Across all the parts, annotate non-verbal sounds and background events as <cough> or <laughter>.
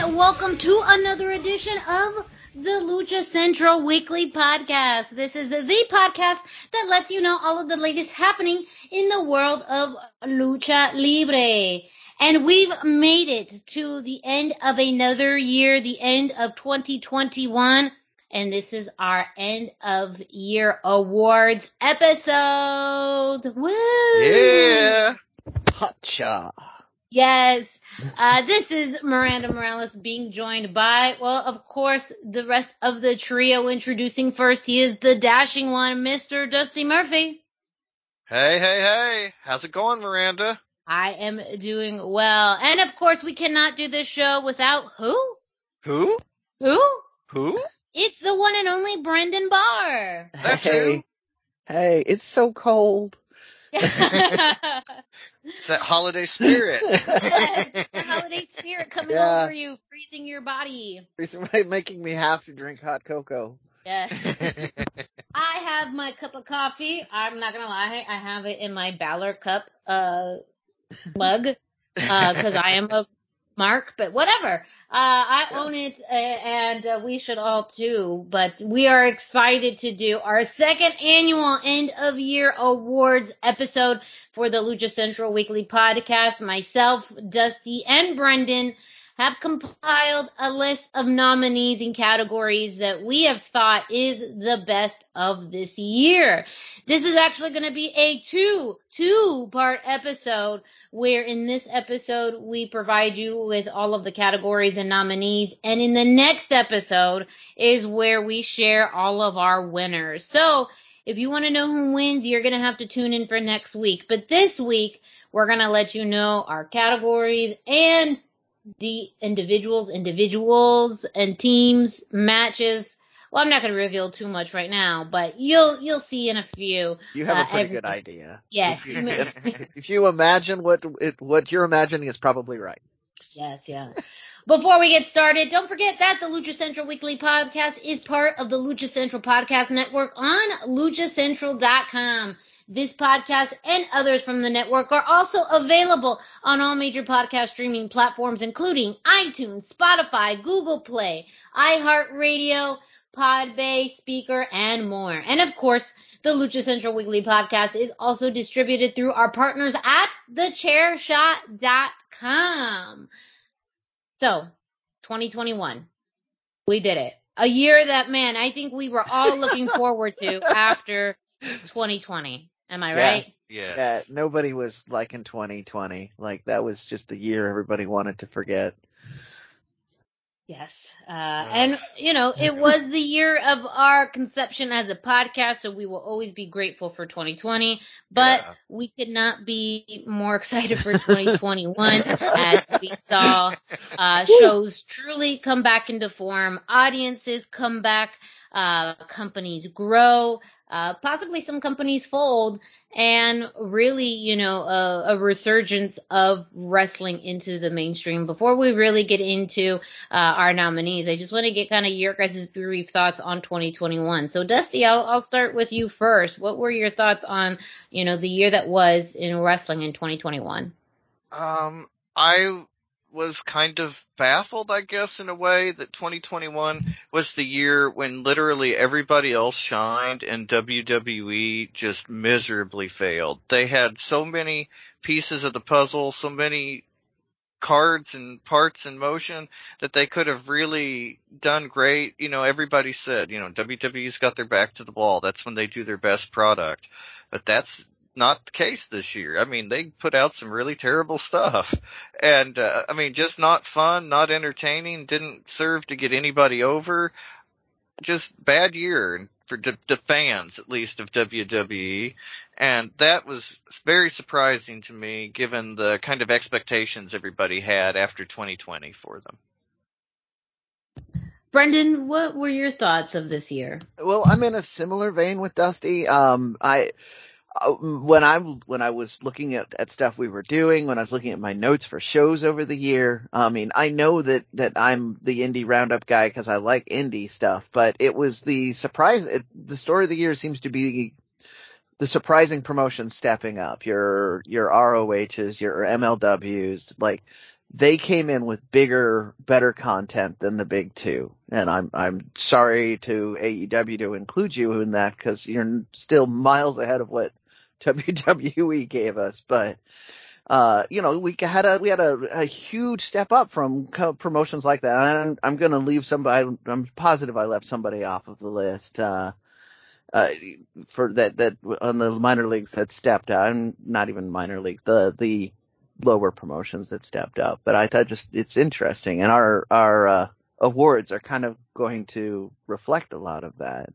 And welcome to another edition of the Lucha Central Weekly Podcast. This is the podcast that lets you know all of the latest happening in the world of Lucha Libre. And we've made it to the end of another year, the end of 2021. And this is our end of year awards episode. Woo! Yeah. Pacha. Yes. Uh, this is Miranda Morales being joined by, well, of course, the rest of the trio. Introducing first, he is the dashing one, Mr. Dusty Murphy. Hey, hey, hey. How's it going, Miranda? I am doing well. And of course, we cannot do this show without who? Who? Who? Who? It's the one and only Brendan Barr. That's hey, who. hey, it's so cold. <laughs> <laughs> It's that holiday spirit. <laughs> the holiday <laughs> spirit coming Yeah. over you, freezing your body. Recently making me have to drink hot cocoa. Yes. <laughs> I have my cup of coffee. I'm not gonna lie, I have it in my Ballard cup uh mug because I am a mark, but whatever. Uh, I own it, uh, and uh, we should all too. But we are excited to do our second annual end of year awards episode for the Lucha Central Weekly Podcast. Myself, Dusty, and Brendan have compiled a list of nominees and categories that we have thought is the best of this year. This is actually going to be a two, two part episode where in this episode we provide you with all of the categories and nominees. And in the next episode is where we share all of our winners. So if you want to know who wins, you're going to have to tune in for next week. But this week, we're going to let you know our categories and the individuals, individuals and teams, matches. Well, I'm not going to reveal too much right now, but you'll you'll see in a few. You have Uh, a pretty good idea. Yes, If <laughs> you, if you imagine what it, what you're imagining is probably right. yes, yeah. Before we get started, don't forget that the Lucha Central Weekly Podcast is part of the Lucha Central Podcast Network on luchacentral.com. This podcast and others from the network are also available on all major podcast streaming platforms, including iTunes, Spotify, Google Play, iHeartRadio, Podbay, Spreaker, and more. And of course, the Lucha Central Weekly Podcast is also distributed through our partners at thechairshot.com. So, 2021. We did it. A year that, man, I think we were all looking <laughs> forward to after 2020. Am I Yeah. right? yes. Yeah, nobody was like in 2020. Like that was just the year everybody wanted to forget. Yes. Uh, and, you know, it <laughs> was the year of our conception as a podcast, so we will always be grateful for 2020, but Yeah. we could not be more <laughs> excited for 2021 as we saw uh, <laughs> shows truly come back into form, audiences come back, uh, companies grow, uh, possibly some companies fold, and really, you know, a, a resurgence of wrestling into the mainstream. Before we really get into uh, our nominees, I just want to get kind of your guys' brief thoughts on 2021. So, Dusty, I'll, I'll start with you first. What were your thoughts on, you know, the year that was in wrestling in 2021? Um, I was kind of baffled, I guess, in a way that 2021 was the year when literally everybody else shined and WWE just miserably failed. They had so many pieces of the puzzle, so many cards and parts in motion that they could have really done great. You know, everybody said, you know, WWE's got their back to the wall. That's when they do their best product. But that's not the case this year. I mean, they put out some really terrible stuff. And, uh, I mean, just not fun, not entertaining, didn't serve to get anybody over. just bad year for the, the fans, at least of WWE. And that was very surprising to me given the kind of expectations everybody had after 2020 for them. Brendan, what were your thoughts of this year? Well, I'm in a similar vein with Dusty. Um, I, Uh, when I when I was looking at, at stuff we were doing, when I was looking at my notes for shows over the year, I mean, I know that that I'm the indie roundup guy because I like indie stuff, but it was the surprise. It, the story of the year seems to be the surprising promotions stepping up. Your your ROHs, your MLWs, like they came in with bigger, better content than the big two. And I'm, I'm sorry to AEW to include you in that because you're still miles ahead of what WWE gave us. But, uh, you know, we had a, we had a, a huge step up from co- promotions like that. I'm, I'm going to leave somebody, I'm positive I left somebody off of the list. Uh, uh, for that, that on the minor leagues that stepped out, and not even minor leagues, the, the, lower promotions that stepped up. But I thought just it's interesting, and our our uh, awards are kind of going to reflect a lot of that.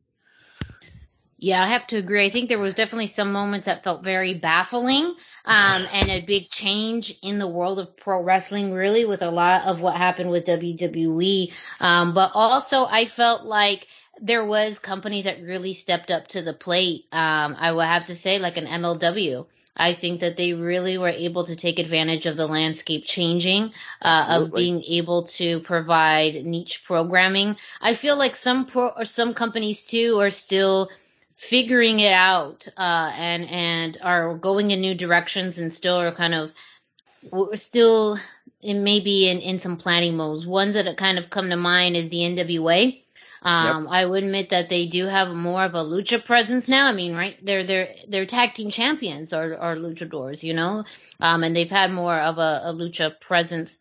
Yeah, I have to agree. I think there was definitely some moments that felt very baffling, um, and a big change in the world of pro wrestling, really, with a lot of what happened with WWE. Um, but also, I felt like there was companies that really stepped up to the plate. Um, I would have to say, like an MLW. I think that they really were able to take advantage of the landscape changing, uh, of being able to provide niche programming. I feel like some pro or some companies too are still figuring it out, uh, and, and are going in new directions and still are kind of, we're still in maybe in, in some planning modes. Ones that kind of come to mind is the NWA. Um, yep. I would admit that they do have more of a lucha presence now. I mean, right? They're they're they're tag team champions or or luchadors, you know, um, and they've had more of a, a lucha presence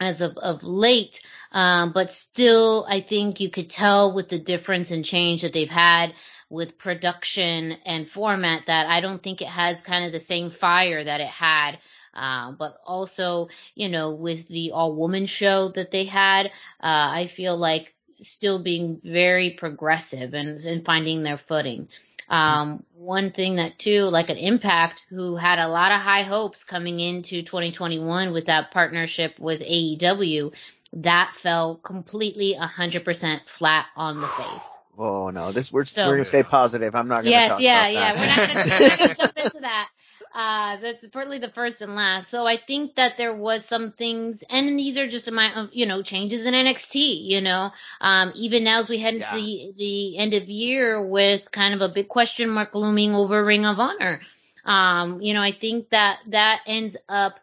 as of of late. Um, but still, I think you could tell with the difference and change that they've had with production and format that I don't think it has kind of the same fire that it had. Uh, but also, you know, with the all woman show that they had, uh, I feel like still being very progressive and, and finding their footing. Um, one thing that too, like an impact who had a lot of high hopes coming into 2021 with that partnership with AEW, that fell completely 100% flat on the face. Oh no, this we're so, we're gonna stay positive. I'm not gonna. Yes, yeah, yeah. We're not gonna, we're not gonna jump into <laughs> that. Uh, that's partly the first and last. So I think that there was some things, and these are just my, you know, changes in NXT, you know, um, even now as we head into yeah. the, the end of year with kind of a big question mark looming over Ring of Honor. Um, you know, I think that that ends up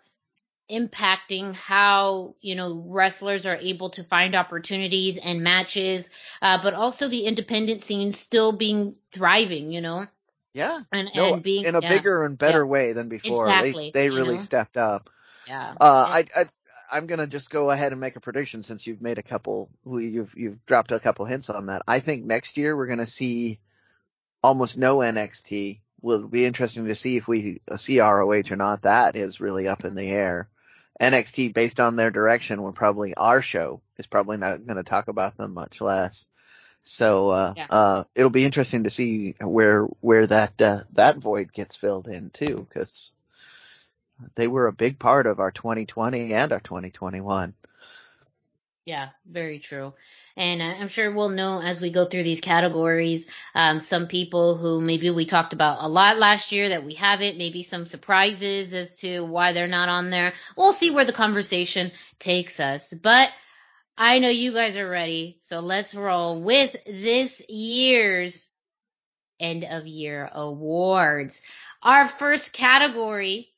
impacting how you know wrestlers are able to find opportunities and matches uh, but also the independent scene still being thriving you know yeah. And, no, and being in a yeah. bigger and better yeah. way than before. Exactly. They, they really know? stepped up. Yeah. Uh, I, I, I'm gonna just go ahead and make a prediction since you've made a couple, you've, you've dropped a couple hints on that. I think next year we're gonna see almost no NXT. Will be interesting to see if we see ROH or not. That is really up in the air. NXT, based on their direction, will probably our show is probably not going to talk about them much less. So uh, yeah. uh, it'll be interesting to see where where that uh, that void gets filled in too, because they were a big part of our 2020 and our 2021. Yeah, very true. And I'm sure we'll know as we go through these categories, um, some people who maybe we talked about a lot last year that we haven't, maybe some surprises as to why they're not on there. We'll see where the conversation takes us. But I know you guys are ready, so let's roll with this year's end of year awards. Our first category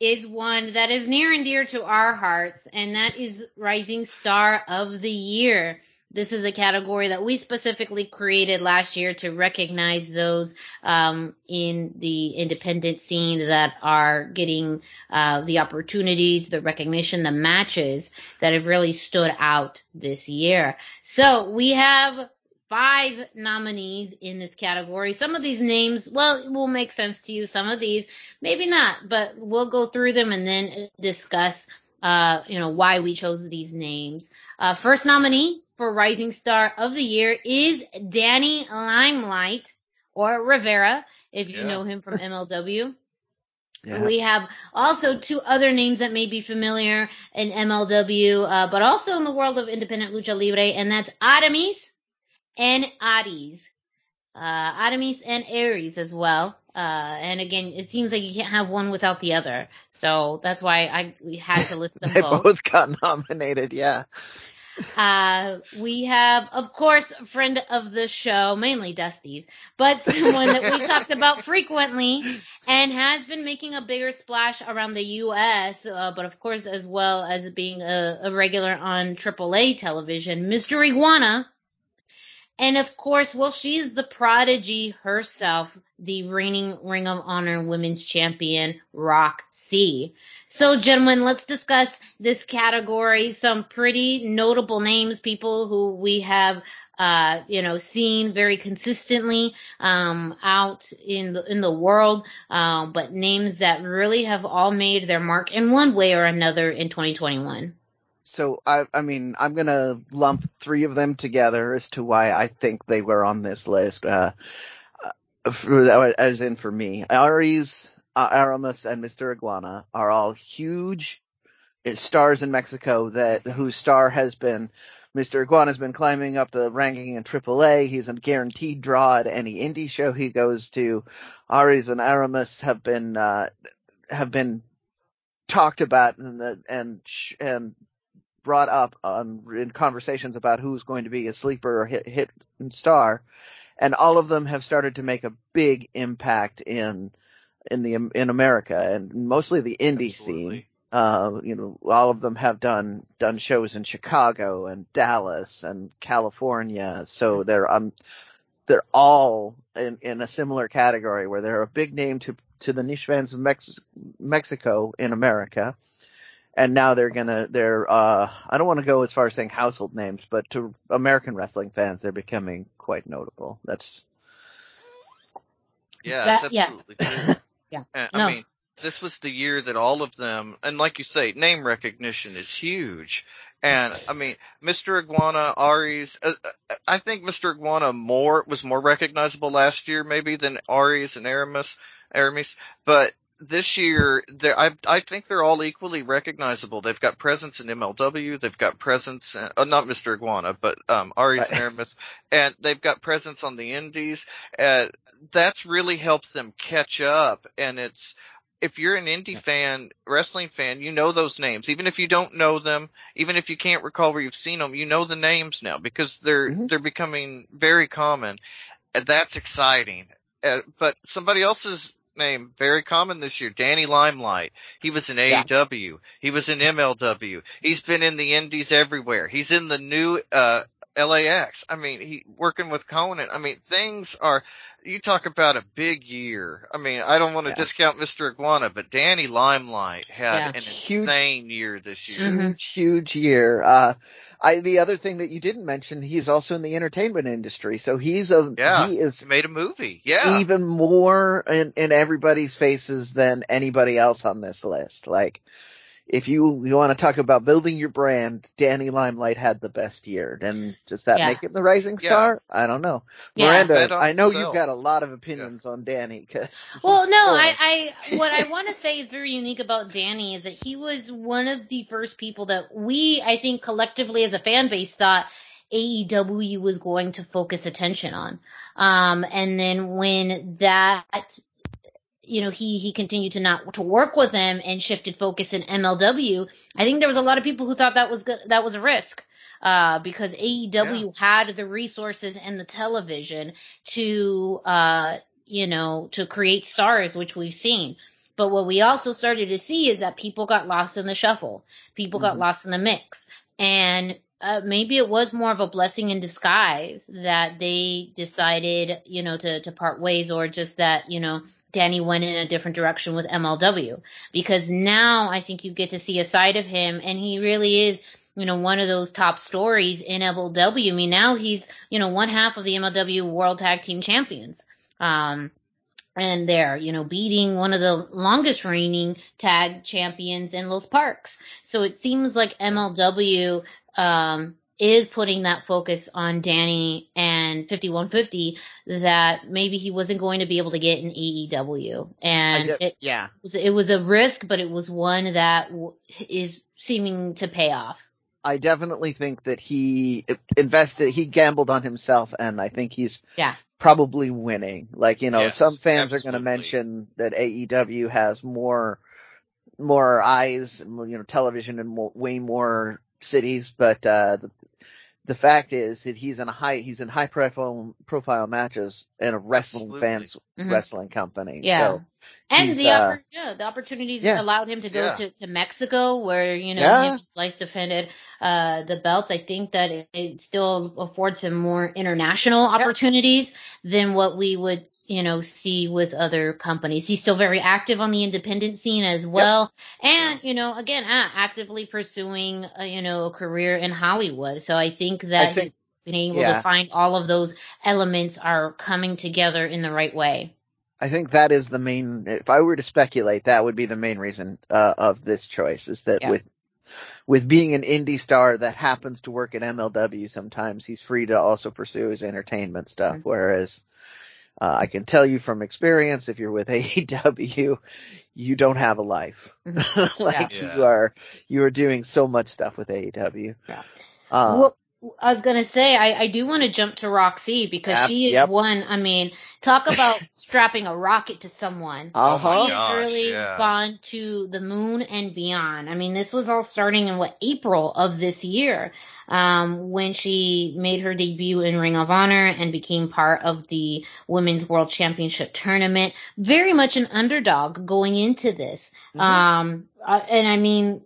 is one that is near and dear to our hearts, and that is Rising Star of the Year. This is a category that we specifically created last year to recognize those um, in the independent scene that are getting uh, the opportunities, the recognition, the matches that have really stood out this year. So we have five nominees in this category. Some of these names, well, will make sense to you. Some of these, maybe not, but we'll go through them and then discuss, uh, you know, why we chose these names. Uh, first nominee for Rising Star of the Year is Danny Limelight or Rivera, if you Yeah. know him from MLW. Yeah. We have also two other names that may be familiar in MLW, uh, but also in the world of independent lucha libre, and that's Aramis and Arez. Uh, Aramis and Arez as well. Uh, and again, it seems like you can't have one without the other. So that's why I we had to list them <laughs> they both. both got nominated. Yeah. Uh, we have, of course, a friend of the show, mainly Dusty's, but someone that we <laughs> talked about frequently and has been making a bigger splash around the U.S., uh, but of course, as well as being a, a regular on AAA television, Mr. Iguana. And of course, well, she's the prodigy herself, the reigning Ring of Honor Women's Champion, Rok-C. So, gentlemen, let's discuss this category. Some pretty notable names, people who we have, uh, you know, seen very consistently um, out in the in the world, uh, but names that really have all made their mark in one way or another in 2021. So I, I mean, I'm gonna lump three of them together as to why I think they were on this list. Uh, uh, for, as in for me, Arez, uh, Aramis, and Mr. Iguana are all huge stars in Mexico that whose star has been. Mr. Iguana has been climbing up the ranking in AAA. He's a guaranteed draw at any indie show he goes to. Arez and Aramis have been uh, have been talked about and the, and and brought up on in conversations about who's going to be a sleeper or hit hit star, and all of them have started to make a big impact in in the in America and mostly the indie scene. Uh, you know, all of them have done done shows in Chicago and Dallas and California, so they're um they're all in in a similar category where they're a big name to to the niche fans of Mex- Mexico in America and now they're gonna they're uh I don't want to go as far as saying household names, but to American wrestling fans they're becoming quite notable. That's Yeah, That- it's yeah. absolutely true. <laughs> Yeah. And, No. I mean, this was the year that all of them, and like you say, name recognition is huge. And I mean, Mr. Iguana, Arez, uh, uh, I think Mr. Iguana more was more recognizable last year maybe than Arez and Aramis, Aramis, but this year, they're, I, I think they're all equally recognizable. They've got presence in MLW, they've got presence, in, uh, not Mr. Iguana, but um, Arez and Aramis, and they've got presence on the Indies. Uh, that's really helped them catch up, and it's if you're an indie fan, wrestling fan, you know those names. Even if you don't know them, even if you can't recall where you've seen them, you know the names now because they're Mhm. they're becoming very common. And that's exciting. Uh, but somebody else's name very common this year, Danny Limelight. He was in Yeah. AEW. He was in MLW. He's been in the indies everywhere. He's in the new uh LAX. I mean, he working with Konnan. I mean, things are you talk about a big year. I mean, I don't want to Yeah. discount Mr. Iguana, but Danny Limelight had Yeah. an Huge- insane year this year. Mhm. huge, huge year. Uh, I, the other thing that you didn't mention, he's also in the entertainment industry. So he's a, Yeah. he is He made a movie. Yeah. even more in, in everybody's faces than anybody else on this list. Like, if you, you want to talk about building your brand, Danny Limelight had the best year. And does that Yeah. make him the rising Yeah. star? I don't know. Yeah. Miranda, on I know himself. you've got a lot of opinions on Danny because. <laughs> Well, no, <laughs> I, I, what I want to say is very unique about Danny is that he was one of the first people that we, I think, collectively as a fan base thought AEW was going to focus attention on. Um, and then when that, you know, he, he continued to not, to work with them and shifted focus in MLW, I think there was a lot of people who thought that was good, that was a risk. Uh, because AEW had the resources and the television to, uh, you know, to create stars, which we've seen. But what we also started to see is that people got lost in the shuffle. People got Mhm. lost in the mix. And uh, maybe it was more of a blessing in disguise that they decided, you know, to, to part ways or just that, you know, Danny went in a different direction with MLW. Because now I think you get to see a side of him and he really is, you know, one of those top stories in MLW. I mean, now he's, you know, one half of the MLW World Tag Team Champions. Um, and they're, you know, beating one of the longest reigning tag champions in Los Parks. So it seems like MLW, um, is putting that focus on Danny and 5150 that maybe he wasn't going to be able to get in AEW. And I- it, yeah. was, it was a risk, but it was one that w- is seeming to pay off. I definitely think that he invested, he gambled on himself, and I think he's Yeah. probably winning. Like, you know, Yes, some fans are going to mention that AEW has more, more eyes, you know, television in more, way more cities, but, uh, the, the fact is that he's in a high, he's in high profile, profile matches in a wrestling Absolutely. fans Mhm. wrestling company. Yeah. So, And the uh, oppor- yeah, the opportunities yeah. allowed him to go Yeah. to, to Mexico where, you know, Yeah. him Slice defended uh the belt. I think that it, it still affords him more international opportunities than what we would, you know, see with other companies. He's still very active on the independent scene as well. And, you know, again, uh, actively pursuing, uh, you know, a career in Hollywood. So I think that I think- he's able to find all of those elements are coming together in the right way. I think that is the main. If I were to speculate, that would be the main reason uh, of this choice is that Yeah. with with being an indie star that happens to work at MLW, sometimes he's free to also pursue his entertainment stuff. Mhm. Whereas uh, I can tell you from experience, if you're with <laughs> AEW, you don't have a life. <laughs> like Yeah. you are you are doing so much stuff with AEW. Yeah. Uh, well, I was gonna say I, I do want to jump to Rok-C because Yep, she is yep. one. I mean, talk about <laughs> strapping a rocket to someone. Uh-huh. Oh She has really yeah. gone to the moon and beyond. I mean, this was all starting in what April of this year, um, when she made her debut in Ring of Honor and became part of the Women's World Championship tournament. Very much an underdog going into this. Mhm. Um, uh, and I mean,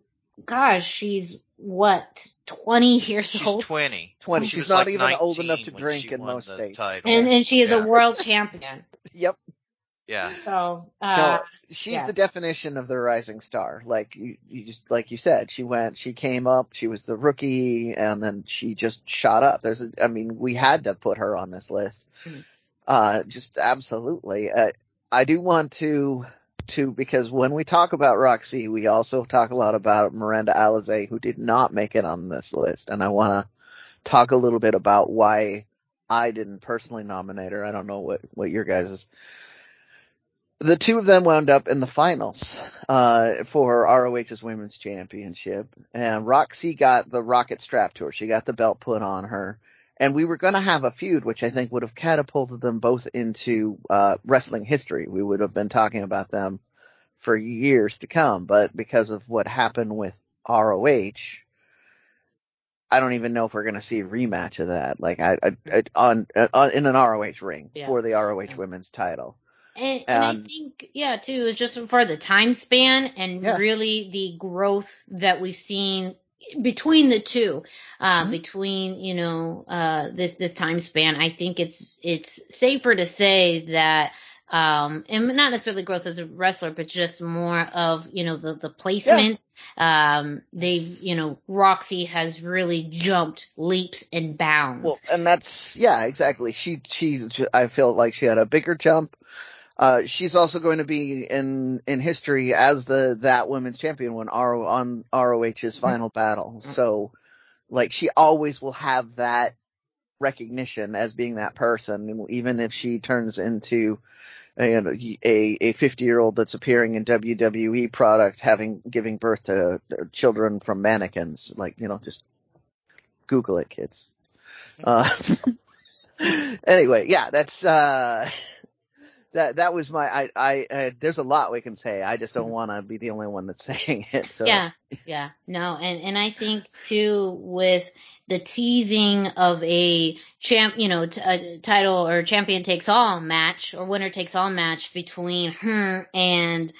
gosh, she's what 20 years She's old. 20. 20. She She's not like even old enough to drink in most states. title. and and she is Yeah. a world champion. <laughs> yep. yeah. So No, uh, she's yeah. the definition of the rising star. Like you, you just like you said, she went, she came up, she was the rookie, and then she just shot up. There's, a, I mean, we had to put her on this list. Mhm. Uh, just absolutely. Uh, I do want to, to because when we talk about Rok-C, we also talk a lot about Miranda Alizé, who did not make it on this list, and I want to talk a little bit about why I didn't personally nominate her. I don't know what what your guys' the two of them wound up in the finals uh, for ROH's Women's Championship, and Rok-C got the rocket strap to her. She got the belt put on her, and we were going to have a feud, which I think would have catapulted them both into uh, wrestling history. We would have been talking about them for years to come, but because of what happened with ROH. I don't even know if we're going to see a rematch of that, like I, I, I on, on in an ROH ring Yeah. for the ROH Yeah. Women's Title. And, and I think, yeah, too, it's just for the time span and Yeah. really the growth that we've seen between the two, uh, Mhm. between, you know, uh, this, this time span. I think it's, it's safer to say that, um, and not necessarily growth as a wrestler, but just more of, you know, the, the placement. Um, they've, you know, Rok-C has really jumped leaps and bounds. Well, and that's yeah, exactly. She she's I feel like she had a bigger jump. Uh, she's also going to be in in history as the that women's champion when RO on ROH's final battle. So, like, she always will have that recognition as being that person, even if she turns into a a a 50 year old that's appearing in WWE product, having giving birth to children from mannequins, like you know, just Google it, kids. Uh, <laughs> anyway, yeah, that's, uh, that, that was my, I, I, uh, there's a lot we can say. I just don't want to be the only one that's <laughs> saying it. So, Yeah, yeah, no, and and I think too with the teasing of a champ, you know, t- a title or champion takes all match or winner takes all match between her and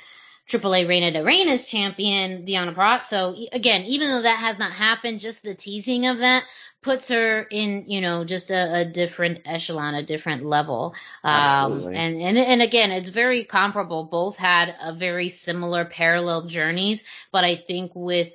AAA Reina de Reina's champion Deanna Brat. So again, even though that has not happened, just the teasing of that puts her in, you know, just a, a different echelon, a different level. Um, and, and, and again, it's very comparable. Both had a very similar parallel journeys, but I think with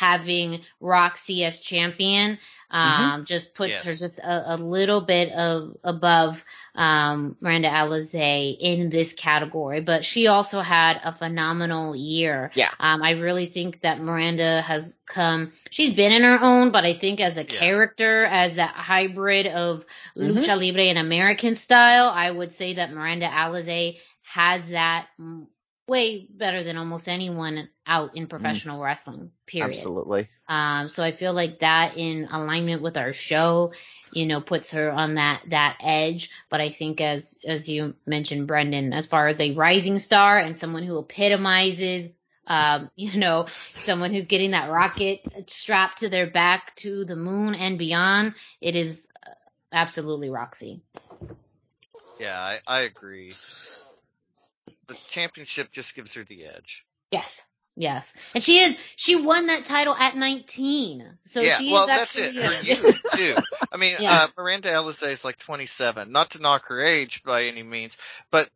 having Rok-C as champion Mm-hmm. um, just puts Yes. her just a, a little bit of above um, Miranda Alizé in this category. But she also had a phenomenal year. Yeah. Um, I really think that Miranda has come. She's been in her own, but I think as a Yeah. character, as that hybrid of Mhm. lucha libre and American style, I would say that Miranda Alizé has that way better than almost anyone out in professional wrestling. Period. Absolutely. Um, so I feel like that in alignment with our show, you know, puts her on that, that edge. But I think as, as you mentioned, Brendan, as far as a rising star and someone who epitomizes, um, <laughs> you know, someone who's getting that rocket strapped to their back to the moon and beyond, it is uh, absolutely Rok-C. Yeah, I, I agree. The championship just gives her the edge. Yes. Yes. And she is, she won that title at 19. So she is actually yeah, well, that's it. Her youth too. I mean, <laughs> Yeah. uh, Miranda Alizé is like 27. Not to knock her age by any means, but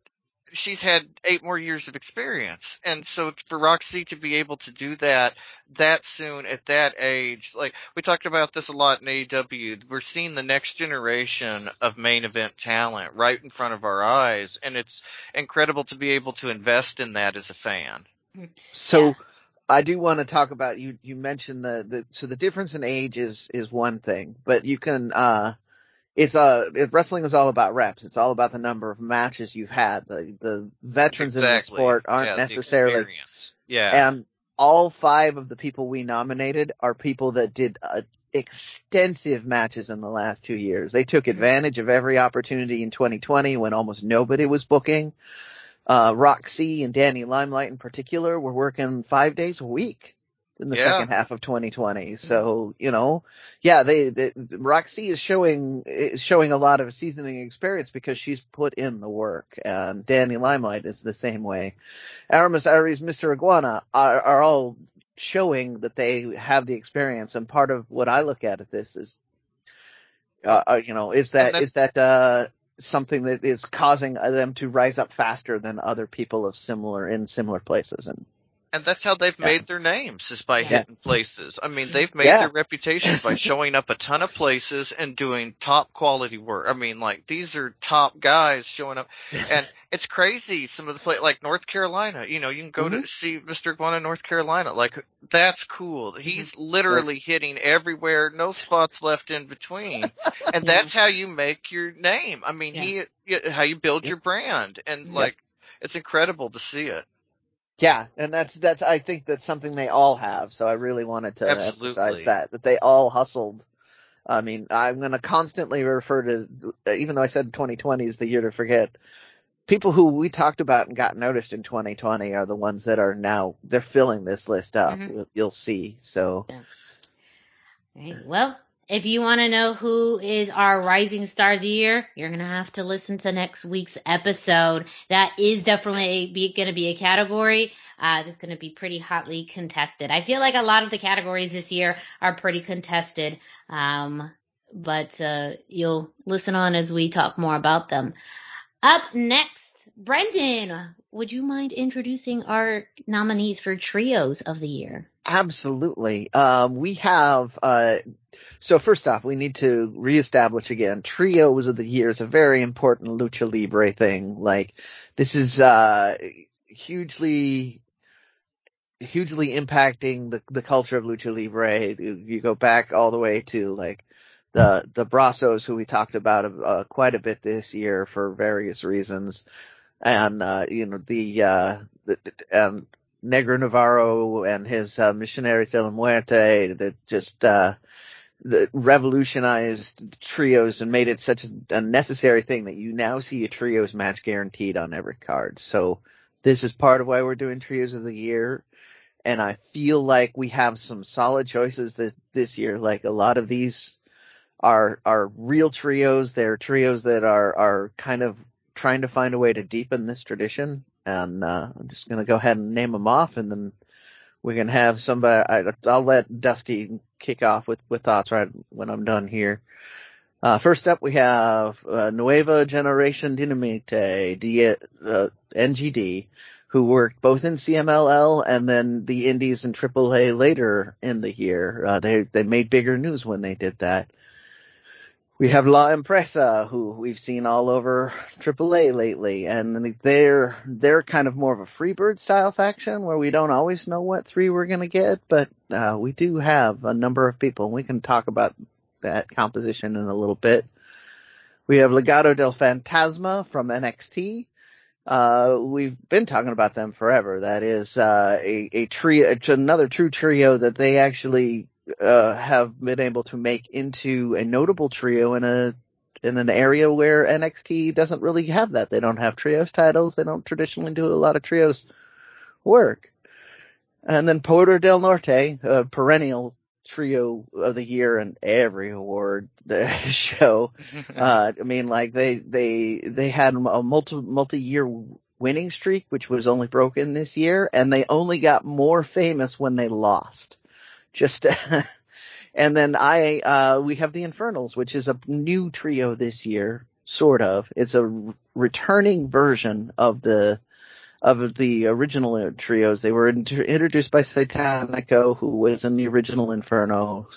she's had eight more years of experience, and so for Rok-C to be able to do that that soon at that age, like we talked about this a lot in AEW, we're seeing the next generation of main event talent right in front of our eyes, and it's incredible to be able to invest in that as a fan. So Yeah. I do want to talk about you. You mentioned the, the so the difference in age is is one thing, but you can uh, it's uh it, wrestling is all about reps. It's all about the number of matches you've had. The the veterans in the sport aren't Yeah, necessarily. Yeah. and all five of the people we nominated are people that did uh, extensive matches in the last two years. They took advantage of every opportunity in 2020 when almost nobody was booking. Uh, Rok-C and Danny Limelight in particular were working five days a week in the Yeah. second half of 2020. So, you know, yeah, they, they Rok-C is showing, is showing a lot of seasoning experience because she's put in the work and Danny Limelight is the same way. Aramis Arez, Mr. Iguana are, are all showing that they have the experience. And part of what I look at at this is, uh, uh, you know, is that, then- is that, uh, something that is causing them to rise up faster than other people of similar, in similar places. And And that's how they've Yeah. made their names is by Yeah. hitting places. I mean, they've made Yeah. their reputation by showing up a ton of places and doing top quality work. I mean, like these are top guys showing up and <laughs> it's crazy. Some of the play, like North Carolina, you know, you can go to mm-hmm. see Mr. Iguana in North Carolina. Like that's cool. Mm-hmm. He's literally hitting everywhere, no spots left in between. And <laughs> that's how you make your name. I mean, he, how you build your brand and like, it's incredible to see it. Yeah, and that's that's I think that's something they all have. So I really wanted to Absolutely. emphasize that that they all hustled. I mean, I'm going to constantly refer to, even though I said 2020 is the year to forget. People who we talked about and got noticed in 2020 are the ones that are now they're filling this list up. Mhm. You'll- see. So Right. Well, if you want to know who is our rising star of the year, you're going to have to listen to next week's episode. That is definitely going to be a category uh, that's going to be pretty hotly contested. I feel like a lot of the categories this year are pretty contested, um, but uh, you'll listen on as we talk more about them. Up next, Brendan, would you mind introducing our nominees for trios of the year? Absolutely. Um, we have, uh, so first off, we need to reestablish again, trios of the year is a very important lucha libre thing. Like, this is, uh, hugely, hugely impacting the, the culture of lucha libre. You, go back all the way to like, the, the Brazos who we talked about, uh, quite a bit this year for various reasons. And, uh, you know, the, uh, the, and Negro Navarro and his uh, Misioneros de la Muerte that just uh, revolutionized trios and made it such a necessary thing that you now see a trios match guaranteed on every card. So this is part of why we're doing trios of the year. And I feel like we have some solid choices that this year. Like a lot of these are are real trios. They're trios that are are kind of trying to find a way to deepen this tradition and uh, I'm just gonna go ahead and name them off, and then we can have somebody. I, I'll let Dusty kick off with with thoughts right when I'm done here. Uh, first up, we have uh, Nueva Generacion Dinamita, D, uh, NGD, who worked both in CMLL and then the Indies and AAA later in the year. Uh, they they made bigger news when they did that. We have La Empresa, who we've seen all over AAA lately, and they're they're kind of more of a Freebird style faction where we don't always know what three we're gonna get, but uh, we do have a number of people, and we can talk about that composition in a little bit. We have Legado del Fantasma from NXT. Uh, we've been talking about them forever. That is uh, a a trio, another true trio that they actually uh, have been able to make into a notable trio in a in an area where NXT doesn't really have that. They don't have trios titles. They don't traditionally do a lot of trios work. And then Poder del Norte, a perennial trio of the year and every award <laughs> show. <laughs> uh, I mean, like they, they, they had a multi, multi-year winning streak, which was only broken this year, and they only got more famous when they lost. Just, <laughs> and then I, uh, we have the Infernals, which is a new trio this year, sort of. It's a returning version of the, of the original trios. They were inter- introduced by Satanico, who was in the original Inferno,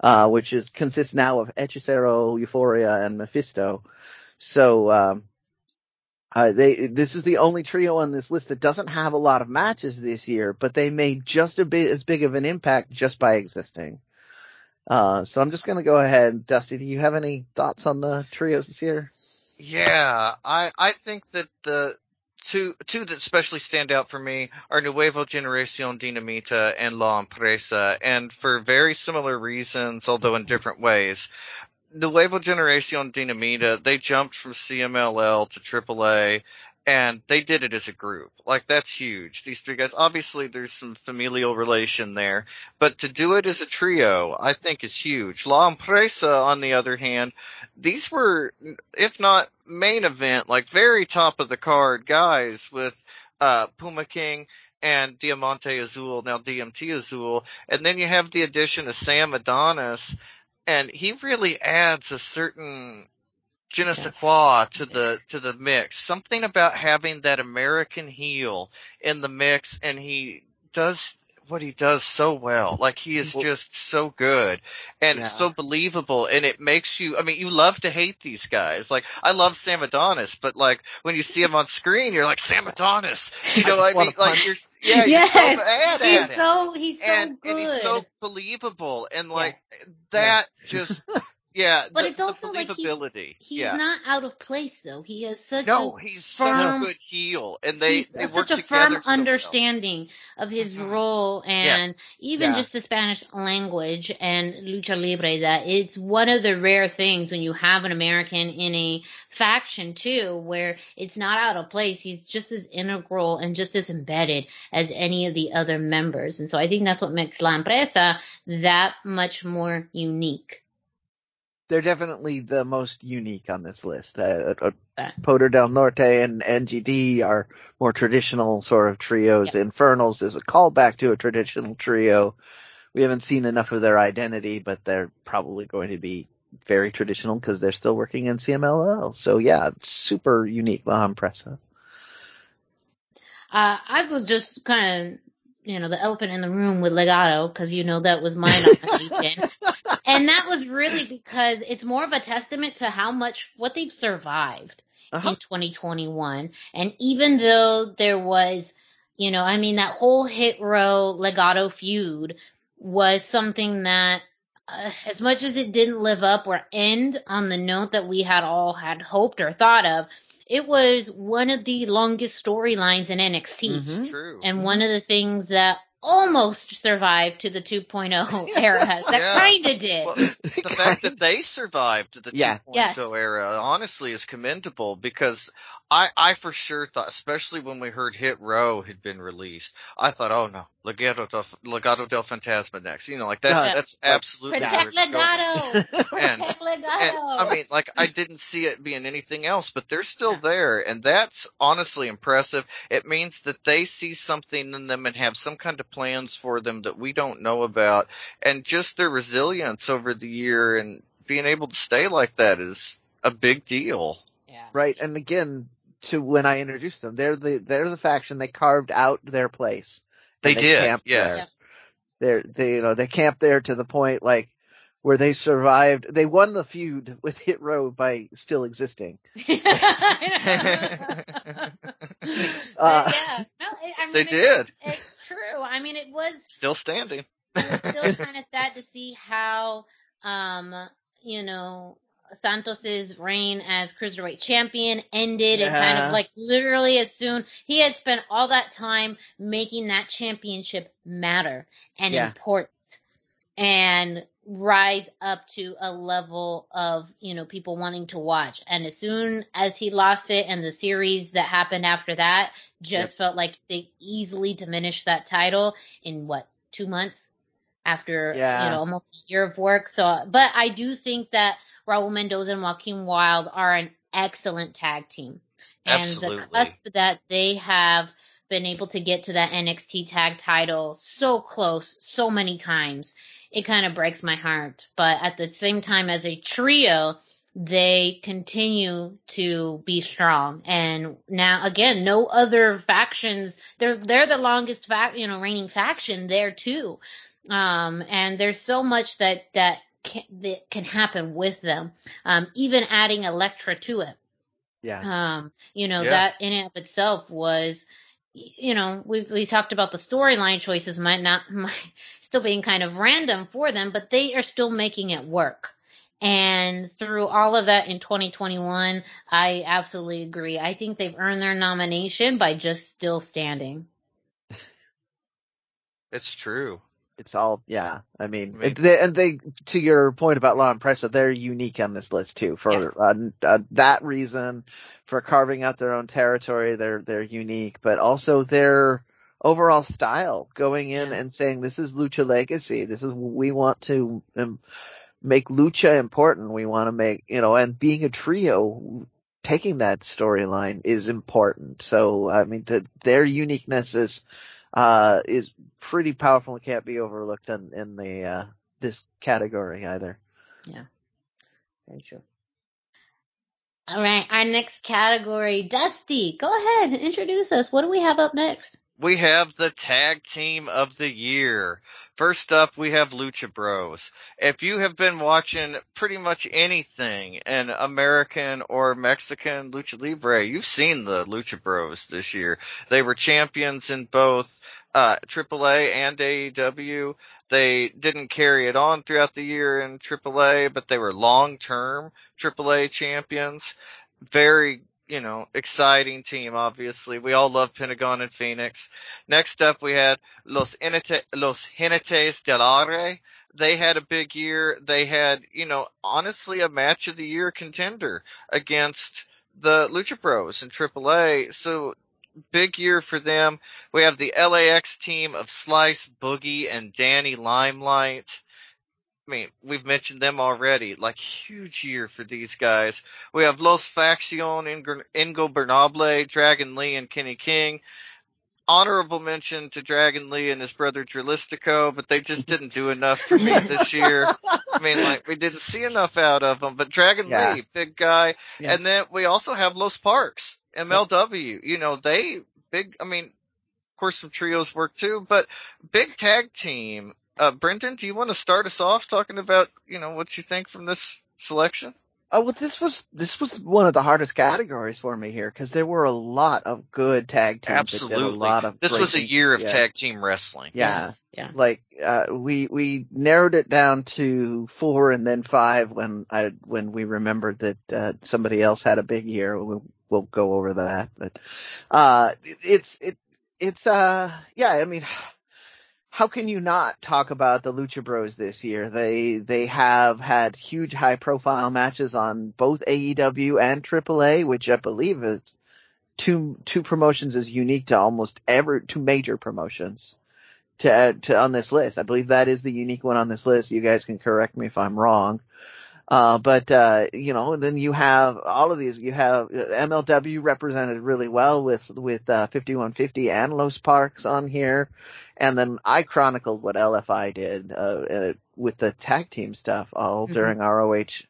uh, which is consists now of Hechicero, Euforia, and Mefisto. So, um, uh, they, this is the only trio on this list that doesn't have a lot of matches this year, but they made just a bit as big of an impact just by existing. Uh, so I'm just gonna go ahead. Dusty, do you have any thoughts on the trios this year? Yeah, I, I think that the two, two that especially stand out for me are Nuevo Generacion Dinamita and La Empresa, and for very similar reasons, although in different ways. Nuevo Generacion Dinamita, they jumped from CMLL to AAA and they did it as a group. Like that's huge. These three guys, obviously there's some familial relation there, but to do it as a trio, I think is huge. La Empresa, on the other hand, these were, if not main event, like very top of the card guys with, uh, Puma King and Diamante Azul, now DMT Azul, and then you have the addition of Sam Adonis, and he really adds a certain je ne sais quoi to the to the mix. Something about having that American heel in the mix, and he does what he does so well. Like he is just so good and yeah. so believable and it makes you, I mean, you love to hate these guys. Like I love Sam Adonis, but like when you see him on screen, you're like Sam Adonis. <laughs> You know, I, I mean, like you're, yeah, yes. you're so bad he's at so. He's so and, good. and he's so believable and like yeah. that just <laughs> yeah, but the, it's also like he's, he's yeah. not out of place though. He has such no, a he's firm, such a good heel, and they he's they such work a firm so well. understanding of his Mhm. role and Yes. even Yeah. just the Spanish language and lucha libre. That it's one of the rare things when you have an American in a faction too, where it's not out of place. He's just as integral and just as embedded as any of the other members, and so I think that's what makes La Empresa that much more unique. They're definitely the most unique on this list. Uh, uh, Yeah. Poder del Norte and NGD are more traditional sort of trios. Infernals is a callback to a traditional trio. We haven't seen enough of their identity, but they're probably going to be very traditional because they're still working in CMLL. So yeah, super unique. La Empresa. Uh, I was just kind of, you know, the elephant in the room with Legado because you know that was my nomination, <laughs> and that was really because it's more of a testament to how much what they've survived Uh-huh. in 2021, and even though there was, you know, I mean that whole hit row Legado feud was something that. Uh, as much as it didn't live up or end on the note that we had all had hoped or thought of, it was one of the longest storylines in NXT Mhm. It's true. and one of the things that almost survived to the 2.0 <laughs> era that Yeah. kind of did. Well, the fact that they survived to the Yeah. 2.0 Yes. Oh era honestly is commendable because I, I for sure thought, especially when we heard Hit Row had been released, I thought, oh no, Legado del, Legado del Fantasma next. You know, like that's, Yeah. that's absolutely Protect it's. Legado! Protect Legado! And, I mean, like, I didn't see it being anything else, but they're still there, and that's honestly impressive. It means that they see something in them and have some kind of plans for them that we don't know about, and just their resilience over the year and being able to stay like that is a big deal. yeah. Right. And again, to when I introduced them. They're the they're the faction. They carved out their place. They, and did. camped Yes. There. They're they you know they camped there to the point like where they survived. They won the feud with Hit Row by still existing. <laughs> <laughs> Uh, yeah, no, it, I mean, They it- did. It's true. I mean, it was Still standing. it was still <laughs> kind of sad to see how, um, you know, Santos's reign as cruiserweight champion ended. It kind of like literally as soon he had spent all that time making that championship matter and Yeah. important and rise up to a level of, you know, people wanting to watch. And as soon as he lost it and the series that happened after that just felt like they easily diminished that title in what, two months? After, Yeah. you know, almost a year of work. So, but I do think that Raul Mendoza and Joaquin Wilde are an excellent tag team. And Absolutely. the cusp that they have been able to get to that NXT tag title so close so many times, it kind of breaks my heart. But at the same time, as a trio, they continue to be strong. And now again, no other factions, they're, they're the longest fac, you know, reigning faction there too. Um, and there's so much that, that can, that can happen with them. Um, even adding Elektra to it. Yeah. Um, you know, Yeah. that in and of itself was, you know, we we talked about the storyline choices might not, <laughs> might still being kind of random for them, but they are still making it work. And through all of that in 2021, I absolutely agree. I think they've earned their nomination by just still standing. <laughs> It's true. It's all, yeah. I mean, I mean- they, and they, to your point about La Empresa, they're unique on this list too for Yes. uh, uh, that reason, for carving out their own territory. They're they're unique, but also their overall style, going in Yeah. and saying this is Lucha Legacy. This is we want to um, make Lucha important. We want to make you know, and being a trio. Taking that storyline is important. So, I mean, the, their uniqueness is, uh, is pretty powerful and can't be overlooked in, in the, uh, this category either. Yeah. Very true. All right, our next category, Dusty. Go ahead, and introduce us. What do we have up next? We have the tag team of the year. First up, we have Lucha Bros. If you have been watching pretty much anything in American or Mexican Lucha Libre, you've seen the Lucha Bros this year. They were champions in both uh, AAA and AEW. They didn't carry it on throughout the year in AAA, but they were long-term AAA champions. Very you know, exciting team, obviously. We all love Pentagon and Phoenix. Next up, we had Los, Inete, Los Jinetes del Aire. They had a big year. They had, you know, honestly a match of the year contender against the Lucha Bros in AAA. So big year for them. We have the LAX team of Slice, Boogie, and Danny Limelight. I mean, we've mentioned them already. Like huge year for these guys. We have Los Faction, Ingobernable, Dragon Lee, and Kenny King. Honorable mention to Dragon Lee and his brother Dralistico, but they just didn't do enough for me this year. I mean, like we didn't see enough out of them. But Dragon Yeah. Lee, big guy, Yeah. and then we also have Los Parks, MLW. You know, they big. I mean, of course, some trios work too, but big tag team. Uh, Brendan, do you want to start us off talking about, you know, what you think from this selection? Oh, well, this was, this was one of the hardest categories for me here because there were a lot of good tag teams. that did Absolutely. a lot of this great was a year of Yeah. tag team wrestling. Yeah. Yes, Yeah. Like, uh, we, we narrowed it down to four and then five when I, when we remembered that, uh, somebody else had a big year. We'll, we'll go over that, but, uh, it, it's, it, it's, uh, yeah, I mean, how can you not talk about the Lucha Bros this year? They they have had huge high profile matches on both AEW and AAA, which I believe is two two promotions is unique to almost every two major promotions to to on this list. I believe that is the unique one on this list. You guys can correct me if I'm wrong. Uh, but, uh, you know, and then you have all of these, you have uh, MLW represented really well with, with, uh, 5150 and Los Parks on here. And then I chronicled what LFI did, uh, uh with the tag team stuff all Mhm. during ROH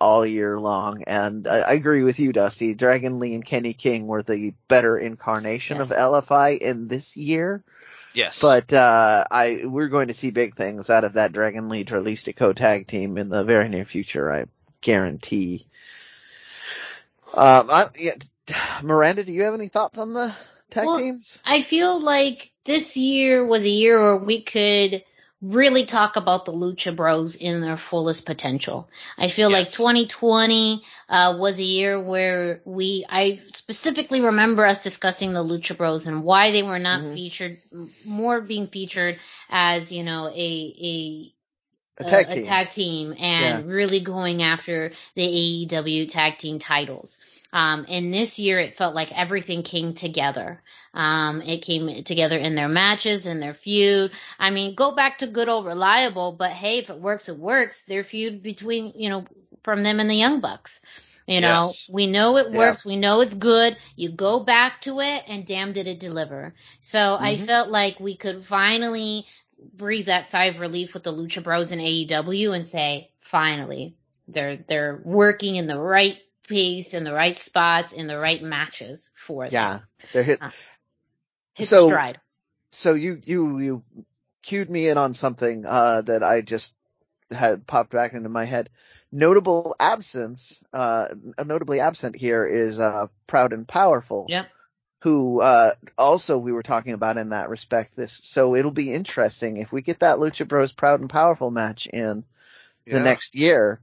all year long. And I, I agree with you, Dusty. Dragon Lee and Kenny King were the better incarnation Yes. of LFI in this year. Yes. But uh, I we're going to see big things out of that Dragon Lee Dralistico tag team in the very near future. I guarantee. Um, I, yeah, <sighs> Miranda, do you have any thoughts on the tag Well, teams? I feel like this year was a year where we could really talk about the Lucha Bros in their fullest potential. I feel like 2020 uh, was a year where we, I specifically remember us discussing the Lucha Bros and why they were not Mhm. featured, more being featured as, you know, a, A tag a team. tag team and really going after the AEW tag team titles. Um, and this year it felt like everything came together. Um, it came together in their matches and their feud. I mean, go back to good old reliable, but hey, if it works, it works. Their feud between, you know, from them and the Young Bucks. You know, Yes. we know it Yeah. works. We know it's good. You go back to it and damn did it deliver. So I Mhm. felt like we could finally breathe that sigh of relief with the Lucha Bros in AEW and say, finally, they're they're working in the right pace, in the right spots, in the right matches for them. Yeah, they're hit. Uh, Hit So- stride. So you you you cued me in on something uh, that I just had popped back into my head. Notable absence, uh, notably absent here is uh, Proud and Powerful. Yep. who uh also we were talking about in that respect this so it'll be interesting if we get that Lucha Bros Proud and Powerful match in the next year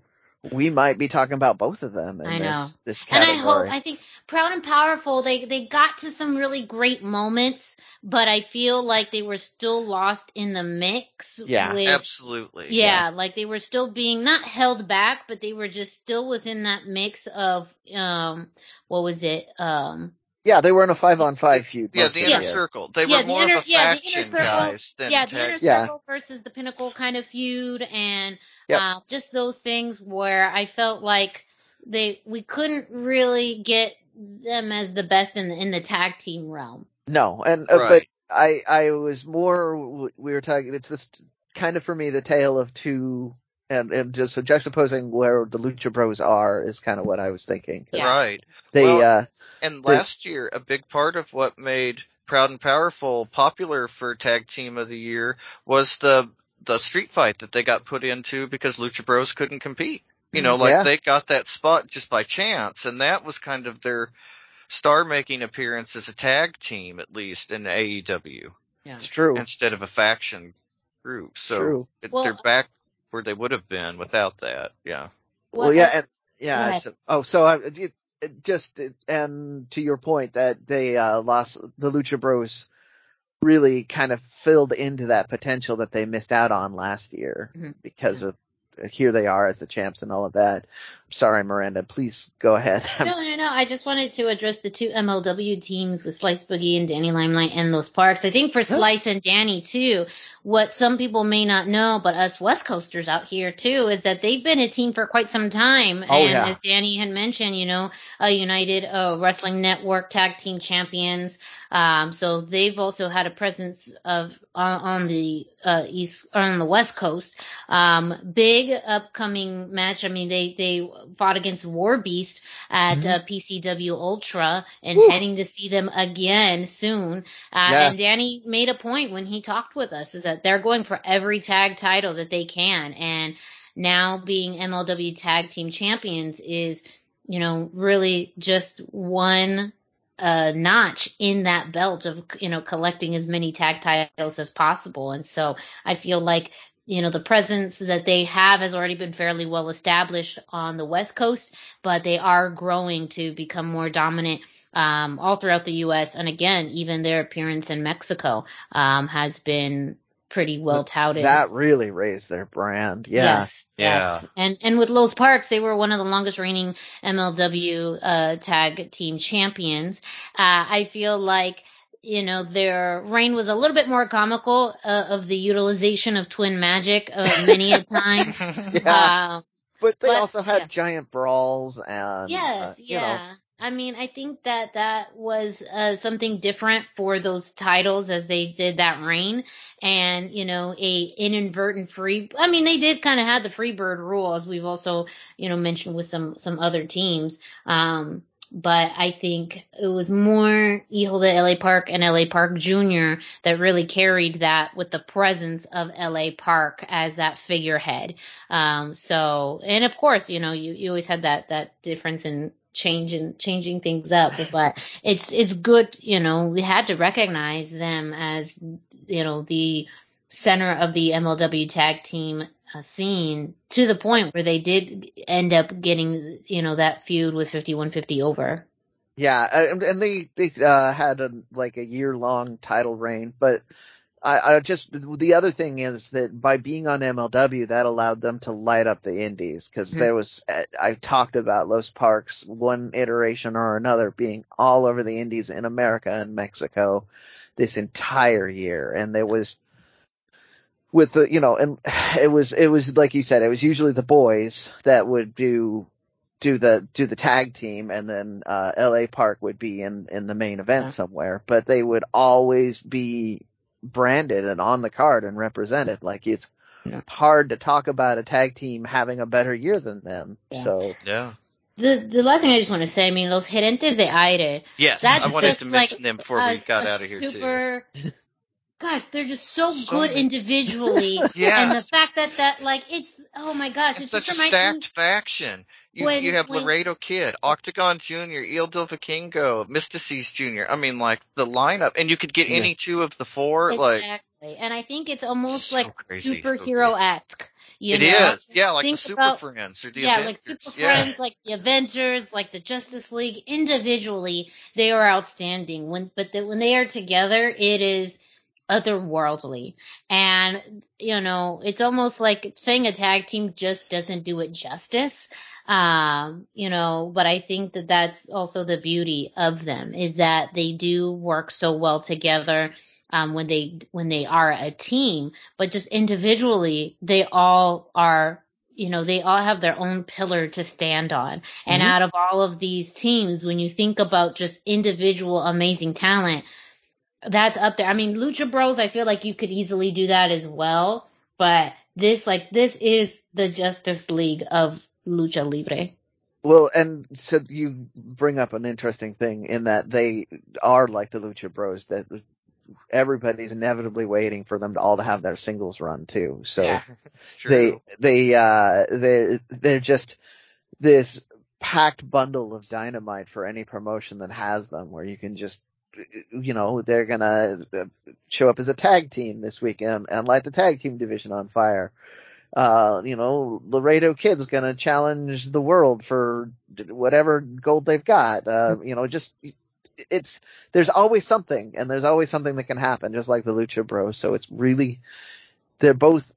we might be talking about both of them in I know. this this And I hope I think Proud and Powerful, they they got to some really great moments, but I feel like they were still lost in the mix Yeah, with Absolutely. Yeah, like they were still being not held back, but they were just still within that mix of um what was it? Um yeah, they were in a five on five feud. Yeah, the inner the circle. They Yeah, were the more inner- of a yeah, the inner circle- guys than yeah, the tag inner Yeah. circle versus the pinnacle kind of feud and Yep. uh just those things where I felt like they we couldn't really get them as the best in the in the tag team realm. No, and uh, but I I was more we were talking. It's this kind of for me the tale of two. And, and just so juxtaposing where the Lucha Bros are is kind of what I was thinking. Yeah. Right. They, Well, uh, And There's- last year, a big part of what made Proud and Powerful popular for Tag Team of the Year was the the street fight that they got put into because Lucha Bros couldn't compete. You know, like Yeah. they got that spot just by chance, and that was kind of their star-making appearance as a tag team, at least in AEW, Yeah. it's true. instead of a faction group. So it, Well- they're back where they would have been without that. Yeah. Well, yeah, and yeah. ahead. So, oh, so I it, it just and to your point that they uh, lost the Lucha Bros really kind of filled into that potential that they missed out on last year Mhm. because of here they are as the champs and all of that. Sorry, Miranda. Please go ahead. No, no, no. I just wanted to address the two MLW teams with Slice Boogie and Danny Limelight and those parks. I think for Slice and Danny too, what some people may not know, but us West Coasters out here too, is that they've been a team for quite some time. Oh, and yeah. as Danny had mentioned, you know, a United uh, Wrestling Network Tag Team Champions. Um, so they've also had a presence of on, on the uh, east on the West Coast. Um, big upcoming match. I mean, they they fought against War Beast at Mhm. uh, PCW Ultra and Woo. heading to see them again soon. Uh, Yeah. And Danny made a point when he talked with us is that they're going for every tag title that they can, and now being MLW Tag Team Champions is, you know, really just one uh, notch in that belt of, you know, collecting as many tag titles as possible. And so I feel like, you know, the presence that they have has already been fairly well established on the West Coast, but they are growing to become more dominant um, all throughout the U.S. And again, even their appearance in Mexico um, has been pretty well touted. that really raised their brand. Yeah. Yes, Yeah. yes. And and with Los Parks, they were one of the longest reigning MLW uh, tag team champions. Uh, I feel like you know their reign was a little bit more comical uh, of the utilization of twin magic uh, many a time. <laughs> Yeah. Uh, But they But- also had yeah. giant brawls and yes, uh, you yeah. know I mean, I think that that was uh, something different for those titles as they did that reign, and you know, a inadvertent free. I mean, they did kind of have the free bird rule, as we've also you know mentioned with some some other teams. Um, but I think it was more de LA Park and LA Park Jr. that really carried that with the presence of LA Park as that figurehead. Um, so, and of course, you know, you, you always had that, that difference in changing changing things up but it's it's good you know we had to recognize them as you know the center of the MLW tag team uh, scene to the point where they did end up getting you know that feud with 5150 over. Yeah and they they uh, had a like a year long title reign but I, I just the other thing is that by being on MLW, that allowed them to light up the indies because mm-hmm. there was I talked about Los Parks one iteration or another being all over the indies in America and Mexico this entire year, and there was with the you know and <sighs> it was it was like you said it was usually the boys that would do do the do the tag team and then uh LA Park would be in in the main event yeah. somewhere but they would always be branded and on the card and represented. Like it's yeah. hard to talk about a tag team having a better year than them. Yeah. So yeah. The the last thing I just want to say, I mean, los Jinetes de aire. Yes, that's I wanted to mention like them before a, we got out of here super, too. Gosh, they're just so, so good individually, yes. <laughs> and the fact that that like it's oh my gosh, it's, it's such a stacked faction. You, when, you have when, Laredo Kid, Octagon Jr., Hijo del Vikingo, Myzteziz Jr. I mean, like the lineup, and you could get yeah. any two of the four. Exactly. Like, and I think it's almost so like superhero esque. You it know? is, yeah, like Think the Super about, Friends or the yeah, Avengers. like Super yeah. Friends, like the Avengers, like the Justice League. Individually, they are outstanding. When but the, when they are together, it is otherworldly. And, you know, it's almost like saying a tag team just doesn't do it justice. Um, you know, but I think that that's also the beauty of them is that they do work so well together. Um, when they, when they are a team, but just individually, they all are you know, they all have their own pillar to stand on. And mm-hmm. out of all of these teams, when you think about just individual amazing talent, that's up there. I mean, Lucha Bros, I feel like you could easily do that as well, but this, like, this is the Justice League of Lucha Libre. Well, and so you bring up an interesting thing in that they are like the Lucha Bros that everybody's inevitably waiting for them to all to have their singles run too. So yeah, <laughs> they, they, uh, they, they're just this packed bundle of dynamite for any promotion that has them where you can just you know, they're gonna uh, show up as a tag team this weekend and light the tag team division on fire. Uh, you know, Laredo Kid's gonna challenge the world for whatever gold they've got. Uh, you know, just, it's, there's always something and there's always something that can happen, just like the Lucha Bros. So it's really, they're both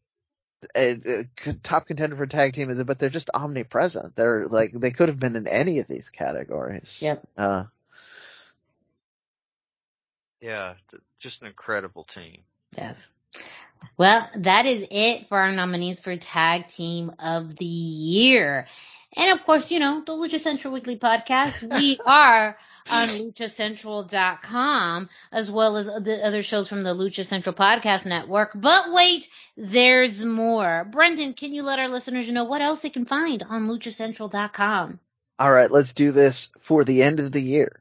a, a, top contender for tag team, but they're just omnipresent. They're like they could have been in any of these categories. Yep. Uh, yeah, just an incredible team. Yes. Well, that is it for our nominees for Tag Team of the Year. And of course, you know, the Lucha Central Weekly Podcast, <laughs> we are on luchacentral.com as well as the other shows from the Lucha Central Podcast Network. But wait, there's more. Brendan, can you let our listeners know what else they can find on luchacentral.com? All right, let's do this for the end of the year.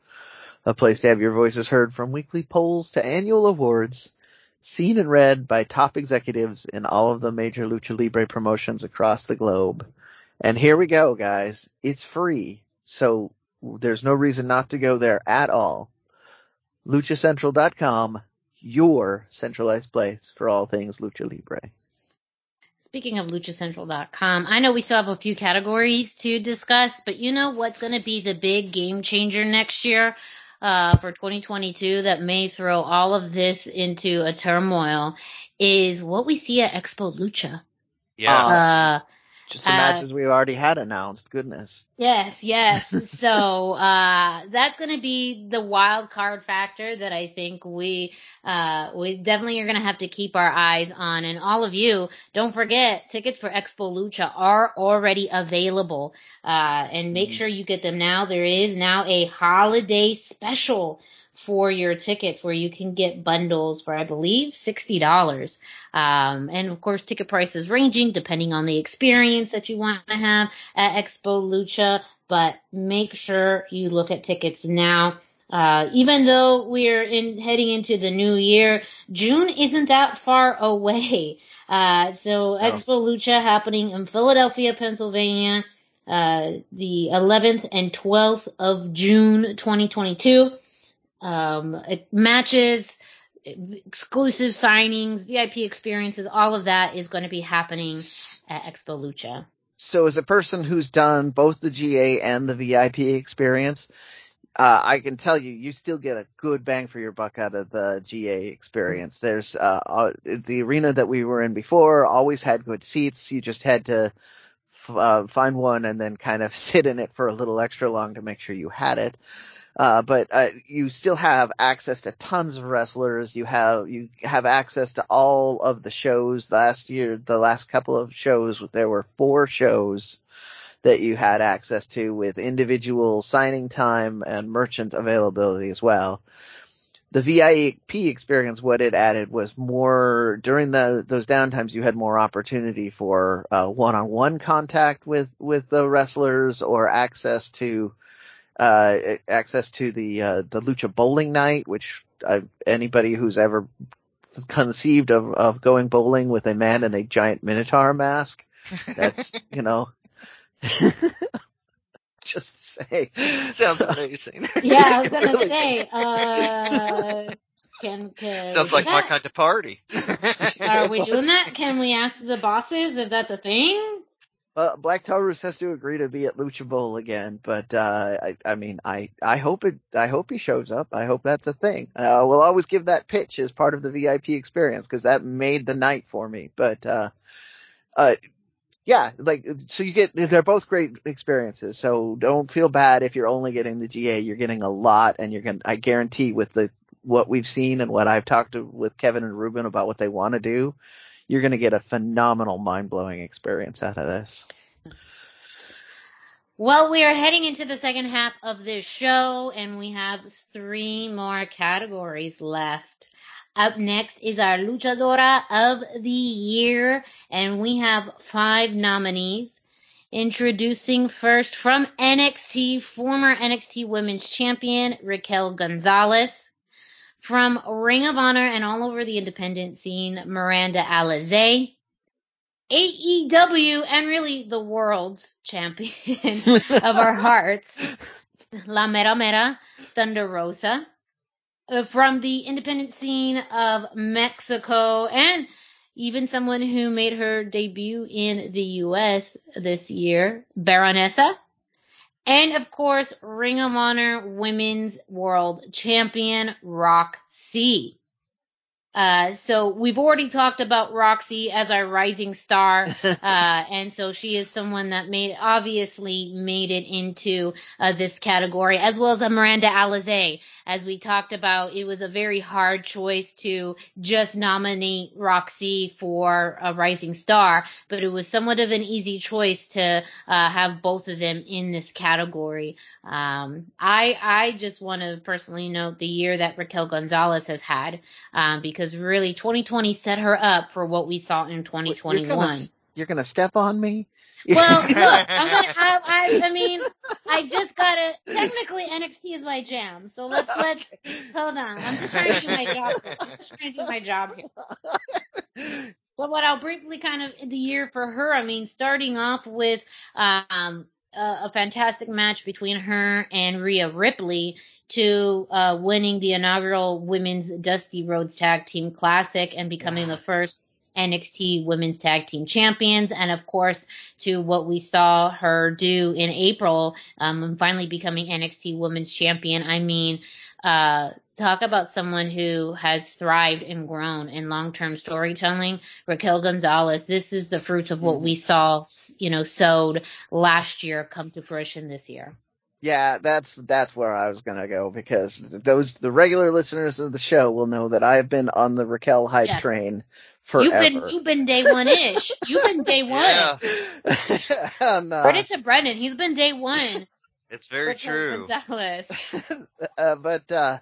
a place to have your voices heard from weekly polls to annual awards, seen and read by top executives in all of the major Lucha Libre promotions across the globe. And here we go, guys. It's free, so there's no reason not to go there at all. LuchaCentral.com, your centralized place for all things Lucha Libre. Speaking of luchacentral.com, I know we still have a few categories to discuss, but you know what's going to be the big game changer next year? Uh, for 2022 that may throw all of this into a turmoil is what we see at Expo Lucha. Yes. Uh, Just the Uh, matches we've already had announced. Goodness. Yes, yes. <laughs> so uh that's going to be the wild card factor that I think we uh we definitely are going to have to keep our eyes on and all of you don't forget tickets for Expo Lucha are already available uh and make Mhm. sure you get them now there is now a holiday special for your tickets where you can get bundles for I believe $60 um and of course ticket prices ranging depending on the experience that you want to have at Expo Lucha, but make sure you look at tickets now. Uh, even though we're in heading into the new year, June isn't that far <laughs> away. Uh, so Expo Lucha happening in Philadelphia, Pennsylvania, uh, the 11th and 12th of June, 2022. Um, it- matches, exclusive signings, VIP experiences, all of that is going to be happening at Expo Lucha. So as a person who's done both the GA and the VIP experience, uh, I can tell you, you still get a good bang for your buck out of the GA experience. There's, uh, uh the arena that we were in before always had good seats. You just had to, f- uh, find one and then kind of <laughs> sit in it for a little extra long to make sure you had it. Uh, but, uh, you still have access to tons of wrestlers. You have, you have access to all of the shows last year, the last couple of shows, there were four shows that you had access to with individual signing time and merchant availability as well. The VIP experience, what it added was more during the those downtimes. You had more opportunity for uh, one-on-one contact with with the wrestlers or access to uh, access to the uh, the lucha bowling night, which uh, anybody who's ever conceived of of going bowling with a man in a giant minotaur mask, that's <laughs> you know <laughs> just say Sounds amazing. <laughs> Yeah, I was gonna Really? say, uh, can, can Sounds like do my kind of party. Are we doing that? Can we ask the bosses if that's a thing? Well, Black Taurus has to agree to be at Lucha Bowl again, but uh, I, I mean, I, I hope it, I hope he shows up. I hope that's a thing. Uh, we'll always give that pitch as part of the VIP experience because that made the night for me. But, uh, uh, yeah, like, so you get, they're both great experiences. So don't feel bad if you're only getting the GA. You're getting a lot and you're going I guarantee with the, what we've seen and what I've talked to with Kevin and Ruben about what they want to do, you're going to get a phenomenal mind blowing experience out of this. Well, we are heading into the second half of this show and we have three more categories left. Up next is our luchadora of the year and we have five nominees. Introducing first from NXT, former NXT Women's Champion Raquel Gonzalez. From Ring of Honor and all over the independent scene, Miranda Alizé. AEW and really the world's champion <laughs> of our hearts, <laughs> La Mera Mera Thunder Rosa. Uh, from the independent scene of Mexico and even someone who made her debut in the US this year, Baronessa. And of course, Ring of Honor Women's World Champion, Roxy. Uh, so we've already talked about Roxy as our rising star, <laughs> uh, and so she is someone that made obviously made it into uh, this category, as well as a Miranda Alizé. As we talked about, it was a very hard choice to just nominate Roxy for a rising star, but it was somewhat of an easy choice to uh, have both of them in this category. Um, I I just want to personally note the year that Raquel Gonzalez has had, um, because really 2020 set her up for what we saw in You're 2021. gonna, you're gonna step on me? Well, look, I'm gonna, <laughs> I, I, I mean, I just gotta, technically NXT is my jam, so let's, let's, hold on, I'm just trying to do my job, I'm just trying to do my job here. But what I'll briefly kind of the year for her, I mean, starting off with um, a, a fantastic match between her and Rhea Ripley to uh, winning the inaugural Women's Dusty Rhodes Tag Team Classic and becoming the first NXT Women's Tag Team Champions, and of course to what we saw her do in April, um, and finally becoming NXT Women's Champion. I mean, uh, talk about someone who has thrived and grown in long-term storytelling. Raquel Gonzalez, this is the fruit of what we saw, you know, sowed last year come to fruition this year. Yeah, that's that's where I was gonna go because those the regular listeners of the show will know that I've been on the Raquel hype Yes. train forever. You've been you've been day one ish. You've been day one. Yeah. <laughs> Credit to Brendan. He's been day one. <laughs> It's very true. Gonzalez. <laughs> uh, but uh,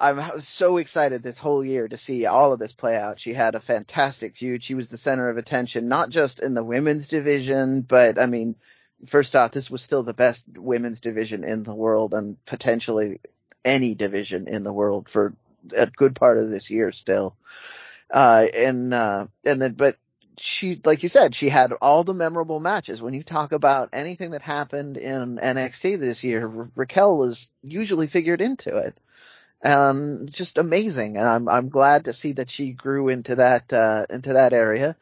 I'm so excited this whole year to see all of this play out. She had a fantastic feud. She was the center of attention, not just in the women's division, but I mean, first off, this was still the best women's division in the world and potentially any division in the world for a good part of this year still. Uh, and, uh, and then, but she, like you said, she had all the memorable matches. When you talk about anything that happened in NXT this year, Ra- Raquel was usually figured into it. Um, just amazing. And I'm, I'm glad to see that she grew into that, uh, into that area.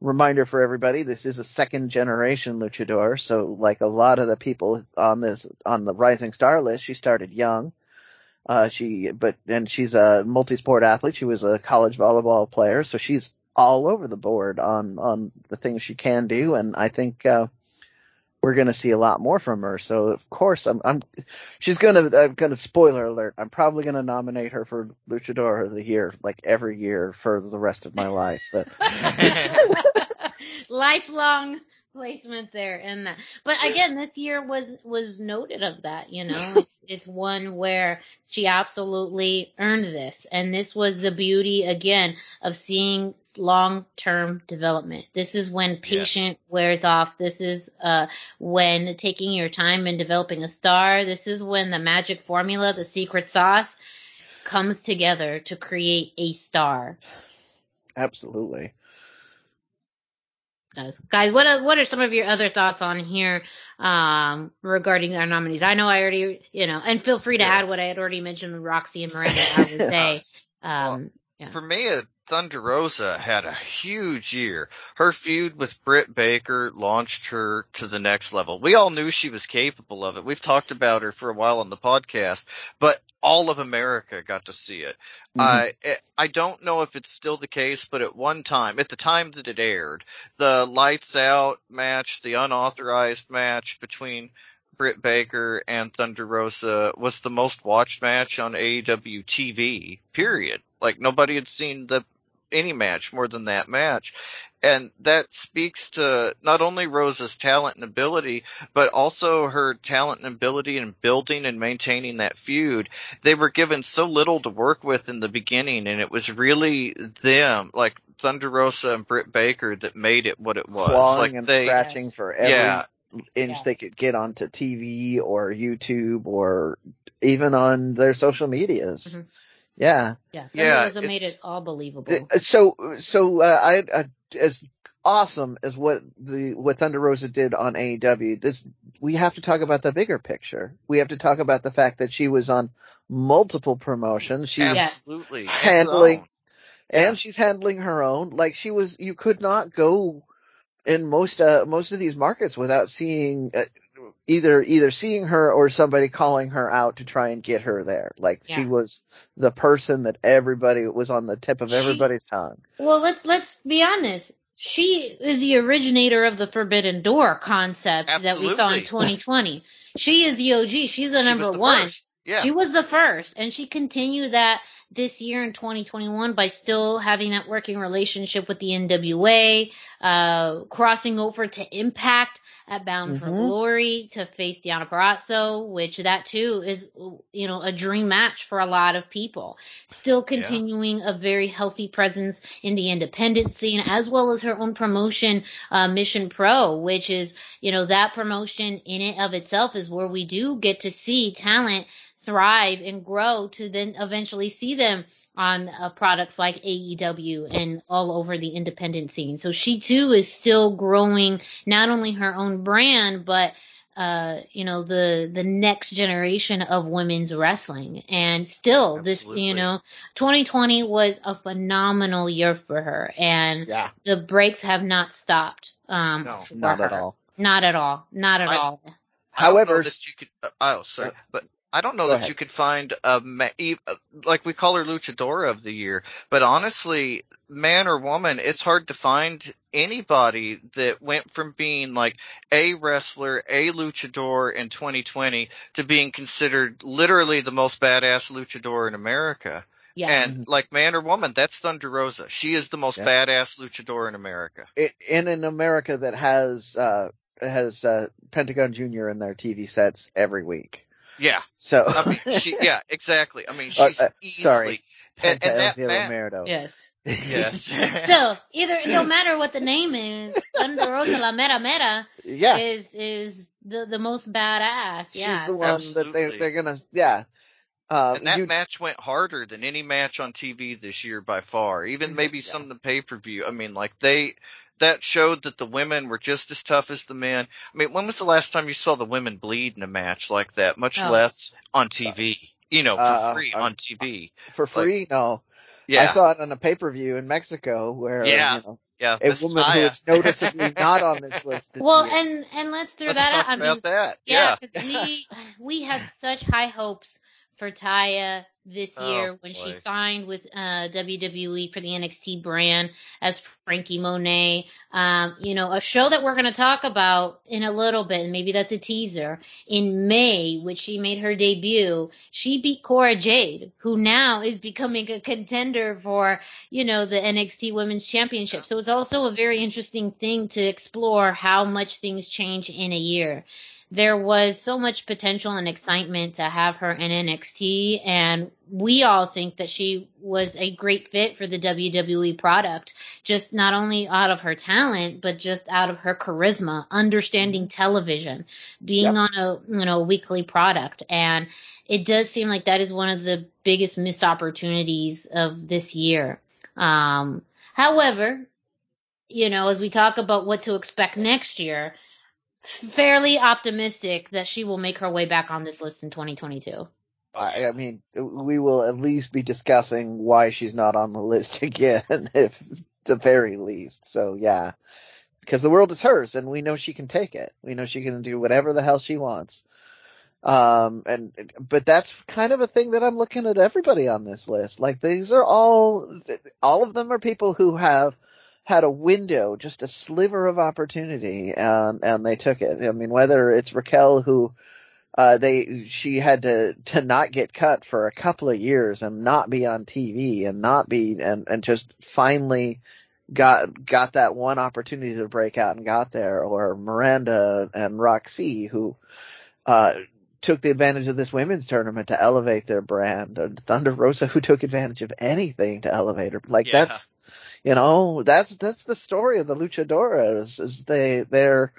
Reminder for everybody, this is a second generation luchador. So like a lot of the people on this, on the rising star list, she started young. Uh, she, but, and she's a multi-sport athlete. She was a college volleyball player. So she's all over the board on, on the things she can do. And I think, uh, we're going to see a lot more from her. So of course I'm, I'm, she's going to, I'm going to spoiler alert. I'm probably going to nominate her for Luchador of the Year, like every year for the rest of my life. But <laughs> <laughs> Lifelong placement there in that. But again, this year was was noted of that, you know. It's, <laughs> it's one where she absolutely earned this. And this was the beauty again of seeing long-term development. This is when patient wears off. This is uh when taking your time and developing a star. This is when the magic formula, the secret sauce comes together to create a star. absolutely. Guys, guys, what are, what are some of your other thoughts on here um, regarding our nominees? I know I already, you know, and feel free to Yeah. add what I had already mentioned with Roxy and Miranda. I would <laughs> say, um, yeah. For me, uh, Thunder Rosa had a huge year. Her feud with Britt Baker launched her to the next level. We all knew she was capable of it. We've talked about her for a while on the podcast, but all of America got to see it. Mhm. I I don't know if it's still the case, but at one time, at the time that it aired, the lights out match, the unauthorized match between Britt Baker and Thunder Rosa was the most watched match on AEW TV, period. Like nobody had seen the any match more than that match. And that speaks to not only Rosa's talent and ability, but also her talent and ability in building and maintaining that feud. They were given so little to work with in the beginning, and it was really them, like Thunder Rosa and Britt Baker, that made it what it was. Clawing like and they, scratching for every yeah, inch Yeah. they could get onto TV or YouTube or even on their social medias. Mhm. Yeah. yeah, Yeah, Rosa made it all believable. Uh, So, so, uh, I, uh, as awesome as what the, what Thunder Rosa did on AEW, this, we have to talk about the bigger picture. We have to talk about the fact that she was on multiple promotions. She was absolutely handling, Yeah. and she's handling her own. Like she was, you could not go in most, uh, most of these markets without seeing, uh, either, either seeing her or somebody calling her out to try and get her there. Like she was the person that everybody was on the tip of She- everybody's tongue. well, let's let's be honest. She is the originator of the Forbidden Door concept that we saw in 2020. She is the OG. She's the She number the one. first. Yeah. She was the first, and she continued that this year in 2021 by still having that working relationship with the NWA, uh, crossing over to Impact at Bound for Mhm. Glory to face Deonna Purrazzo, which that too is, you know, a dream match for a lot of people. Still continuing a very healthy presence in the independent scene as well as her own promotion, uh, Mission Pro, which is, you know, that promotion in it of itself is where we do get to see talent thrive and grow to then eventually see them on uh, products like AEW and all over the independent scene. So she too is still growing not only her own brand, but uh, you know, the, the next generation of women's wrestling. And still this, you know, 2020 was a phenomenal year for her and Yeah. the breaks have not stopped. Um, No, for Not at all. Not at all. Not at I- all. I don't know However, that you could, uh, oh, sorry, but I don't know Go that ahead. you could find a e- like we call her luchadora of the year, but honestly, man or woman, it's hard to find anybody that went from being like a wrestler, a luchador in 2020 to being considered literally the most badass luchador in America. Yes. And like man or woman, that's Thunder Rosa. She is the most Yeah. badass luchador in America. I- in an America that has uh has uh Pentagon Junior in their TV sets every week. Yeah. So I mean, she, <laughs> yeah, exactly. I mean, Uh, she's uh, easily, sorry. and, Penta and El that Zero Miedo. yes. yes. <laughs> <laughs> Still, either no matter what the name is, Thunder Rosa La Mera Mera yeah. is is the the most badass. Yeah. She's the so- one that they Absolutely. they're gonna yeah. Um, And that you- match went harder than any match on TV this year by far. Even maybe some of the pay per view. I mean, like they, that showed that the women were just as tough as the men. I mean, when was the last time you saw the women bleed in a match like that? Much Oh. less on TV. You know, for Uh, free uh, on TV. for free. no, Yeah. I saw it on a pay per view in Mexico where Yeah. you know, yeah. a Miss woman who Taya. is noticeably not on this list. This well, year. and and let's throw Let's that talk out. I mean, that. yeah, Yeah. we we had such high hopes for Taya this Oh, year when boy. she signed with uh, WWE for the NXT brand as Franky Monet. Um, you know, a show that we're going to talk about in a little bit, and maybe that's a teaser. In May, which she made her debut, she beat Cora Jade, who now is becoming a contender for, you know, the NXT Women's Championship. So it's also a very interesting thing to explore how much things change in a year there was so much potential and excitement to have her in NXT and we all think that she was a great fit for the WWE product just not only out of her talent but just out of her charisma understanding television being Yep. on a you know weekly product. And it does seem like that is one of the biggest missed opportunities of this year. Um however you know as we talk about what to expect next year fairly optimistic that she will make her way back on this list in 2022. I, I mean, we will at least be discussing why she's not on the list <laughs> again, if the very least. So yeah, because the world is hers, and we know she can take it. We know she can do whatever the hell she wants. Um, and but that's kind of a thing that I'm looking at everybody on this list. Like these are all, all of them are people who have had a window, just a sliver of opportunity, and and they took it. I mean, whether it's Raquel who uh, they she had to to not get cut for a couple of years and not be on TV and not be and and just finally got got that one opportunity to break out and got there or Miranda and Roxy who uh took the advantage of this women's tournament to elevate their brand and Thunder Rosa who took advantage of anything to elevate her like Yeah. that's you know that's that's the story of the luchadoras is they they're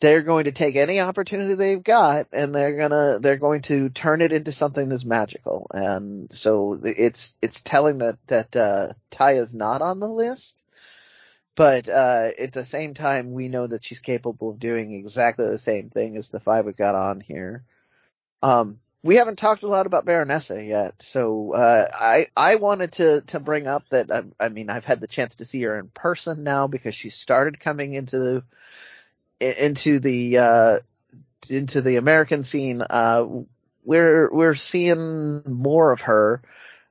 they're going to take any opportunity they've got and they're gonna they're going to turn it into something that's magical. And so it's it's telling that that uh Taya's not on the list but uh at the same time we know that she's capable of doing exactly the same thing as the five we got on here. Um we haven't talked a lot about Baronessa yet, so uh, I I wanted to to bring up that I, I mean I've had the chance to see her in person now because she started coming into the into the uh into the American scene. Uh, we're we're seeing more of her.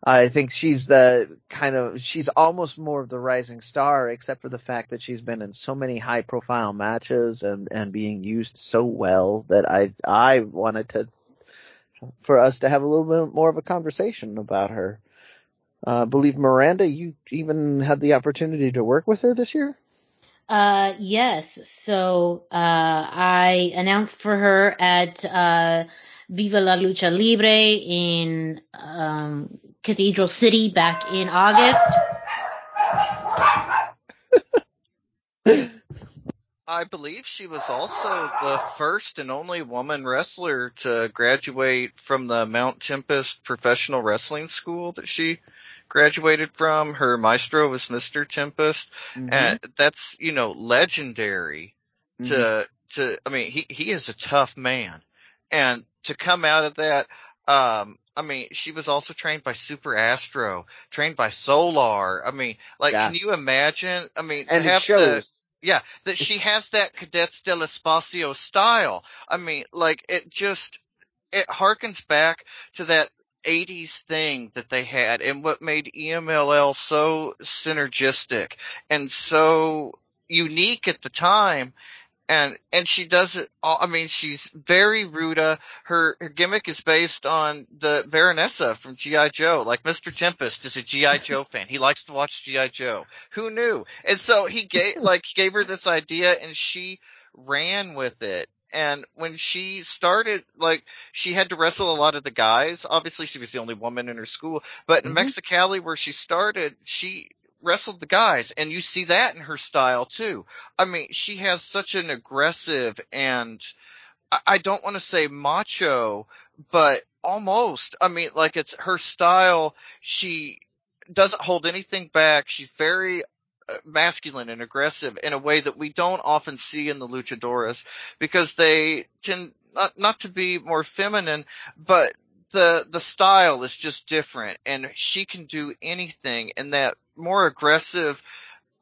I think she's the kind of she's almost more of the rising star, except for the fact that she's been in so many high profile matches and and being used so well that I I wanted to for us to have a little bit more of a conversation about her. Uh, I believe Miranda, you even had the opportunity to work with her this year. Uh, yes. So, uh, I announced for her at, uh, Viva la Lucha Libre in, um, Cathedral City back in August. <laughs> I believe she was also the first and only woman wrestler to graduate from the Mount Tempest Professional Wrestling School that she graduated from. Her maestro was Mr. Tempest. Mm-hmm. And that's, you know, legendary to, to, I mean, he, he is a tough man. And to come out of that, um, I mean, she was also trained by Super Astro, trained by Solar. I mean, like, Yeah. can you imagine? I mean, and have the, shows. Yeah, that she has that Cadetes del Espacio style. I mean, like it just, it harkens back to that 80s thing that they had and what made EMLL so synergistic and so unique at the time. And, and she does it all, I mean, she's very Ruda. Her, her gimmick is based on the Baronessa from G.I. Joe. Like Mr. Tempest is a G.I. <laughs> Joe fan. He likes to watch G.I. Joe. Who knew? And so he gave, <laughs> like, gave her this idea and she ran with it and when she started, like, she had to wrestle a lot of the guys. Obviously, she was the only woman in her school. But in mm-hmm. Mexicali, where she started, she wrestled the guys. And you see that in her style, too. I mean, she has such an aggressive and, I don't want to say macho, but almost. I mean, like, it's her style. She doesn't hold anything back. She's very uh, masculine and aggressive in a way that we don't often see in the luchadoras because they tend not, not to be more feminine, but the, the style is just different and she can do anything and that more aggressive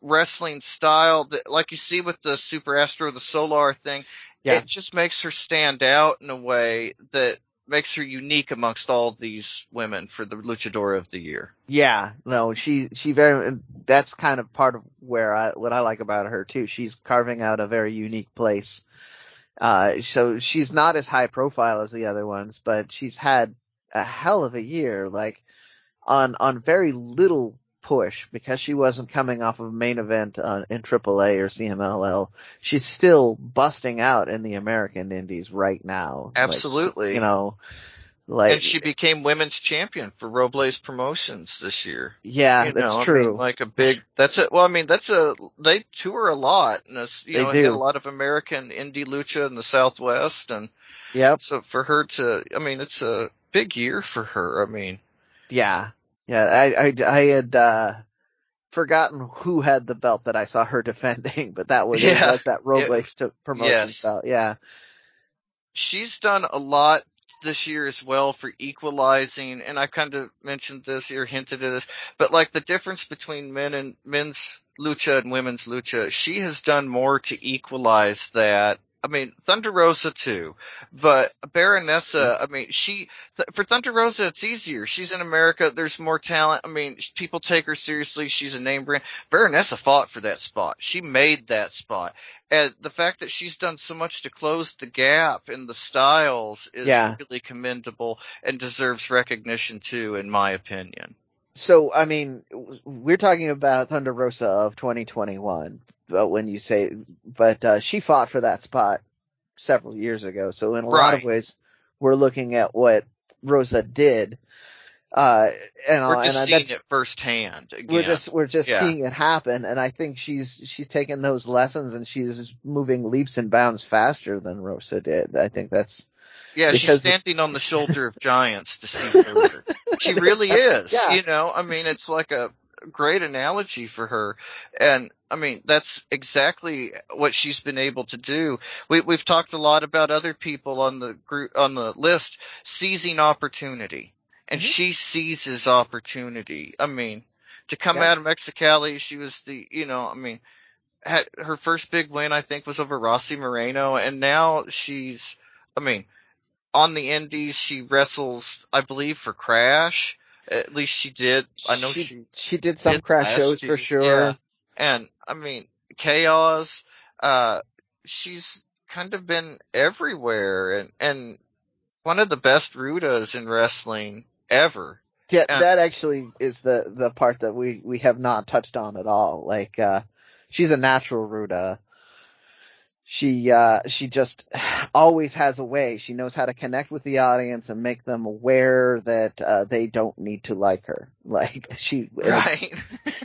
wrestling style that, like you see with the Super Astro, the Solar thing, yeah. it just makes her stand out in a way that makes her unique amongst all these women for the luchador of the year. Yeah, no, she she very that's kind of part of where I what I like about her too. She's carving out a very unique place. Uh, so she's not as high profile as the other ones, but she's had a hell of a year, like on on very little push because she wasn't coming off of a main event uh, in AAA or CMLL. She's still busting out in the American Indies right now. Absolutely. Like, you know, like and she became women's champion for Robles Promotions this year. Yeah, you that's know, true. I mean, like a big. That's it. Well, I mean, that's a. They tour a lot, and it's, you they know, do. a lot of American indie lucha in the Southwest, and yeah. So for her to, I mean, it's a big year for her. I mean, yeah, yeah, I, I, I had, uh, forgotten who had the belt that I saw her <laughs> defending, but that was, yeah. was that Robles yeah. promotion yes. belt. Yeah. She's done a lot this year as well for equalizing, and I kind of mentioned this or hinted at this, but like the difference between men and men's lucha and women's lucha, she has done more to equalize that I mean, Thunder Rosa too, but Baronessa, mm-hmm. I mean, she, th- for Thunder Rosa, it's easier. She's in America. There's more talent. I mean, people take her seriously. She's a name brand. Baronessa fought for that spot. She made that spot. And the fact that she's done so much to close the gap in the styles is yeah. really commendable and deserves recognition too, in my opinion. So, I mean, we're talking about Thunder Rosa of 2021, but when you say, but uh, she fought for that spot several years ago. So in a right. lot of ways, we're looking at what Rosa did. Uh, and we're just and seeing it firsthand. Again. We're just we're just yeah. seeing it happen, and I think she's she's taken those lessons and she's moving leaps and bounds faster than Rosa did. I think that's yeah, she's standing on the shoulder of <laughs> giants to see further. she really <laughs> is. Yeah. You know, I mean, it's like a great analogy for her. And I mean, that's exactly what she's been able to do. We, we've talked a lot about other people on the group, on the list seizing opportunity and mm-hmm. she seizes opportunity. I mean, to come yeah. out of Mexicali, she was the, you know, I mean, had her first big win, I think, was over Rossy Moreno, and now she's, I mean, on the indies, she wrestles, I believe, for Crash. At least she did. I know she she, she did some did crash shows year. for sure. Yeah. And I mean, Chaos, uh, she's kind of been everywhere and, and one of the best Rudas in wrestling ever. Yeah, and, that actually is the, the part that we, we have not touched on at all. Like, uh, she's a natural Ruda she uh she just <sighs> always has a way. She knows how to connect with the audience and make them aware that uh they don't need to like her. <laughs> Like she right. <laughs>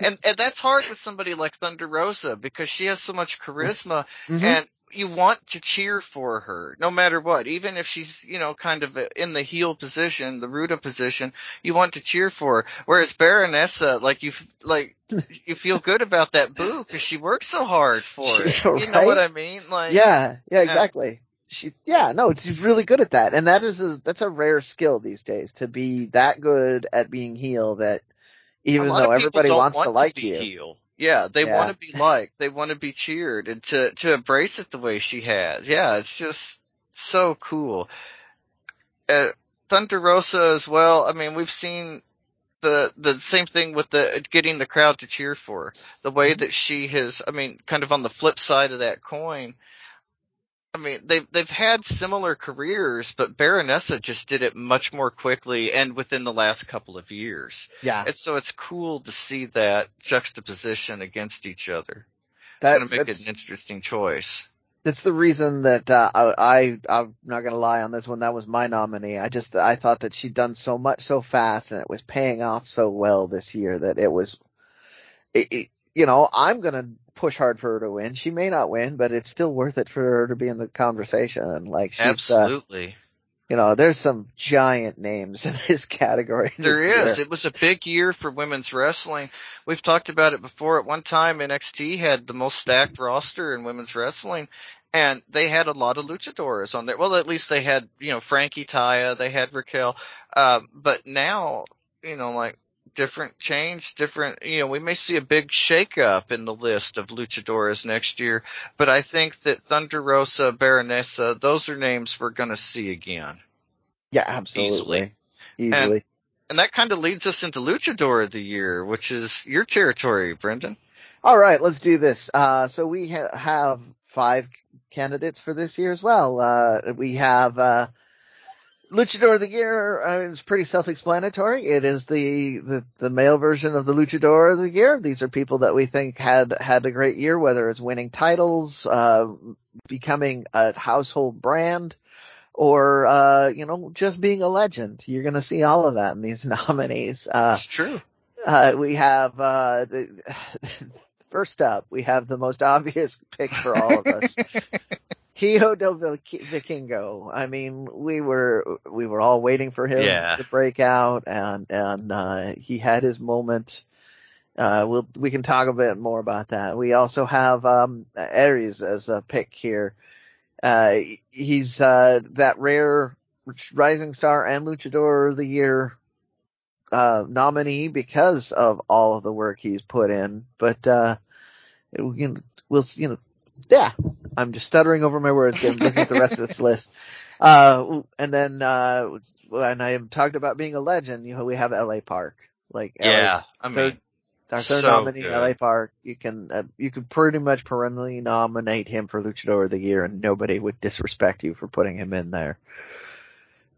And and that's hard with somebody like thunder rosa because she has so much charisma <laughs> mm-hmm. and you want to cheer for her no matter what. Even if she's you know kind of in the heel position the ruda position you want to cheer for her. Whereas baronessa like you like <laughs> you feel good about that boo because she works so hard for it. Right? you know what i mean? Like yeah yeah exactly. She yeah no she's really good at that. And that is a, that's a rare skill these days to be that good at being heel that even though everybody wants want to like to you. heel. Yeah, they Yeah. want to be liked. They want to be cheered and to, to embrace it the way she has. Yeah, it's just so cool. uh, Thunder Rosa as well. I mean, we've seen the the same thing with the getting the crowd to cheer for her. the way that she has. I mean, kind of on the flip side of that coin. I mean, they've they've had similar careers, but Baronessa just did it much more quickly and within the last couple of years. Yeah. And so it's cool to see that juxtaposition against each other. That, it's going to make it that's, an interesting choice. that's the reason that uh, I, I I'm not gonna lie on this one. That was my nominee. I just I thought that she'd done so much so fast and it was paying off so well this year that it was. It, it, you know, I'm gonna push hard for her to win. She may not win, but it's still worth it for her to be in the conversation. Like she's, uh, Absolutely. you know, there's some giant names <laughs> in this category. this There is. year. It was a big year for women's wrestling. We've talked about it before. At one time, NXT had the most stacked roster in women's wrestling, and they had a lot of luchadores on there. Well, at least they had, you know, Franky Taya, they had Raquel. Um, but now, you know, like different change, different, you know, we may see a big shakeup in the list of luchadores next year, but I think that Thunder Rosa, Baronessa, those are names we're going to see again. Yeah, absolutely. Easily. And that kind of leads us into Luchador of the Year, which is your territory, Brendan. All right, let's do this. Uh, so we ha- have five candidates for this year as well. Uh, we have, uh, Luchador of the Year uh, is pretty self-explanatory. It is the, the, the male version of the Luchador of the Year. These are people that we think had, had a great year, whether it's winning titles, uh, becoming a household brand, or, uh, you know, just being a legend. You're gonna see all of that in these <laughs> nominees. Uh, That's true. uh, we have, uh, the, <laughs> first up, we have the most obvious pick for all of us. <laughs> Hijo del Vikingo. I mean, we were, we were all waiting for him Yeah. to break out and, and, uh, he had his moment. Uh, we'll, we can talk a bit more about that. We also have, um, Arez as a pick here. Uh, he's, uh, that rare rising star and luchador of the year uh, nominee because of all of the work he's put in. But uh, it, you know, we'll you know, yeah. I'm just stuttering over my words. Getting looking at the rest of this list. <laughs> Uh, and then uh, and I have talked about being a legend. You know, we have L.A. Park. Like LA Yeah. I third- mean, our third so nominee, good. L.A. Park. You can uh, you could pretty much perennially nominate him for Luchador of the Year, and nobody would disrespect you for putting him in there.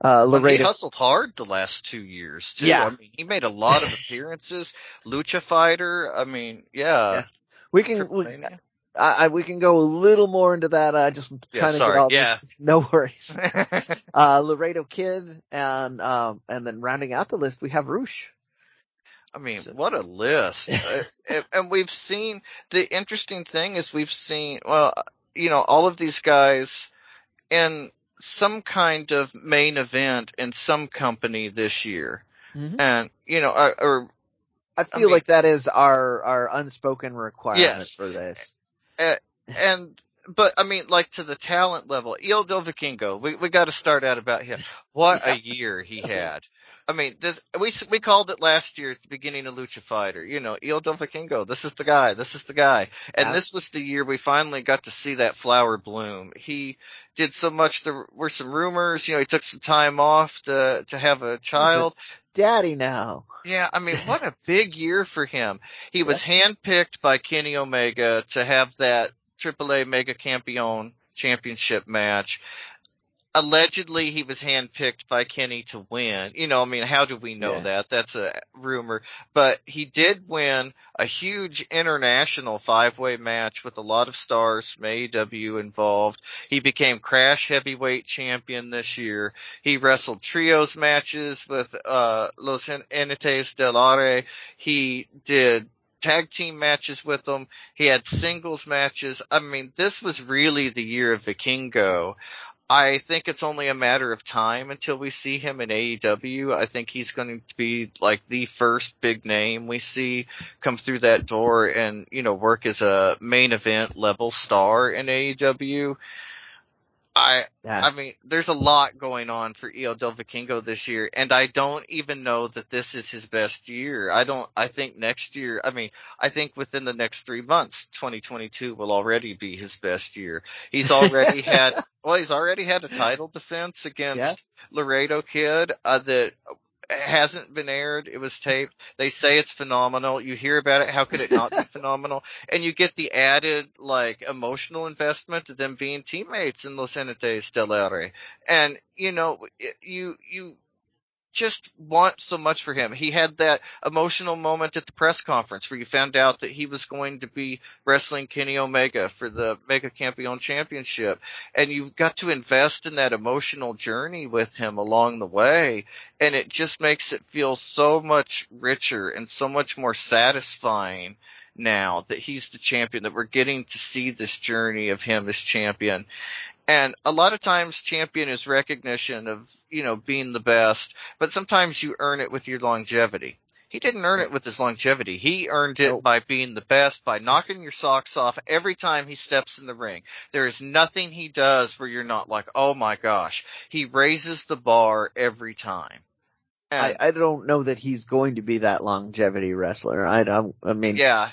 Uh, well, he hustled hard the last two years too. Yeah. I mean, he made a lot of <laughs> appearances. Lucha fighter. I mean, yeah. Yeah. we can we. I, I, we can go a little more into that. I just Yeah, trying to sorry. get all Yeah. this. <laughs> No worries. <laughs> Uh, Laredo Kid and, um, and then rounding out the list, we have Rush. I mean, So- what a list. <laughs> Uh, and- we've seen, the interesting thing is we've seen, well, you know, all of these guys in some kind of main event in some company this year. And, you know, or, or I feel mean- like that is our, our unspoken requirement Yes. for this. And but I mean, like to the talent level, Hijo del Vikingo, we we got to start out about him. What a year he had! I mean, this we we called it last year at the beginning of Lucha Fighter. You know, Hijo del Vikingo, this is the guy, this is the guy, and Yeah. this was the year we finally got to see that flower bloom. He did so much. There were some rumors. You know, he took some time off to to have a mm-hmm. child. Daddy now. Yeah, I mean, what a big year for him. He was handpicked by Kenny Omega to have that AAA Mega Campeon championship match. Allegedly, he was handpicked by Kenny to win. You know, I mean, how do we know Yeah. that? That's a rumor. But he did win a huge international five-way match with a lot of stars from AEW involved. He became Crash Heavyweight Champion this year. He wrestled trios matches with uh Los Jinetes del Aire. He did tag team matches with them. He had singles matches. I mean, this was really the year of Vikingo. I think it's only a matter of time until we see him in AEW. I think he's going to be like the first big name we see come through that door and, you know, work as a main event level star in AEW. I Yeah. I mean, there's a lot going on for Hijo del Vikingo this year, and I don't even know that this is his best year. I don't. I think next year. I mean, I think within the next three months, 2022 will already be his best year. He's <laughs> already had. Well, he's already had a title defense against Yeah. Laredo Kid uh, that hasn't been aired. It was taped. They say it's phenomenal. You hear about it. How could it not be <laughs> phenomenal? And you get the added like emotional investment of them being teammates in Los Jinetes del Aire. And you know, you you just want so much for him. He had that emotional moment at the press conference where you found out that he was going to be wrestling Kenny Omega for the Mega Campeon Championship. And you got to invest in that emotional journey with him along the way. And it just makes it feel so much richer and so much more satisfying now that he's the champion, that we're getting to see this journey of him as champion. And a lot of times champion is recognition of, you know, being the best, but sometimes you earn it with your longevity. He didn't earn it with his longevity. He earned it Nope. by being the best, by knocking your socks off every time he steps in the ring. There is nothing he does where you're not like, oh my gosh. He raises the bar every time. I, I don't know that he's going to be that longevity wrestler. I don't, I mean, yeah.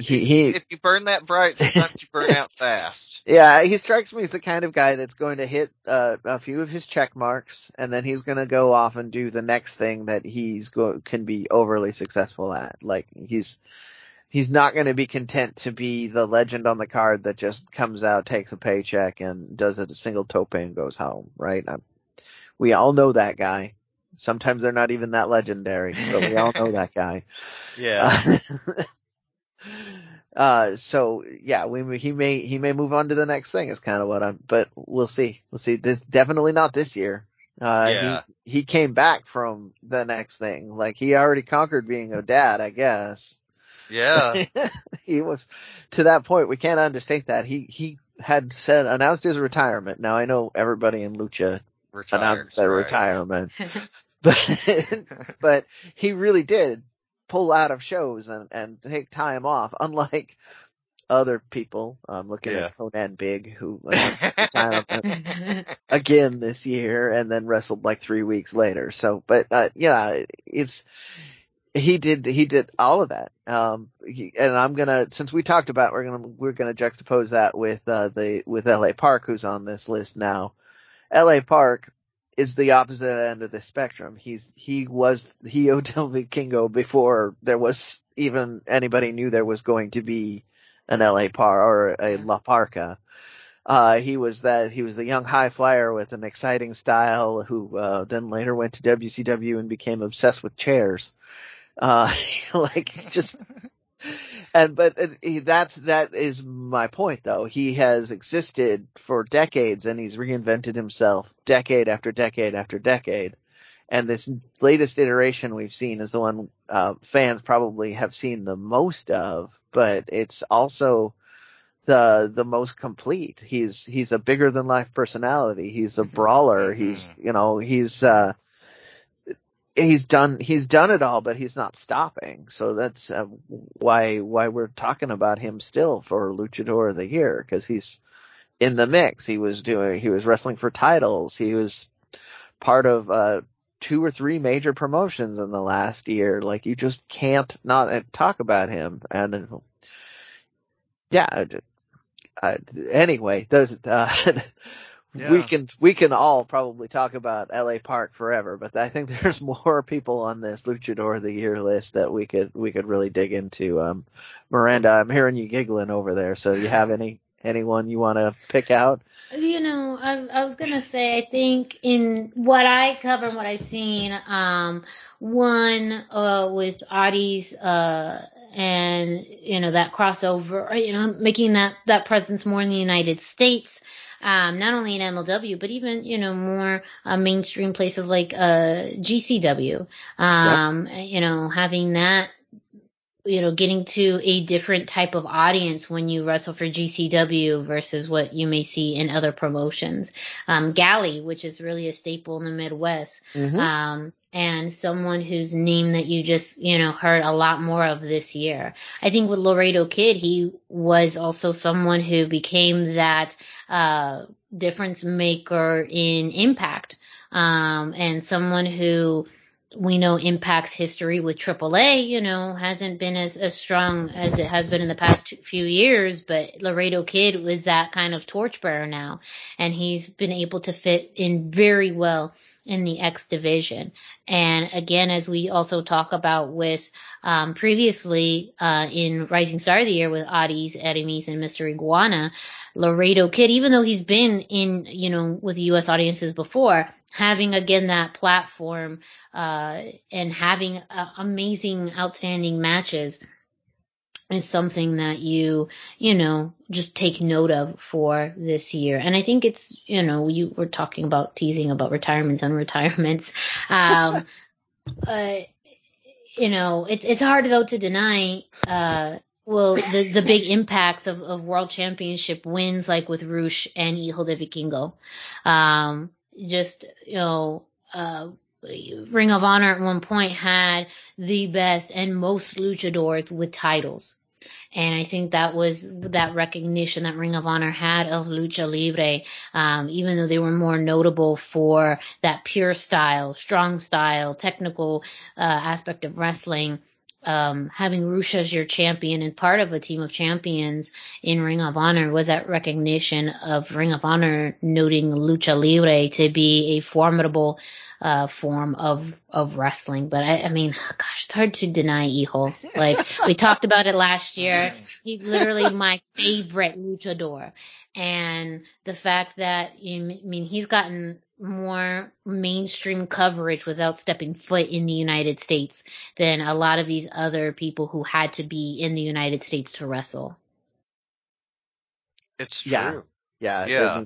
He, he, If you burn that bright, sometimes you burn out fast. <laughs> yeah, he strikes me as the kind of guy that's going to hit uh, a few of his check marks, and then he's going to go off and do the next thing that he's go can be overly successful at. Like he's he's not going to be content to be the legend on the card that just comes out, takes a paycheck, and does a single tope and goes home. Right? i we all know that guy. Sometimes they're not even that legendary, but we all know <laughs> that guy. Yeah. Uh, <laughs> uh, so yeah, we he may he may move on to the next thing is kind of what I'm, but we'll see. We'll see. This definitely not this year. Uh, Yeah. he he came back from the next thing. Like he already conquered being a dad, I guess. Yeah. <laughs> he was to that point. We can't understate that. He he had said announced his retirement. Now I know everybody in Lucha Retired. announced their right. retirement, <laughs> but <laughs> but he really did pull out of shows and, and take time off, <laughs> unlike other people. I'm looking Yeah. at Konnan Big, who <laughs> again this year and then wrestled like three weeks later. So, but, uh, yeah, it's, he did, he did all of that. Um, he, and I'm gonna, since we talked about, we're gonna, we're gonna juxtapose that with, uh, the, with LA Park, who's on this list now. LA Park is the opposite end of the spectrum. He's, he was Hijo <laughs> Del Vikingo before there was even anybody knew there was going to be an LA Par or a La Parca. Uh, he was that, he was the young high flyer with an exciting style who, uh, then later went to WCW and became obsessed with chairs. Uh, <laughs> like just, <laughs> and, but uh, he, that's, that is my point though. He has existed for decades and he's reinvented himself decade after decade after decade. And this latest iteration we've seen is the one, uh, fans probably have seen the most of, but it's also, the the most complete. He's he's a bigger than life personality. He's a brawler. He's you know he's uh he's done he's done it all, but he's not stopping. So that's uh, why why we're talking about him still for Luchador of the Year because he's in the mix. He was doing he was wrestling for titles. He was part of uh two or three major promotions in the last year. Like you just can't not uh, talk about him and. uh, yeah, uh, anyway, those <laughs> uh, we can we can all probably talk about L.A. Park forever, but I think <laughs> there's more people on this Luchador of the Year list that we could we could really dig into. Um, Miranda, I'm hearing you giggling over there. So you have any <laughs> anyone you want to pick out? You know, I, I was gonna say, I think in what I cover and what I've seen, um, one uh, with Audie's uh, and you know that crossover, you know, making that that presence more in the United States. Um, not only in MLW, but even, you know, more uh, mainstream places like uh, GCW. Um, You know, having that you know, getting to a different type of audience when you wrestle for GCW versus what you may see in other promotions. Um, Galley, which is really a staple in the Midwest, Mhm. um, and someone whose name that you just, you know, heard a lot more of this year. I think with Laredo Kid, he was also someone who became that, uh, difference maker in impact, um, and someone who we know impacts history with AAA, you know, hasn't been as, as strong as it has been in the past few years, but Laredo Kid was that kind of torchbearer now, and he's been able to fit in very well in the X division. And again, as we also talk about with um, previously uh, in Rising Star of the Year with Arez, Aramis, and Mr. Iguana, Laredo Kid, even though he's been in, you know, with U.S. audiences before, having again that platform uh, and having uh, amazing, outstanding matches is something that you, you know, just take note of for this year. And I think it's, you know, you were talking about teasing about retirements and retirements. Um, <laughs> uh, you know, it's, it's hard though to deny, uh, well, the, the big impacts of, of world championship wins like with Rush and Hijo de Vikingo. Um, just, you know, uh, Ring of Honor at one point had the best and most luchadors with titles. And I think that was that recognition that Ring of Honor had of Lucha Libre, um, even though they were more notable for that pure style, strong style, technical uh, aspect of wrestling. Um, having Rush as your champion and part of a team of champions in Ring of Honor was that recognition of Ring of Honor noting Lucha Libre to be a formidable uh, form of of wrestling. But I, I mean, gosh, it's hard to deny Hijo. Like we <laughs> talked about it last year. He's literally my favorite luchador, and the fact that you, I mean, he's gotten more mainstream coverage without stepping foot in the United States than a lot of these other people who had to be in the United States to wrestle. It's true. Yeah. Yeah. Yeah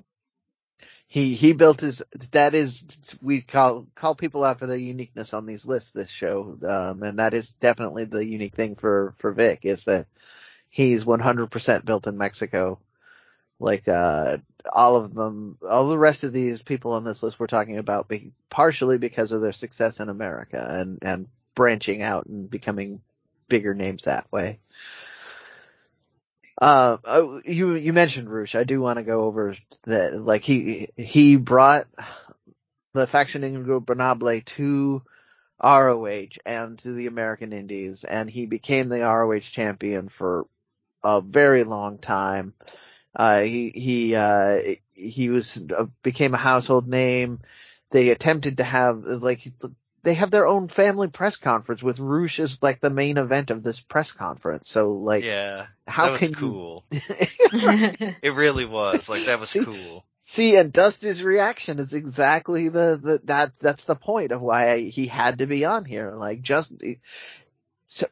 he he built his that is we call call people out for their uniqueness on these lists this show um, and that is definitely the unique thing for for Vic is that he's 100% built in Mexico. Like uh all of them all the rest of these people on this list we're talking about be, partially because of their success in America and and branching out and becoming bigger names that way uh, oh, you you mentioned Rush. I do want to go over that. Like he he brought the faction Ingobernable to ROH and to the American Indies, and he became the ROH champion for a very long time. Uh, he he uh, he was uh, became a household name. They attempted to have like they have their own family press conference with Rush as like the main event of this press conference. So like, yeah, how that was can cool. You... <laughs> <laughs> it really was like that was see, cool. See, and Dusty's reaction is exactly the, the that that's the point of why I, he had to be on here. Like just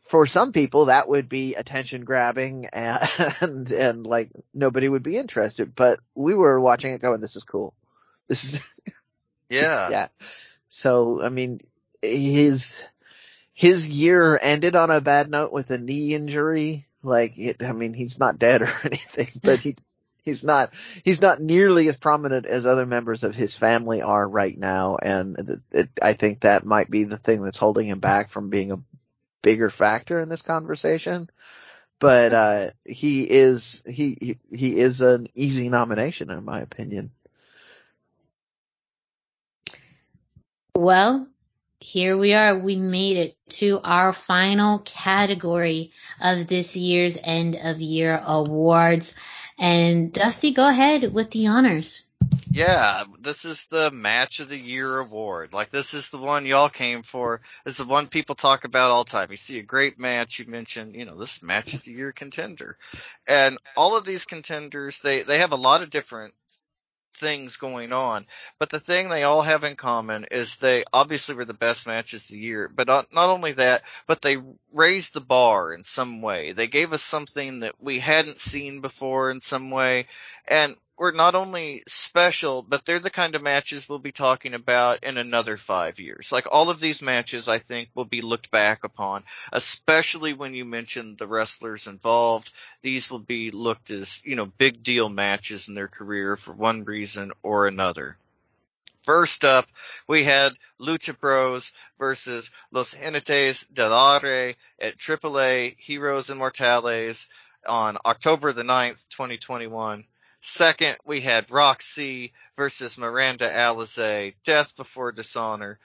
for some people that would be attention grabbing and, <laughs> and and like nobody would be interested. But we were watching it going, this is cool. This is yeah yeah. So I mean, his his year ended on a bad note with a knee injury. Like, it, I mean, he's not dead <laughs> or anything, but he he's not he's not nearly as prominent as other members of his family are right now, and it, it, I think that might be the thing that's holding him back from being a bigger factor in this conversation. But uh, he is he, he he is an easy nomination in my opinion. Well, here we are. We made it to our final category of this year's end of year awards. And Dusty, go ahead with the honors. Yeah, this is the match of the year award. Like this is the one y'all came for. This is the one people talk about all the time. You see a great match, you mention, you know, this match of the year contender. And all of these contenders, they, they have a lot of different things going on. But the thing they all have in common is they obviously were the best matches of the year. But not, not only that, but they raised the bar in some way. They gave us something that we hadn't seen before in some way. And were not only special, but they're the kind of matches we'll be talking about in another five years. Like all of these matches, I think will be looked back upon, especially when you mention the wrestlers involved. These will be looked as, you know, big deal matches in their career for one reason or another. First up, we had Lucha Bros versus Los Jinetes del Aire at AAA Heroes Inmortales on October the 9th, 2021 Second, we had Rok-C versus Miranda Alizé, Death Before Dishonor,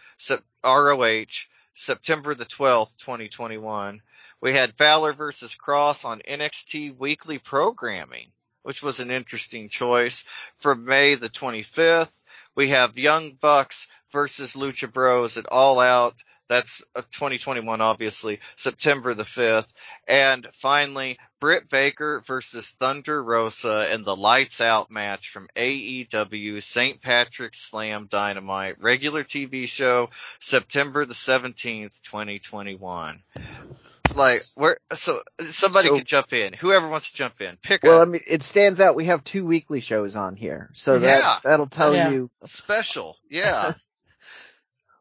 ROH, September the 12th, 2021. We had Balor versus Cross on NXT weekly programming, which was an interesting choice. For May the 25th, we have Young Bucks versus Lucha Bros at All Out that's 2021, obviously, September the 5th. And finally, Britt Baker versus Thunder Rosa in the lights out match from AEW St. Patrick's Slam Dynamite regular TV show, September the 17th, 2021 like where so somebody so, can jump in whoever wants to jump in pick well up. i mean it stands out we have two weekly shows on here so that yeah. that'll tell yeah. you special yeah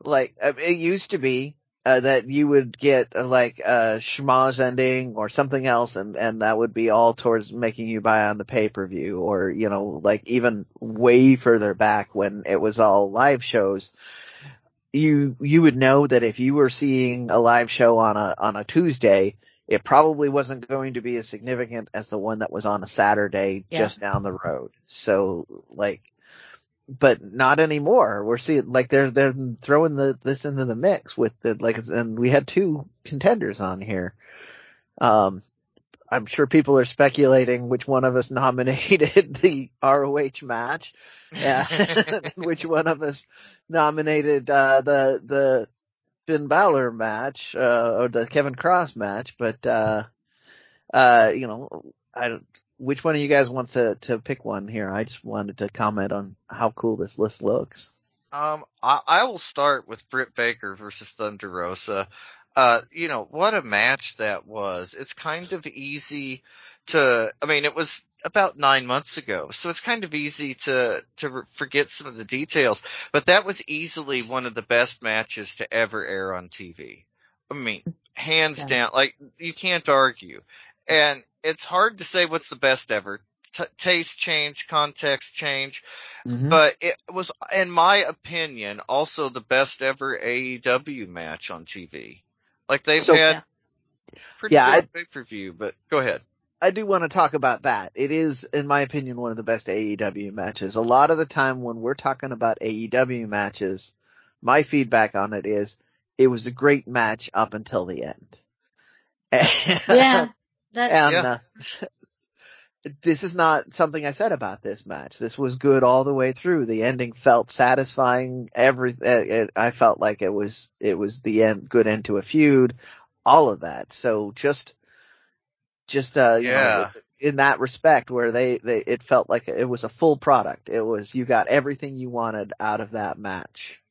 like uh, it used to be uh, that you would get uh, like a schmoz ending or something else and, and that would be all towards making you buy on the pay-per-view or, you know, like even way further back when it was all live shows. You, you would know that if you were seeing a live show on a, on a Tuesday, it probably wasn't going to be as significant as the one that was on a Saturday yeah. just down the road. So like, but not anymore. We're seeing like they're they're throwing the this into the mix with the like and we had two contenders on here. Um I'm sure people are speculating which one of us <laughs> nominated the ROH match. Yeah. <laughs> which one of us nominated uh the the Finn Balor match, uh or the Kevin Cross match, but uh uh you know, I don't which one of you guys wants to, to pick one here? I just wanted to comment on how cool this list looks. Um, I, I will start with Britt Baker versus Thunder Rosa. Uh, you know, what a match that was. It's kind of easy to, I mean, it was about nine months ago, so it's kind of easy to, to forget some of the details, but that was easily one of the best matches to ever air on TV. I mean, hands yeah. down, like, you can't argue. And it's hard to say what's the best ever. T- taste change, context change, mm-hmm. but it was, in my opinion, also the best ever AEW match on TV. Like they've so, had yeah. pretty yeah, good pay per view, but go ahead. I do want to talk about that. It is, in my opinion, one of the best AEW matches. A lot of the time when we're talking about AEW matches, my feedback on it is it was a great match up until the end. <laughs> yeah. That's, and, yeah. uh, this is not something I said about this match. This was good all the way through. The ending felt satisfying. Every, it, I felt like it was, it was the end, good end to a feud. All of that. So just, just, uh, yeah. Know, in that respect where they, they, it felt like it was a full product. It was, you got everything you wanted out of that match.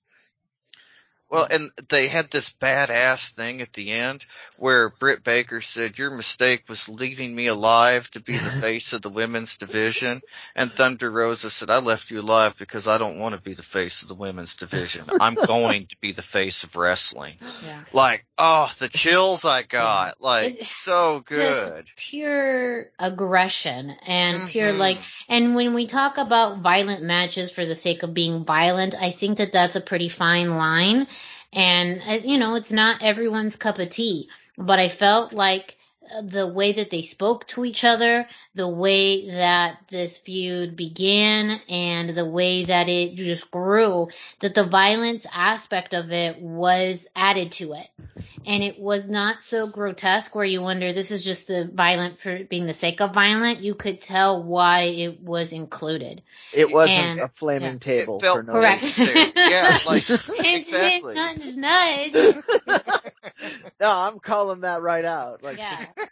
Well, and they had this badass thing at the end where Britt Baker said, your mistake was leaving me alive to be the <laughs> face of the women's division. And Thunder Rosa said, I left you alive because I don't want to be the face of the women's division. I'm going to be the face of wrestling. Yeah. Like, oh, the chills I got. Like, it's so good. pure aggression and mm-hmm. pure like, and when we talk about violent matches for the sake of being violent, I think that that's a pretty fine line and, uh, you know, it's not everyone's cup of tea, but I felt like the way that they spoke to each other, the way that this feud began, and the way that it just grew, that the violence aspect of it was added to it. And it was not so grotesque where you wonder this is just the violent for being the sake of violent. You could tell why it was included. It wasn't and, a flaming yeah. table. It felt no correct. yeah, <laughs> like exactly. It's not <laughs> no, I'm calling that right out. Like, yeah. <laughs>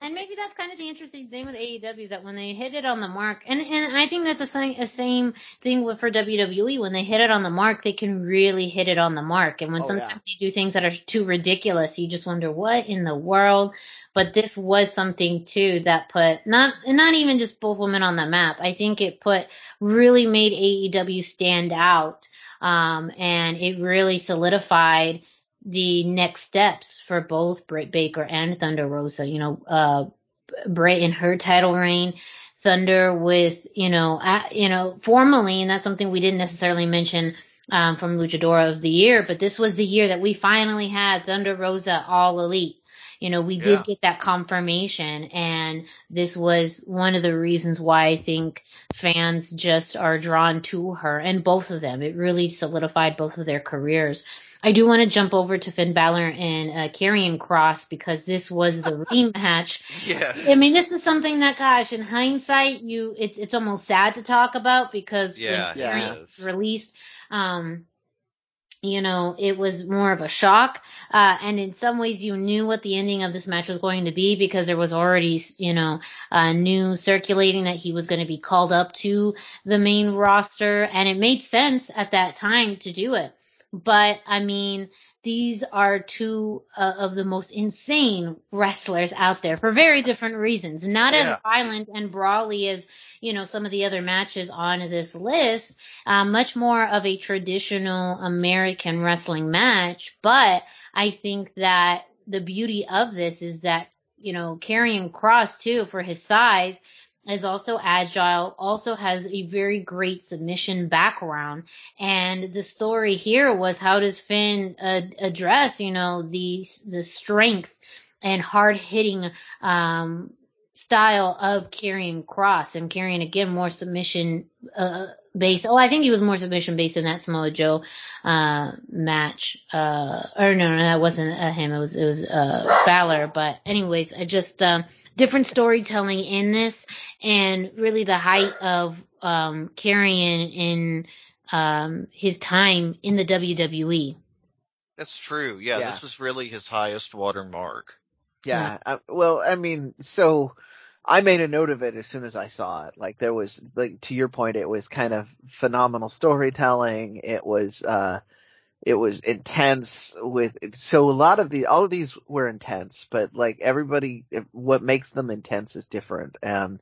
and maybe that's kind of the interesting thing with AEW is that when they hit it on the mark, and and I think that's a, same, a same thing with for WWE. When they hit it on the mark, they can really hit it on the mark. And when oh, sometimes yeah. they do things that are too ridiculous, you just wonder what in the world. But this was something too that put not not even just both women on the map. I think it put really made AEW stand out. Um, and it really solidified the next steps for both Britt Baker and Thunder Rosa. You know, uh, Britt in her title reign, Thunder with, you know, you know, formally, and that's something we didn't necessarily mention, um, from Luchadora of the Year, but this was the year that we finally had Thunder Rosa all elite. you know, we did Yeah. get that confirmation and this was one of the reasons why I think fans just are drawn to her and both of them. It really solidified both of their careers. I do want to jump over to Finn Balor and uh, Karrion Cross because this was the <laughs> rematch. Yes. I mean, this is something that, gosh, in hindsight, you it's it's almost sad to talk about because Yeah, when. Karrion was released, um, you know, it was more of a shock. Uh, and in some ways you knew what the ending of this match was going to be because there was already, you know, uh, news circulating that he was going to be called up to the main roster and it made sense at that time to do it. But I mean, these are two uh, of the most insane wrestlers out there for very different reasons. Not Yeah. as violent and brawly as, you know, some of the other matches on this list, uh, much more of a traditional American wrestling match. But I think that the beauty of this is that, you know, Karrion Cross too for his size is also agile, also has a very great submission background. And the story here was how does Finn uh, address, you know, the, the strength and hard hitting, um, style of Karrion Cross and Karrion again more submission uh based oh i think he was more submission based in that samoa joe uh match uh or no no that wasn't uh, him. It was it was uh Balor. But anyways I just um different storytelling in this and really the height of um Karrion in um his time in the WWE That's true. Yeah, Yeah. this was really his highest watermark. Yeah. Uh, well, I mean, so I made a note of it as soon as I saw it. Like there was, like to your point, it was kind of phenomenal storytelling. It was, uh, it was intense with, so a lot of the, all of these were intense, but like everybody, what makes them intense is different. And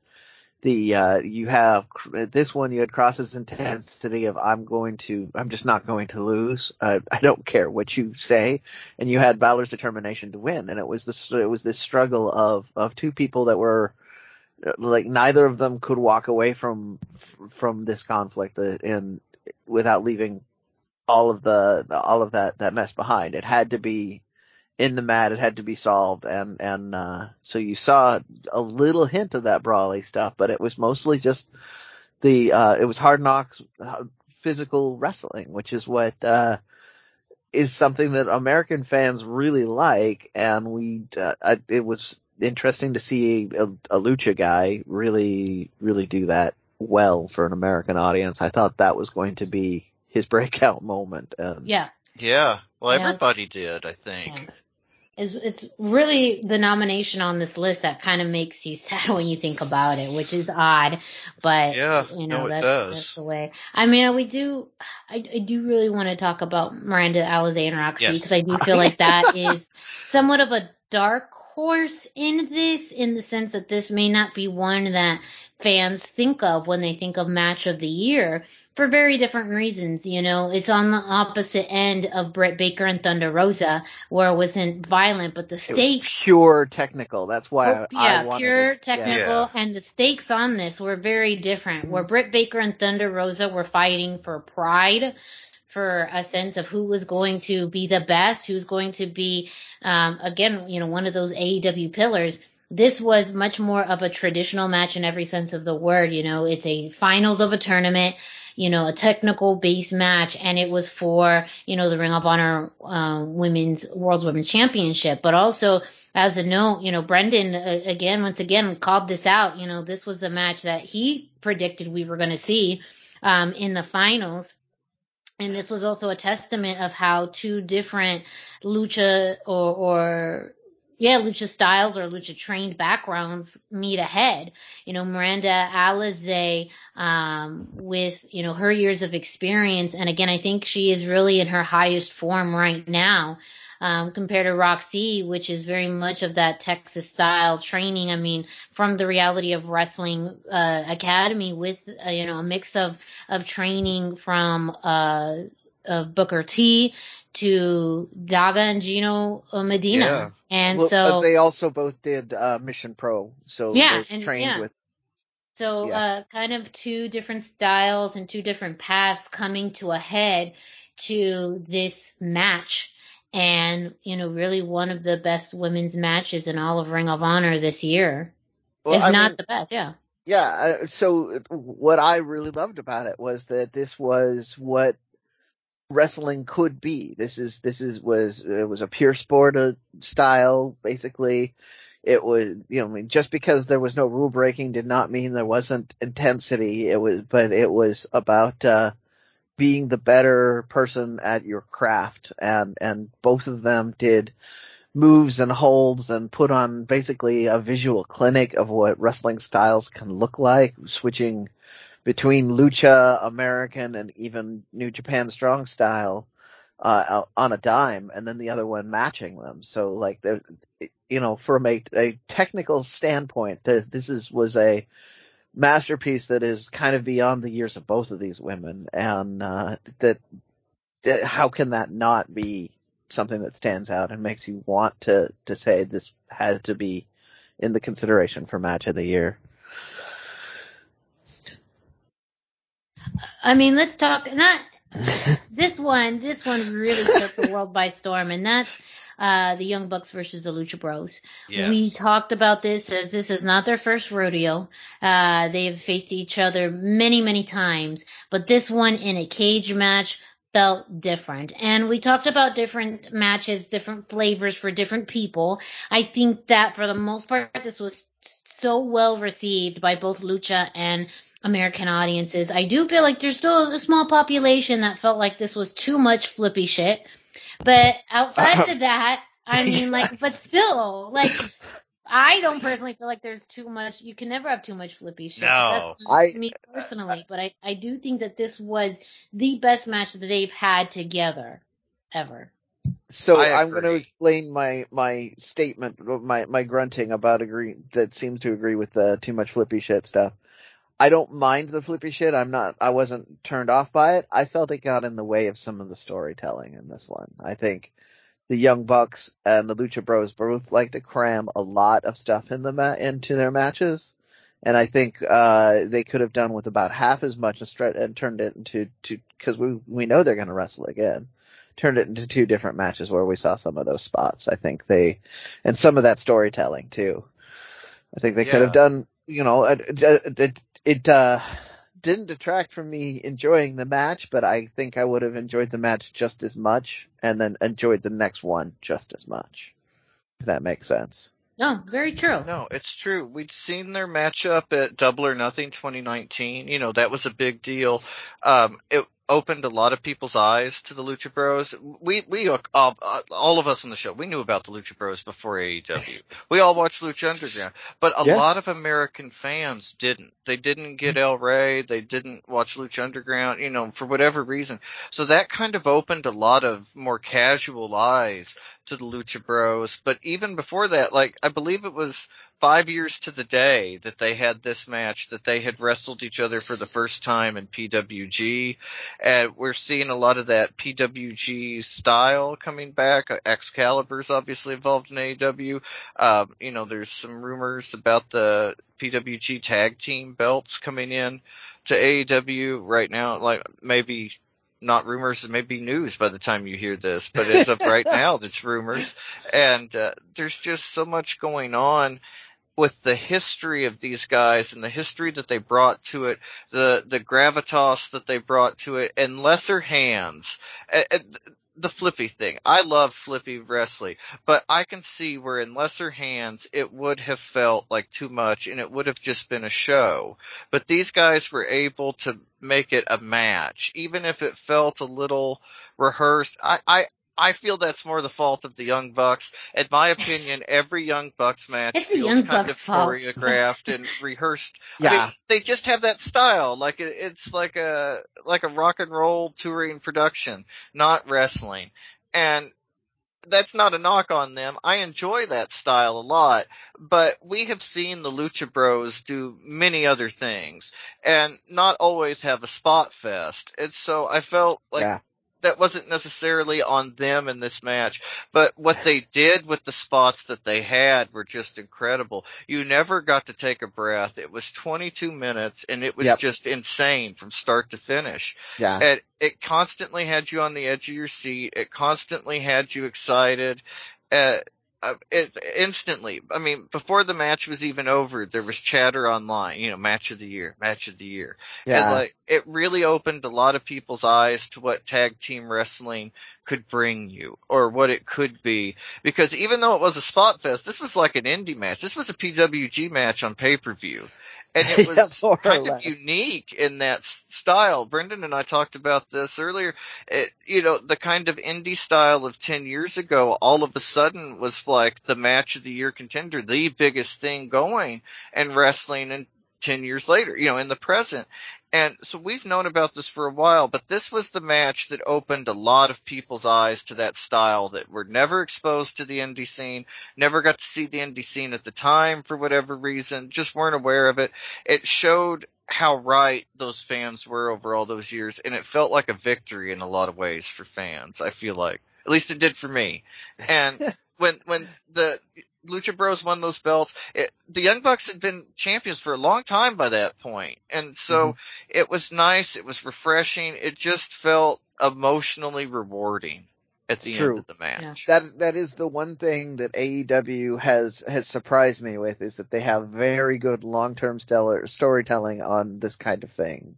the, uh, you have this one, you had Cross's intensity of I'm going to, I'm just not going to lose. Uh, I don't care what you say. And you had Balor's determination to win. And it was this, it was this struggle of, of two people that were, like neither of them could walk away from, from this conflict uh, and without leaving all of the, all of that, that mess behind. It had to be in the mat. It had to be solved. And, and, uh, so you saw a little hint of that brawly stuff, but it was mostly just the, uh, it was hard knocks, uh, physical wrestling, which is what, uh, is something that American fans really like. And we, uh, it was interesting to see a, a lucha guy really, really do that well for an American audience. I thought that was going to be his breakout moment. And yeah Yeah. Well, Yeah. everybody did, I think. Yeah. It's, it's really the nomination on this list that kind of makes you <laughs> sad when you think about it, which is odd, but Yeah, you know no, it that's, does. that's the way. I mean, we do. I, I do really want to talk about Miranda Alizé and Rok-C Yes. because I do feel like that <laughs> is somewhat of a dark horse in this, in the sense that this may not be one that fans think of when they think of match of the year for very different reasons. You know, it's on the opposite end of Britt Baker and Thunder Rosa, where it wasn't violent, but the it was stakes pure technical. That's why Oh, I, yeah, I wanted pure it. Technical, Yeah. and the stakes on this were very different. Where Britt Baker and Thunder Rosa were fighting for pride, for a sense of who was going to be the best, who's going to be, um, again, you know, one of those AEW pillars. This was much more of a traditional match in every sense of the word. You know, it's a finals of a tournament you know, a technical based match and it was for, you know, the Ring of Honor, uh, women's, World Women's Championship. But also, as a note, you know, Brendan, uh, again, once again, called this out. You know, this was the match that he predicted we were going to see, um, in the finals. And this was also a testament of how two different lucha or, or yeah, lucha styles or lucha trained backgrounds meet ahead. You know, Miranda Alizé, um, with, you know, her years of experience. And again, I think she is really in her highest form right now. Um, compared to Rok-C, which is very much of that Texas style training. I mean, from the reality of wrestling, uh, academy with, uh, you know, a mix of, of training from, uh, of Booker T to Daga and Gino Medina. Yeah. And Well, so but they also both did uh, Mission Pro, so Yeah, they and- trained yeah. with. So, Yeah. uh, kind of two different styles and two different paths coming to a head to this match. and you know, really one of the best women's matches in all of Ring of Honor this year, Well, if I not mean, the best. Yeah. Yeah, uh, so what I really loved about it was that this was what wrestling could be. This is this is was it was a pure sport uh, style basically. It was you know I mean just because there was no rule breaking did not mean there wasn't intensity. It was but it was about uh being the better person at your craft and and both of them did moves and holds and put on basically a visual clinic of what wrestling styles can look like, switching between lucha, American, and even New Japan strong style, uh, on a dime, and then the other one matching them. So like you know, from a, a technical standpoint, this, this is, was a masterpiece that is kind of beyond the years of both of these women, and, uh, that, that how can that not be something that stands out and makes you want to to say this has to be in the consideration for match of the year. I mean, let's talk not <laughs> this one. This one really took the world by storm, and that's uh, the Young Bucks versus the Lucha Bros. Yes. We talked about this as this is not their first rodeo. Uh, they have faced each other many, many times, but this one in a cage match felt different. And we talked about different matches, different flavors for different people. I think that for the most part, this was so well received by both Lucha and American audiences. I do feel like there's still a small population that felt like this was too much flippy shit. But outside uh-huh. of that, I <laughs> mean, like, but still, like, I don't personally feel like there's too much. You can never have too much flippy shit. No. That's I- me personally, but I I do think that this was the best match that they've had together ever. So I I'm going to explain my my statement, my my grunting about agree that seems to agree with the too much flippy shit stuff. I don't mind the flippy shit. I'm not. I wasn't turned off by it. I felt it got in the way of some of the storytelling in this one. I think the Young Bucks and the Lucha Bros both like to cram a lot of stuff in the ma- into their matches, and I think uh they could have done with about half as much and, stre- and turned it into two because we we know they're going to wrestle again. Turned it into two different matches where we saw some of those spots. I think they and some of that storytelling too. I think they could have done. You know, it, it, it, it uh didn't detract from me enjoying the match, but I think I would have enjoyed the match just as much and then enjoyed the next one just as much. If that makes sense. No, very true. No, it's true. We'd seen their matchup at Double or Nothing 2019. You know, that was a big deal. Um, it opened a lot of people's eyes to the Lucha Bros. We, we, uh, uh, all of us on the show, we knew about the Lucha Bros before AEW. we all watched Lucha Underground, but a Yeah. lot of American fans didn't. They didn't get El Rey. They didn't watch Lucha Underground, you know, for whatever reason. So that kind of opened a lot of more casual eyes to the Lucha Bros. But even before that, like, I believe it was five years to the day that they had this match that they had wrestled each other for the first time in PWG. And we're seeing a lot of that PWG style coming back. Excalibur's obviously involved in AEW. Um, you know, there's some rumors about the PWG tag team belts coming in to AEW right now. Like maybe not rumors, it may be news by the time you hear this, but as of right <laughs> now, it's rumors. And uh, there's just so much going on with the history of these guys and the history that they brought to it, the the gravitas that they brought to it, and lesser hands. Uh, the flippy thing. I love flippy wrestling, but I can see where in lesser hands it would have felt like too much and it would have just been a show. But these guys were able to make it a match, even if it felt a little rehearsed. I, I, I feel that's more the fault of the Young Bucks. In my opinion, every Young Bucks match It's feels Young kind Bucks' of fault. choreographed and <laughs> rehearsed. I Yeah. mean, they just have that style. Like it- it's like a like a rock and roll touring production, not wrestling. And that's not a knock on them. I enjoy that style a lot, but we have seen the Lucha Bros do many other things and not always have a spot fest. And so I felt like Yeah. That wasn't necessarily on them in this match, but what they did with the spots that they had were just incredible. You never got to take a breath. It was 22 minutes and it was Yep. just insane from start to finish. Yeah. It, it constantly had you on the edge of your seat. It constantly had you excited. Uh, uh, it instantly. I mean, before the match was even over, there was chatter online. You know, match of the year, match of the year. Yeah. And like, it really opened a lot of people's eyes to what tag team wrestling could bring you or what it could be. Because even though it was a spot fest, this was like an indie match. This was a PWG match on pay per view. And it <laughs> was or kind of unique in that style. Brendan and I talked about this earlier. It, you know, the kind of indie style of 10 years ago all of a sudden was like the match of the year contender, the biggest thing going in wrestling and 10 years later, you know, in the present. And so we've known about this for a while, but this was the match that opened a lot of people's eyes to that style that were never exposed to the indie scene, never got to see the indie scene at the time for whatever reason, just weren't aware of it. It showed how right those fans were over all those years, and it felt like a victory in a lot of ways for fans, I feel like. At least it did for me. And <laughs> when, when the Lucha Bros won those belts, it, the Young Bucks had been champions for a long time by that point. And so it was nice. It was refreshing. It just felt emotionally rewarding at the true. end of the match. that that is the one thing that AEW has has surprised me with is that they have very good long term stellar storytelling on this kind of thing.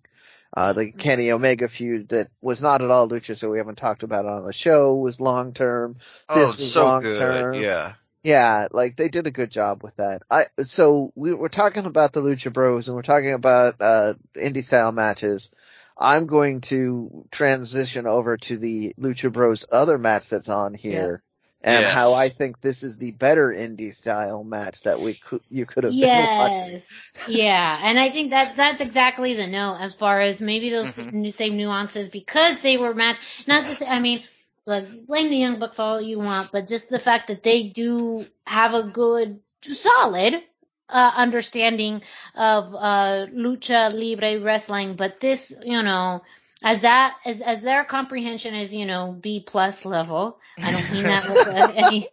Uh, the Kenny Omega feud that was not at all lucha, so we haven't talked about it on the show was long term. Oh, This was so long-term. good. Yeah. Yeah, like they did a good job with that. I so we we're talking about the Lucha Bros and we're talking about uh indie style matches. I'm going to transition over to the Lucha Bros other match that's on here and Yes. how I think this is the better indie style match that we could you could have been watching. Yes. yeah. And I think that that's exactly the note as far as maybe those Mhm. same nuances because they were matched. Not to say, I mean, like, blame the Young Bucks all you want, but just the fact that they do have a good, solid, uh, understanding of, uh, lucha libre wrestling, but this, you know, as that, as, as their comprehension is, you know, B plus level. I don't mean that with <laughs> any,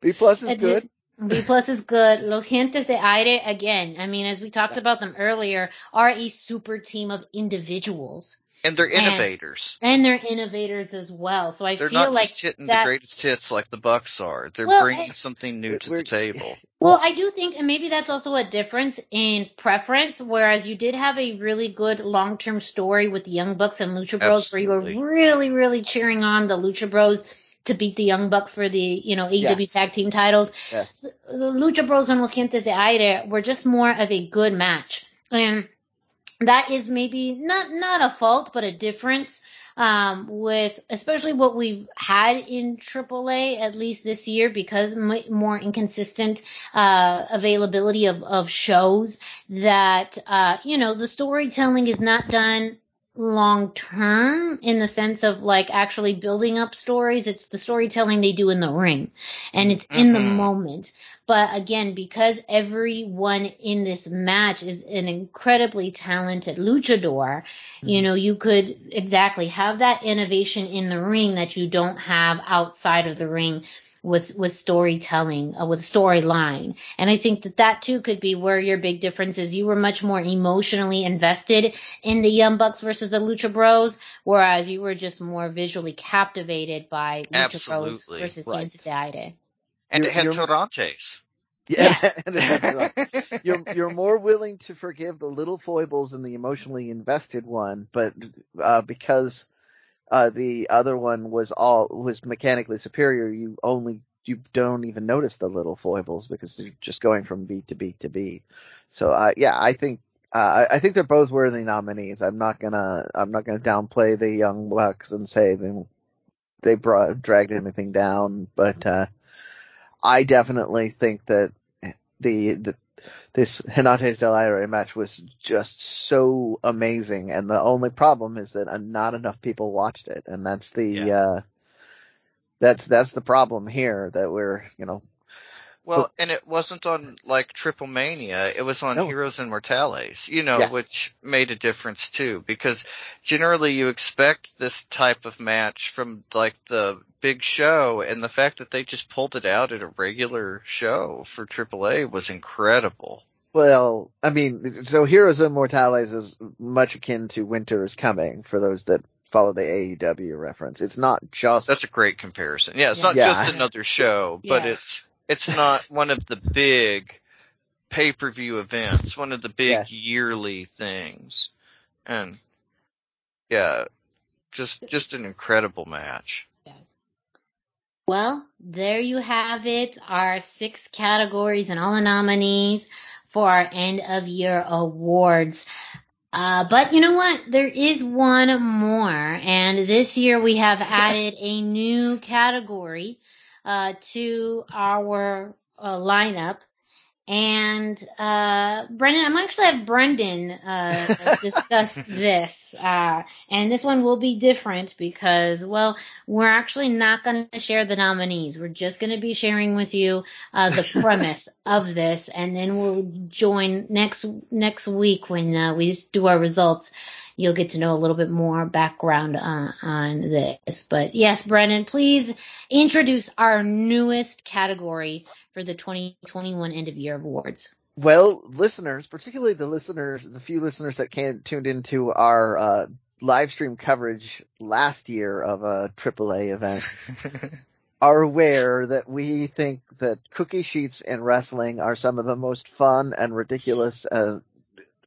B plus is good. B plus is good. Los Jinetes de Aire, again, I mean, as we talked about them earlier, are a super team of individuals. And they're innovators. And they're innovators as well. So I They're feel not like just hitting that, the greatest hits like the Bucks are. They're Well, bringing I- something new to the table. <laughs> Well, I do think, and maybe that's also a difference in preference, whereas you did have a really good long-term story with the Young Bucks and Lucha Bros where you were really, really cheering on the Lucha Bros to beat the Young Bucks for the, you know, AEW Yes. tag team titles. Yes. the Lucha Bros and Los Jinetes de Aire were just more of a good match. And that is maybe not, not a fault, but a difference, um, with especially what we've had in AAA, at least this year, because m- more inconsistent, uh, availability of, of shows that, uh, you know, the storytelling is not done long term in the sense of like actually building up stories. It's the storytelling they do in the ring and it's in the Mhm. moment. But again, because everyone in this match is an incredibly talented luchador, you know, you could exactly have that innovation in the ring that you don't have outside of the ring with with storytelling, uh, with storyline. And I think that that too could be where your big difference is. You were much more emotionally invested in the Young Bucks versus the Lucha Bros, whereas you were just more visually captivated by Lucha Bros versus Right. Aire. And You're- it had you're- Torantes. Yeah, Yes. <laughs> and that's you're you're more willing to forgive the little foibles in the emotionally invested one, but uh, because uh, the other one was all was mechanically superior, you only you don't even notice the little foibles because they're just going from beat to beat to beat. So uh, yeah, I think uh, I I think they're both worthy nominees. I'm not gonna I'm not gonna downplay the Young Bucks and say they they brought dragged anything down, but uh, I definitely think that the, the this Jinetes del Aire match was just so amazing, and the only problem is that uh, not enough people watched it, and that's the Yeah. uh, that's that's the problem here that we're you know Well, and it wasn't on like Triple Mania. It was on No. Heroes and Mortales, you know, Yes. which made a difference too. Because generally you expect this type of match from like the big show, and the fact that they just pulled it out at a regular show for AAA was incredible. Well, I mean, so Heroes and Mortales is much akin to Winter is Coming for those that follow the AEW reference. It's not just That's a great comparison. Yeah, it's Yeah. not Yeah. just another show, but Yeah. it's it's not one of the big pay-per-view events, one of the big Yeah. yearly things. And yeah, just just an incredible match. Yes. Well, there you have it. Our six categories and all the nominees for our end of year awards. Uh, but you know what? There is one more, and this year we have <laughs> added a new category uh, to our uh, lineup. And uh, Brendan, I'm actually have Brendan uh, <laughs> discuss this, uh, and this one will be different because, well, we're actually not going to share the nominees. We're just going to be sharing with you uh, the <laughs> premise of this, and then we'll join next next week when uh, we just do our results. You'll get to know a little bit more background uh, on this. But yes, Brendan, please introduce our newest category for the 2021 end of year awards. Well, listeners, particularly the listeners, the few listeners that came tuned into our uh, live stream coverage last year of a AAA event <laughs> are aware that we think that cookie sheets and wrestling are some of the most fun and ridiculous, uh,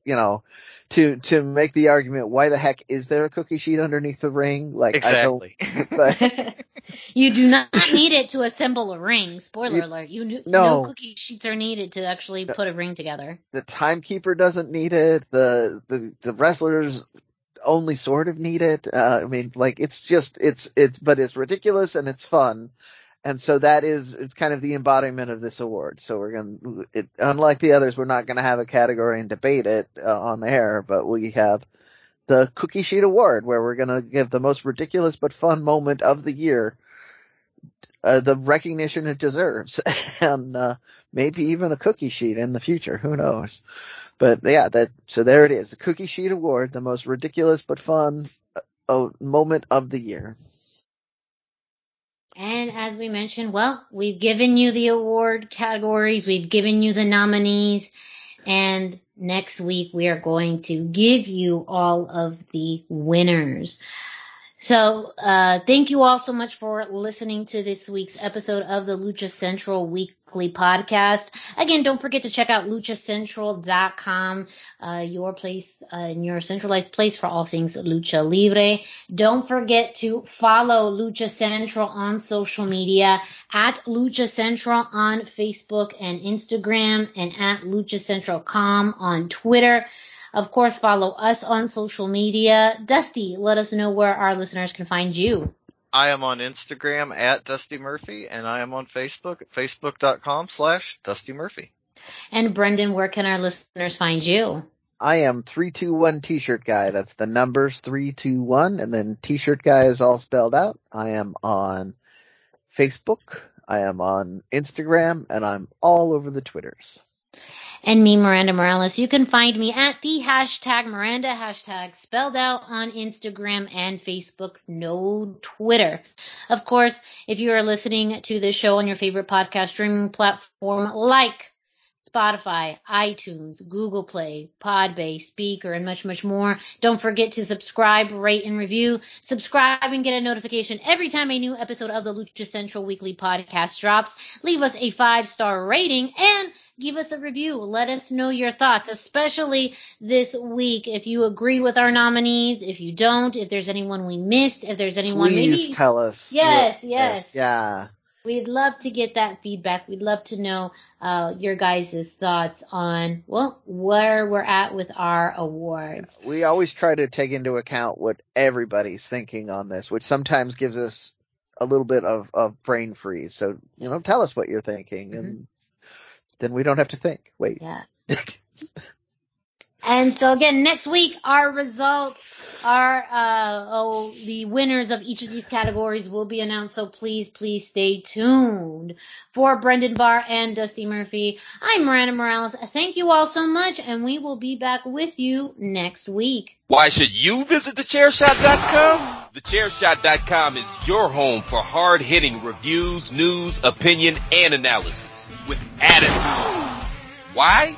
you know, to to make the argument, why the heck is there a cookie sheet underneath the ring? Like exactly. I don't, <laughs> but <laughs> you do not need it to assemble a ring. Spoiler You- alert. You do, No. no cookie sheets are needed to actually put a ring together. the timekeeper doesn't need it. The the the wrestlers only sort of need it. Uh, I mean, like it's just it's it's but it's ridiculous and it's fun. And so that is it's kind of the embodiment of this award. So we're gonna, it, unlike the others, we're not gonna have a category and debate it uh, on air, but we have the Cookie Sheet Award where we're gonna give the most ridiculous but fun moment of the year uh, the recognition it deserves, <laughs> and uh, maybe even a cookie sheet in the future. Who knows? But yeah, that so there it is, the Cookie Sheet Award, the most ridiculous but fun uh, uh, moment of the year. And as we mentioned, well, we've given you the award categories, we've given you the nominees, and next week we are going to give you all of the winners. So, uh, thank you all so much for listening to this week's episode of the Lucha Central Weekly Podcast. Again, don't forget to check out luchacentral.com, uh, your place, uh, your centralized place for all things Lucha Libre. Don't forget to follow Lucha Central on social media at Lucha Central on Facebook and Instagram and at Lucha Central.com on Twitter. Of course, follow us on social media. Dusty, let us know where our listeners can find you. I am on Instagram at Dusty Murphy, and I am on Facebook at facebook.com slash Dusty Murphy. And Brendan, where can our listeners find you? I am three two one T-shirt guy. That's the numbers three two one, and then T-shirt guy is all spelled out. I am on Facebook. I am on Instagram, and I'm all over the Twitters. And me, Miranda Morales. You can find me at the hashtag Miranda hashtag spelled out on Instagram and Facebook, no Twitter. Of course, if you are listening to this show on your favorite podcast streaming platform like Spotify, iTunes, Google Play, Podbay, Spreaker, and much, much more. Don't forget to subscribe, rate, and review. Subscribe and get a notification every time a new episode of the Lucha Central Weekly Podcast drops. Leave us a five star rating and give us a review. Let us know your thoughts, especially this week. If you agree with our nominees, if you don't, if there's anyone we missed, if there's anyone Please maybe. tell us. Yes, yes. Yeah. We'd love to get that feedback. We'd love to know uh, your guys' thoughts on well where we're at with our awards. We always try to take into account what everybody's thinking on this, which sometimes gives us a little bit of, of brain freeze. So, you know, tell us what you're thinking and then we don't have to think. Wait. Yes. <laughs> and so again, next week our results our uh oh the winners of each of these categories will be announced. So please please stay tuned. For brendan barr and dusty murphy i'm miranda morales. Thank you all so much and we will be back with you next week. Why should you visit thechairshot.com thechairshot.com is your home for hard-hitting reviews news opinion and analysis with attitude. Why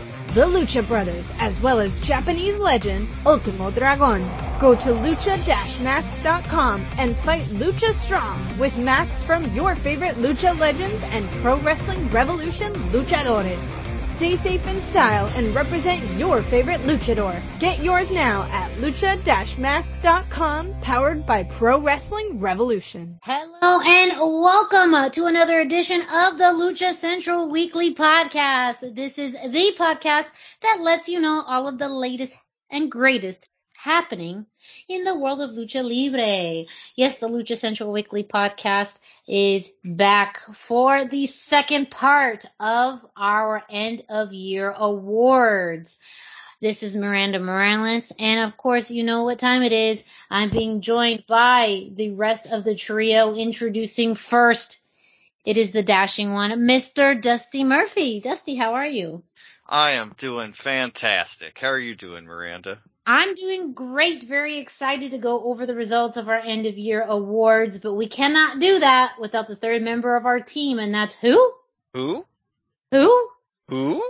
the Lucha Brothers, as well as Japanese legend Ultimo Dragon. Go to lucha-masks.com and fight Lucha Strong with masks from your favorite Lucha legends and Pro Wrestling Revolution luchadores. Stay safe in style and represent your favorite luchador. Get yours now at lucha-masks.com, powered by Pro Wrestling Revolution. Hello and welcome to another edition of the Lucha Central Weekly Podcast. This is the podcast that lets you know all of the latest and greatest happening in the world of Lucha Libre. Yes, the Lucha Central Weekly podcast is back for the second part of our end of year awards. This is Miranda Morales, and of course, you know what time it is. I'm being joined by the rest of the trio. Introducing first, it is the dashing one, Mr. Dusty Murphy. Dusty, how are you? I am doing fantastic. How are you doing, Miranda? I'm doing great. Very excited to go over the results of our end of year awards, but we cannot do that without the third member of our team, and that's who? Who? Who? Who?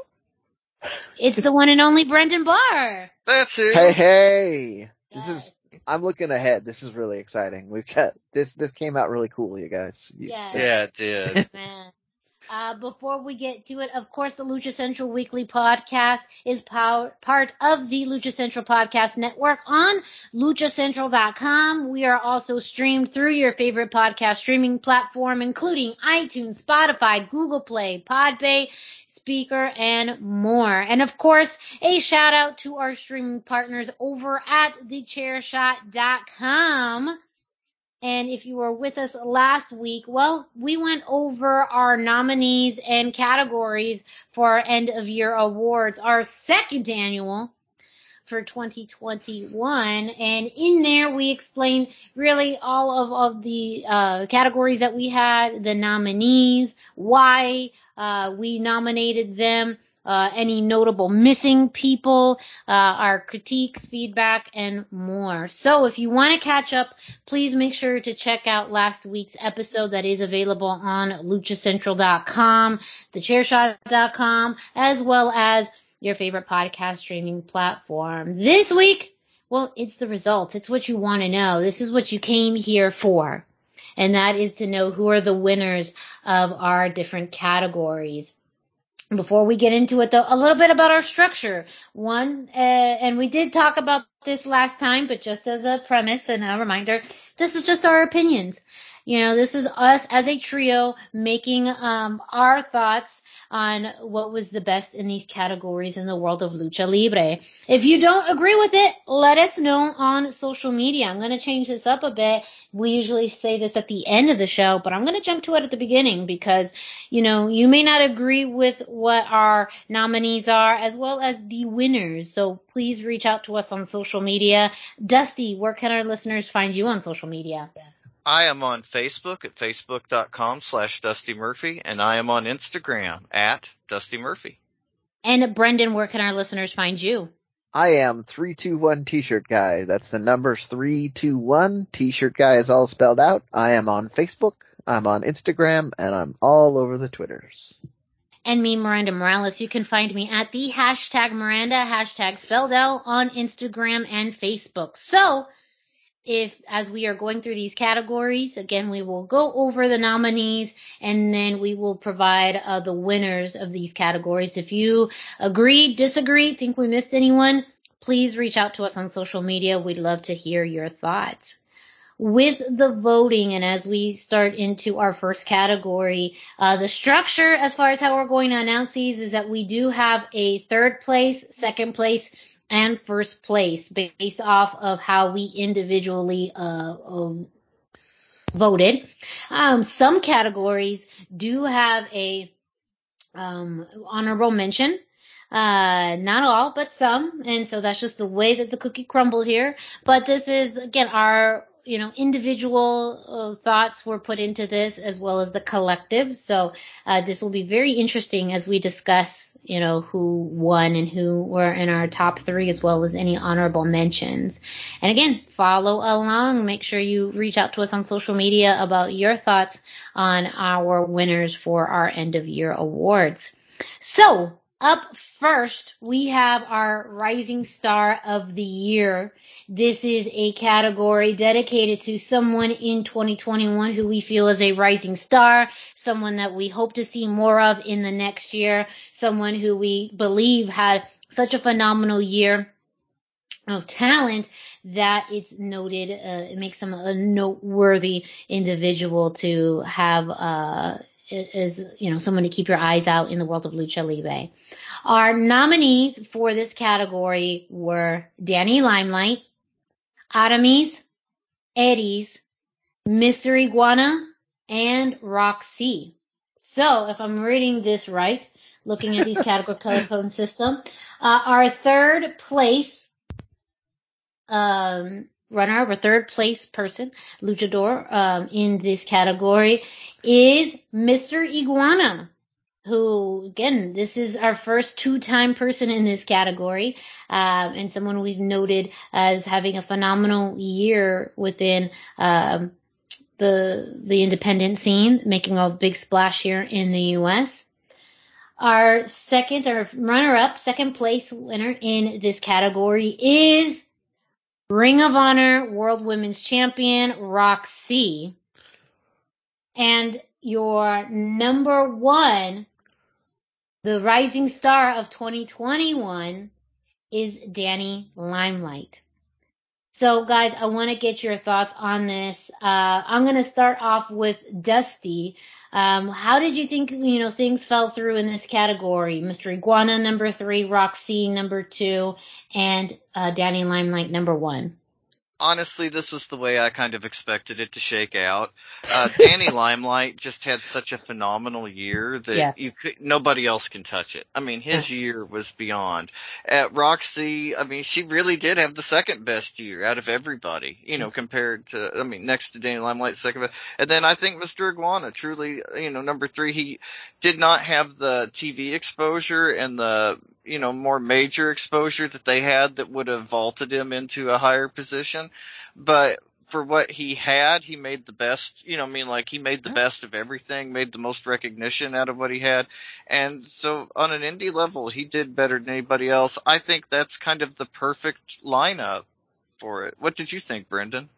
It's the one and only Brendan Barr. That's it. Hey, hey. This is, I'm looking ahead. This is really exciting. We've got, this, this came out really cool, you guys. Yes. Yeah, it did. Man. Uh, before we get to it, of course, the Lucha Central Weekly Podcast is pow- part of the Lucha Central Podcast Network on luchacentral.com. We are also streamed through your favorite podcast streaming platform, including iTunes, Spotify, Google Play, Podbay, Spreaker, and more. And of course, a shout out to our streaming partners over at thechairshot.com. And if you were with us last week, well, we went over our nominees and categories for our end of year awards. Our second annual for 2021. And in there, we explained really all of, of the uh, categories that we had, the nominees, why uh, we nominated them, uh, any notable missing people, uh, our critiques, feedback, and more. So if you want to catch up, please make sure to check out last week's episode that is available on luchacentral.com, thechairshot.com, as well as your favorite podcast streaming platform. This week, well, it's the results. It's what you want to know. This is what you came here for. And that is to know who are the winners of our different categories before we get into it though, a little bit about our structure. One, uh, and we did talk about this last time, but just as a premise and a reminder, this is just our opinions. You know, this is us as a trio making um, our thoughts on what was the best in these categories in the world of lucha libre. If you don't agree with it, let us know on social media. I'm going to change this up a bit. We usually say this at the end of the show, but I'm going to jump to it at the beginning because, you know, you may not agree with what our nominees are as well as the winners. So please reach out to us on social media. Dusty, where can our listeners find you on social media? I am on Facebook at facebook.com slash Dusty Murphy, and I am on Instagram at Dusty Murphy. And Brendan, where can our listeners find you? I am 321 T-shirt guy. That's the numbers 321. T-shirt guy is all spelled out. I am on Facebook. I'm on Instagram and I'm all over the Twitters. And me, Miranda Morales. You can find me at the hashtag Miranda, hashtag spelled out on Instagram and Facebook. So, if as we are going through these categories, again, we will go over the nominees and then we will provide uh, the winners of these categories. If you agree, disagree, think we missed anyone, please reach out to us on social media. We'd love to hear your thoughts. With the voting and as we start into our first category, uh, the structure as far as how we're going to announce these is that we do have a third place, second place, and first place based off of how we individually uh, uh, voted. Um, some categories do have a um, honorable mention. Uh, not all, but some. And so that's just the way that the cookie crumbled here. But this is, again, our you know, individual uh, thoughts were put into this as well as the collective. So uh, this will be very interesting as we discuss, you know, who won and who were in our top three as well as any honorable mentions. And again, follow along. Make sure you reach out to us on social media about your thoughts on our winners for our end of year awards. So up first, we have our Rising Star of the Year. This is a category dedicated to someone in 2021 who we feel is a rising star, someone that we hope to see more of in the next year, someone who we believe had such a phenomenal year of talent that it's noted, uh, it makes them a noteworthy individual to have, uh, is, you know, someone to keep your eyes out in the world of lucha libre. Our nominees for this category were Danny Limelight, Aramis, Arez, Mr. Iguana, and Roxy. So, if I'm reading this right, looking at these <laughs> category color code system, uh, our third place um, runner, our third place person, luchador, um, in this category is Mr. Iguana, who again, this is our first two-time person in this category, um, and someone we've noted as having a phenomenal year within um, the the independent scene, making a big splash here in the U.S. Our second, our runner-up, second place winner in this category is Ring of Honor World Women's Champion Roxy. And your number one, the rising star of 2021 is Danny Limelight. So guys, I want to get your thoughts on this. Uh, I'm going to start off with Dusty. Um, how did you think, you know, things fell through in this category? Mr. Iguana number three, Roxy number two, and uh, Danny Limelight number one. Honestly, this was the way I kind of expected it to shake out. Uh, Danny <laughs> Limelight just had such a phenomenal year that Yes. you could, nobody else can touch it. I mean, his year was beyond. At Roxy, I mean, she really did have the second best year out of everybody, you know, compared to, I mean, next to Danny Limelight, second best. And then I think Mr. Iguana, truly, you know, number three, he did not have the TV exposure and the, you know, more major exposure that they had that would have vaulted him into a higher position. But for what he had, he made the best, you know, I mean, like he made the best of everything, made the most recognition out of what he had. And so on an indie level, he did better than anybody else. I think that's kind of the perfect lineup for it. What did you think, Brendan?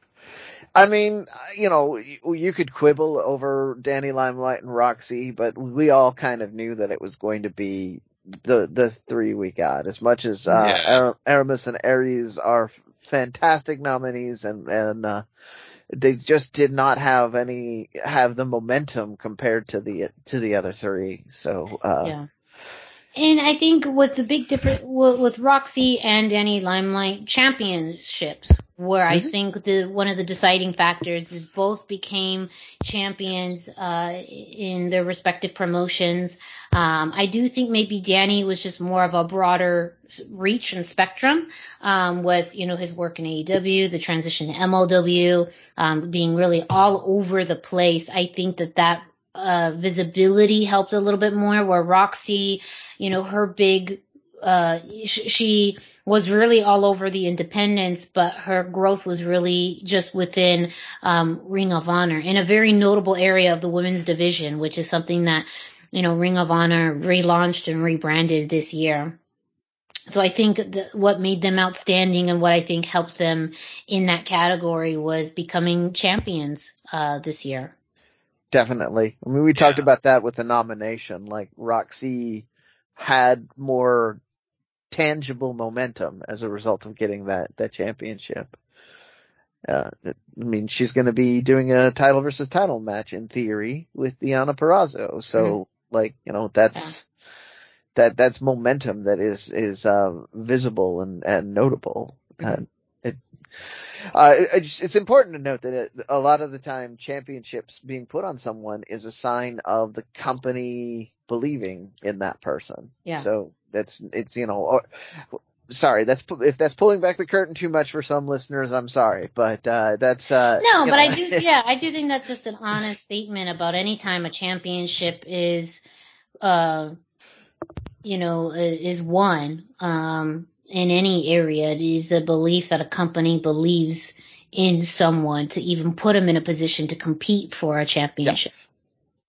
I mean, you know, you, you could quibble over Danny Limelight and Roxy, but we all kind of knew that it was going to be the the three we got. As much as uh, Yeah. Ara- Aramis and Arez are fantastic nominees, and and uh, they just did not have any have the momentum compared to the to the other three. So uh, Yeah. And I think with the big difference with, with Roxy and Danny Limelight championships, where I Mhm. think the one of the deciding factors is both became champions uh, in their respective promotions. Um, I do think maybe Danny was just more of a broader reach and spectrum um, with you know his work in AEW, the transition to MLW, um, being really all over the place. I think that that uh, visibility helped a little bit more. Where Roxy, you know, her big, uh, sh- she was really all over the independents, but her growth was really just within um, Ring of Honor in a very notable area of the women's division, which is something that you know Ring of Honor relaunched and rebranded this year. So I think that what made them outstanding and what I think helped them in that category was becoming champions uh, this year. Definitely. I mean, we talked about that with the nomination. Like Roxy had more tangible momentum as a result of getting that that championship. Uh, I mean, she's going to be doing a title versus title match in theory with Deonna Purrazzo. So, like, you know, that's that that's momentum that is is uh, visible and and notable. And it uh, it- it's, it's important to note that it, a lot of the time championships being put on someone is a sign of the company believing in that person. Yeah. So that's, it's, you know, or, sorry, that's, if that's pulling back the curtain too much for some listeners, I'm sorry, but, uh, that's, uh, No, but know, I do, <laughs> yeah, I do think that's just an honest statement about any time a championship is, uh, you know, is won, um, in any area. It is the belief that a company believes in someone to even put them in a position to compete for a championship. yes,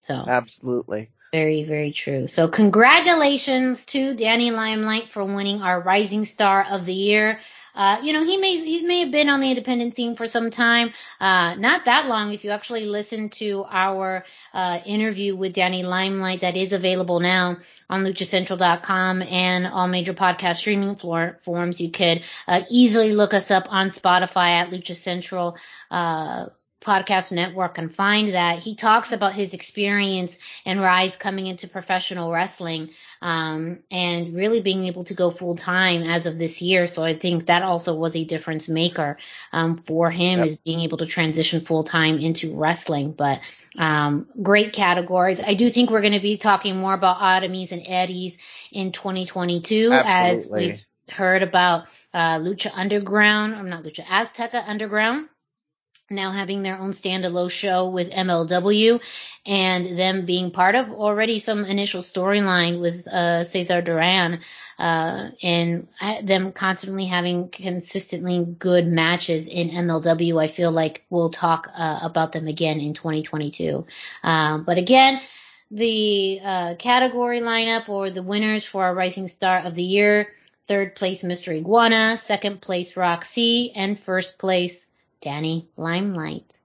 So absolutely. Very, very true. So congratulations to Danny Limelight for winning our Rising Star of the Year. Uh, you know, he may, he may have been on the independent scene for some time. Uh, not that long. If you actually listen to our, uh, interview with Danny Limelight that is available now on luchacentral.com and all major podcast streaming floor, forms, you could, uh, easily look us up on Spotify at Lucha Central, uh, podcast network and find that he talks about his experience and rise coming into professional wrestling um, and really being able to go full time as of this year. So I think that also was a difference maker um, for him Yep. is being able to transition full time into wrestling. But um, great categories. I do think we're going to be talking more about Aramis and Arez in 2022 as we've heard about uh, Lucha Underground, or not Lucha Azteca Underground now having their own standalone show with MLW and them being part of already some initial storyline with uh, Cesar Duran uh, and uh, them constantly having consistently good matches in MLW. I feel like we'll talk uh, about them again in 2022. Um, but again, the uh, category lineup or the winners for our Rising Star of the Year. Third place, Mr. Iguana. Second place, Roxy. And first place, Danny Limelight.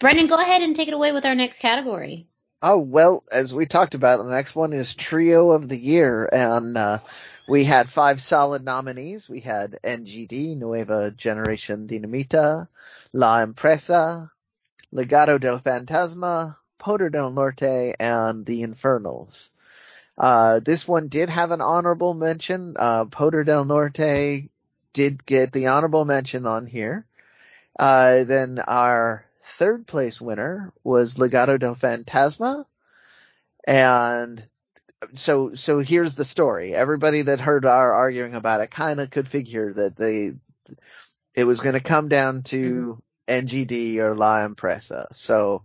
Brendan, go ahead and take it away with our next category. Oh, well, as we talked about, the next one is Trio of the Year, and, uh, we had five solid nominees. We had NGD, Nueva Generación Dinamita, La Empresa, Legado del Fantasma, Poder del Norte, and The Infernals. Uh, this one did have an honorable mention. Uh, Poder del Norte did get the honorable mention on here. Uh, then our third place winner was Legado del Fantasma. And so, so here's the story. Everybody that heard our arguing about it kind of could figure that they, it was going to come down to NGD or La Empresa. So,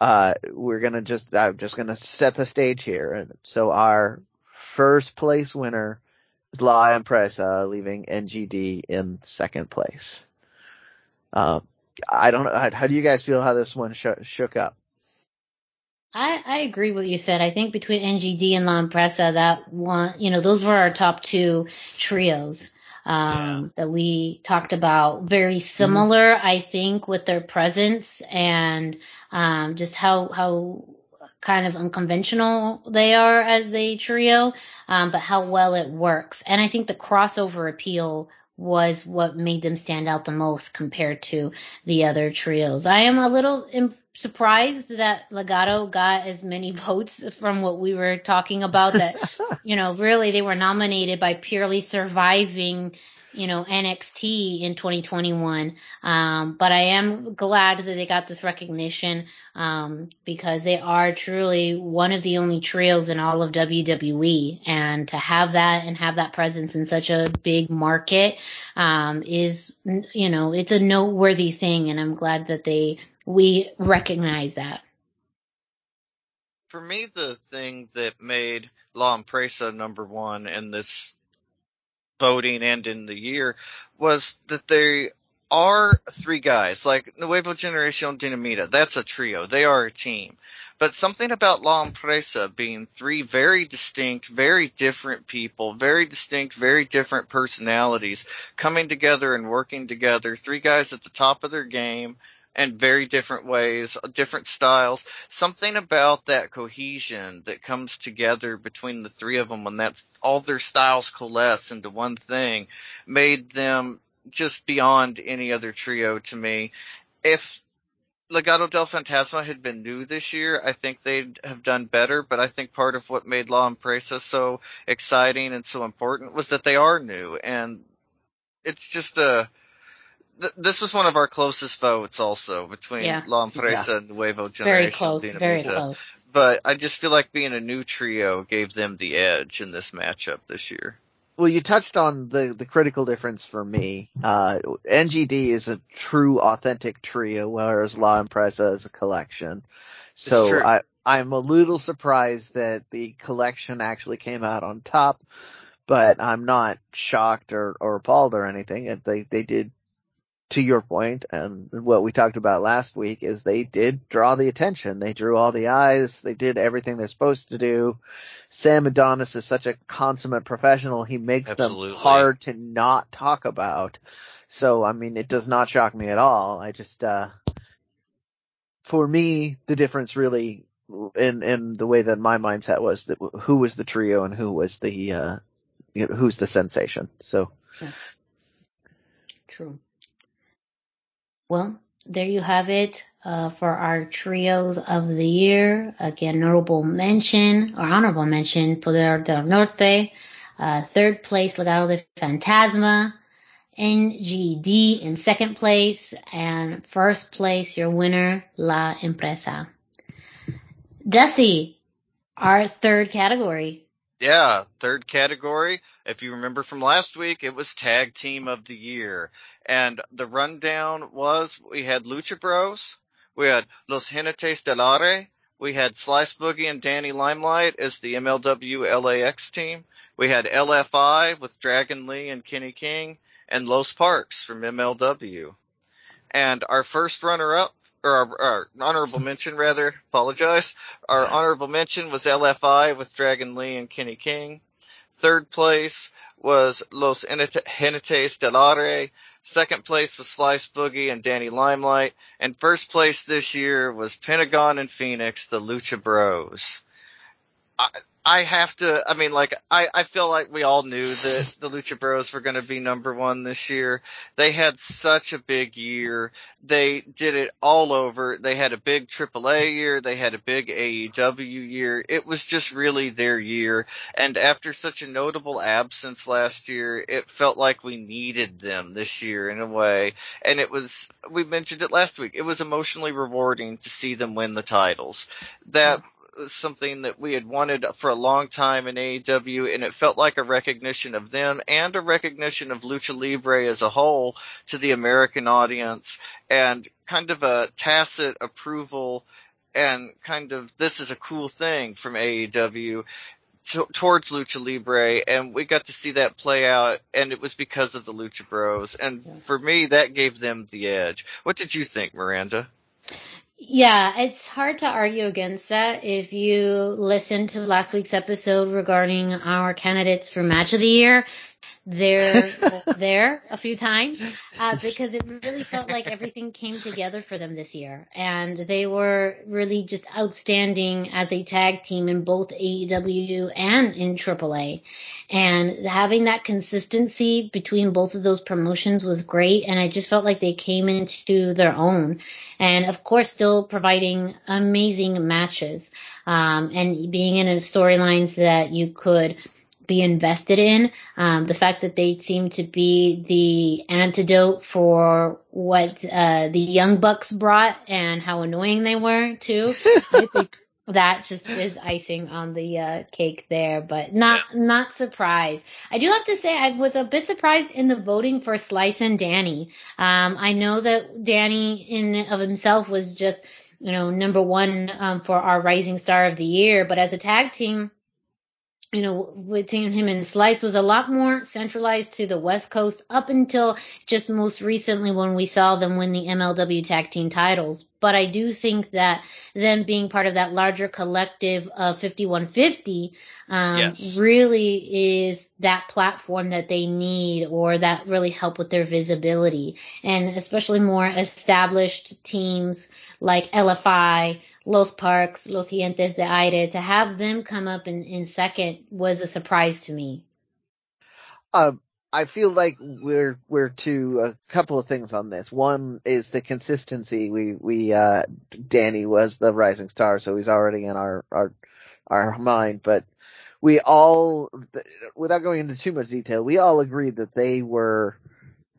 uh, we're going to just, I'm just going to set the stage here. And so our first place winner is La Empresa, leaving NGD in second place. Uh, I don't know. How do you guys feel how this one sh- shook up? I, I agree with what you said. I think between NGD and La Empresa, that one, you know, those were our top two trios um, yeah. that we talked about. Very similar, mm-hmm. I think, with their presence and um, just how how kind of unconventional they are as a trio, um, but how well it works. And I think the crossover appeal was what made them stand out the most compared to the other trios. I am a little imp- surprised that Legado got as many <laughs> votes from what we were talking about that, <laughs> you know, really they were nominated by purely surviving you know, NXT in 2021. Um, but I am glad that they got this recognition, um, because they are truly one of the only trios in all of WWE. And to have that and have that presence in such a big market, um, is, you know, it's a noteworthy thing. And I'm glad that they, we recognize that. For me, the thing that made La Empresa number one in this voting and in the year was that they are three guys, like Nuevo Generacion Dinamita. That's a trio. They are a team. But something about La Empresa being three very distinct, very different people, very distinct, very different personalities coming together and working together. Three guys at the top of their game and very different ways, different styles. Something about that cohesion that comes together between the three of them when that's all their styles coalesce into one thing made them just beyond any other trio to me. If Legado del Fantasma had been new this year, I think they'd have done better, but I think part of what made La Empresa so exciting and so important was that they are new and it's just a, this was one of our closest votes also between yeah. La Empresa yeah. and Nuevo Generation. Very close, very close. But I just feel like being a new trio gave them the edge in this matchup this year. Well, you touched on the, the critical difference for me. Uh, NGD is a true authentic trio, whereas La Empresa is a collection. So I, I'm a little surprised that the collection actually came out on top, but I'm not shocked or, or appalled or anything. They, they did to your point and what we talked about last week is they did draw the attention. They drew all the eyes. They did everything they're supposed to do. Sam Adonis is such a consummate professional. He makes Absolutely. them hard to not talk about. So, I mean, it does not shock me at all. I just, uh, for me, the difference really in, in the way that my mindset was that who was the trio and who was the, uh, you know, who's the sensation. So. Yeah. True. Well, there you have it uh, for our trios of the year. Again, notable mention or honorable mention, Poder del Norte. Uh, third place, Legado de Fantasma. NGD in second place. And first place, your winner, La Empresa. Dusty, our third category. Yeah, third category. If you remember from last week, it was tag team of the year. And the rundown was we had Lucha Bros, we had Los Jinetes del Aire, we had Slice Boogie and Danny Limelight as the MLW LAX team. We had LFI with Dragon Lee and Kenny King and Los Parks from MLW. And our first runner up, or our, our honorable mention rather, apologize. Our honorable mention was LFI with Dragon Lee and Kenny King. Third place was Los Jinetes del Aire Second place was Slice Boogie and Danny Limelight. And first place this year was Pentagon and Phoenix, the Lucha Bros. I, I have to, I mean, like, I, I feel like we all knew that the Lucha Bros were going to be number one this year. They had such a big year. They did it all over. They had a big AAA year. They had a big AEW year. It was just really their year. And after such a notable absence last year, it felt like we needed them this year in a way. And it was, we mentioned it last week, it was emotionally rewarding to see them win the titles. That, something that we had wanted for a long time in AEW, and it felt like a recognition of them and a recognition of Lucha Libre as a whole to the American audience, and kind of a tacit approval and kind of this is a cool thing from AEW t- towards Lucha Libre, and we got to see that play out, and it was because of the Lucha Bros, and for me, that gave them the edge. What did you think, Miranda? Yeah, it's hard to argue against that. If you listen to last week's episode regarding our candidates for match of the year, they're <laughs> there a few times uh, because it really felt like everything came together for them this year, and they were really just outstanding as a tag team in both AEW and in AAA. And having that consistency between both of those promotions was great, and I just felt like they came into their own, and of course, still providing amazing matches. Um, and being in a storylines that you could be invested in. Um, the fact that they seem to be the antidote for what uh, the Young Bucks brought and how annoying they were too. <laughs> I think that just is icing on the uh, cake there, but not yes. not surprised. I do have to say I was a bit surprised in the voting for Slice and Danny. Um, I know that Danny in of himself was just you know number one um, for our Rising Star of the Year, but as a tag team you know, between him and Slice was a lot more centralized to the West Coast up until just most recently when we saw them win the MLW tag team titles. But I do think that them being part of that larger collective of 5150 um, yes. really is that platform that they need or that really help with their visibility. And especially more established teams like LFI Los Parks, Los Jinetes de Aire, to have them come up in, in second was a surprise to me. Um, I feel like we're we're to a couple of things on this. One is the consistency. We we uh Danny was the rising star, so he's already in our our our mind. But we all, without going into too much detail, we all agreed that they were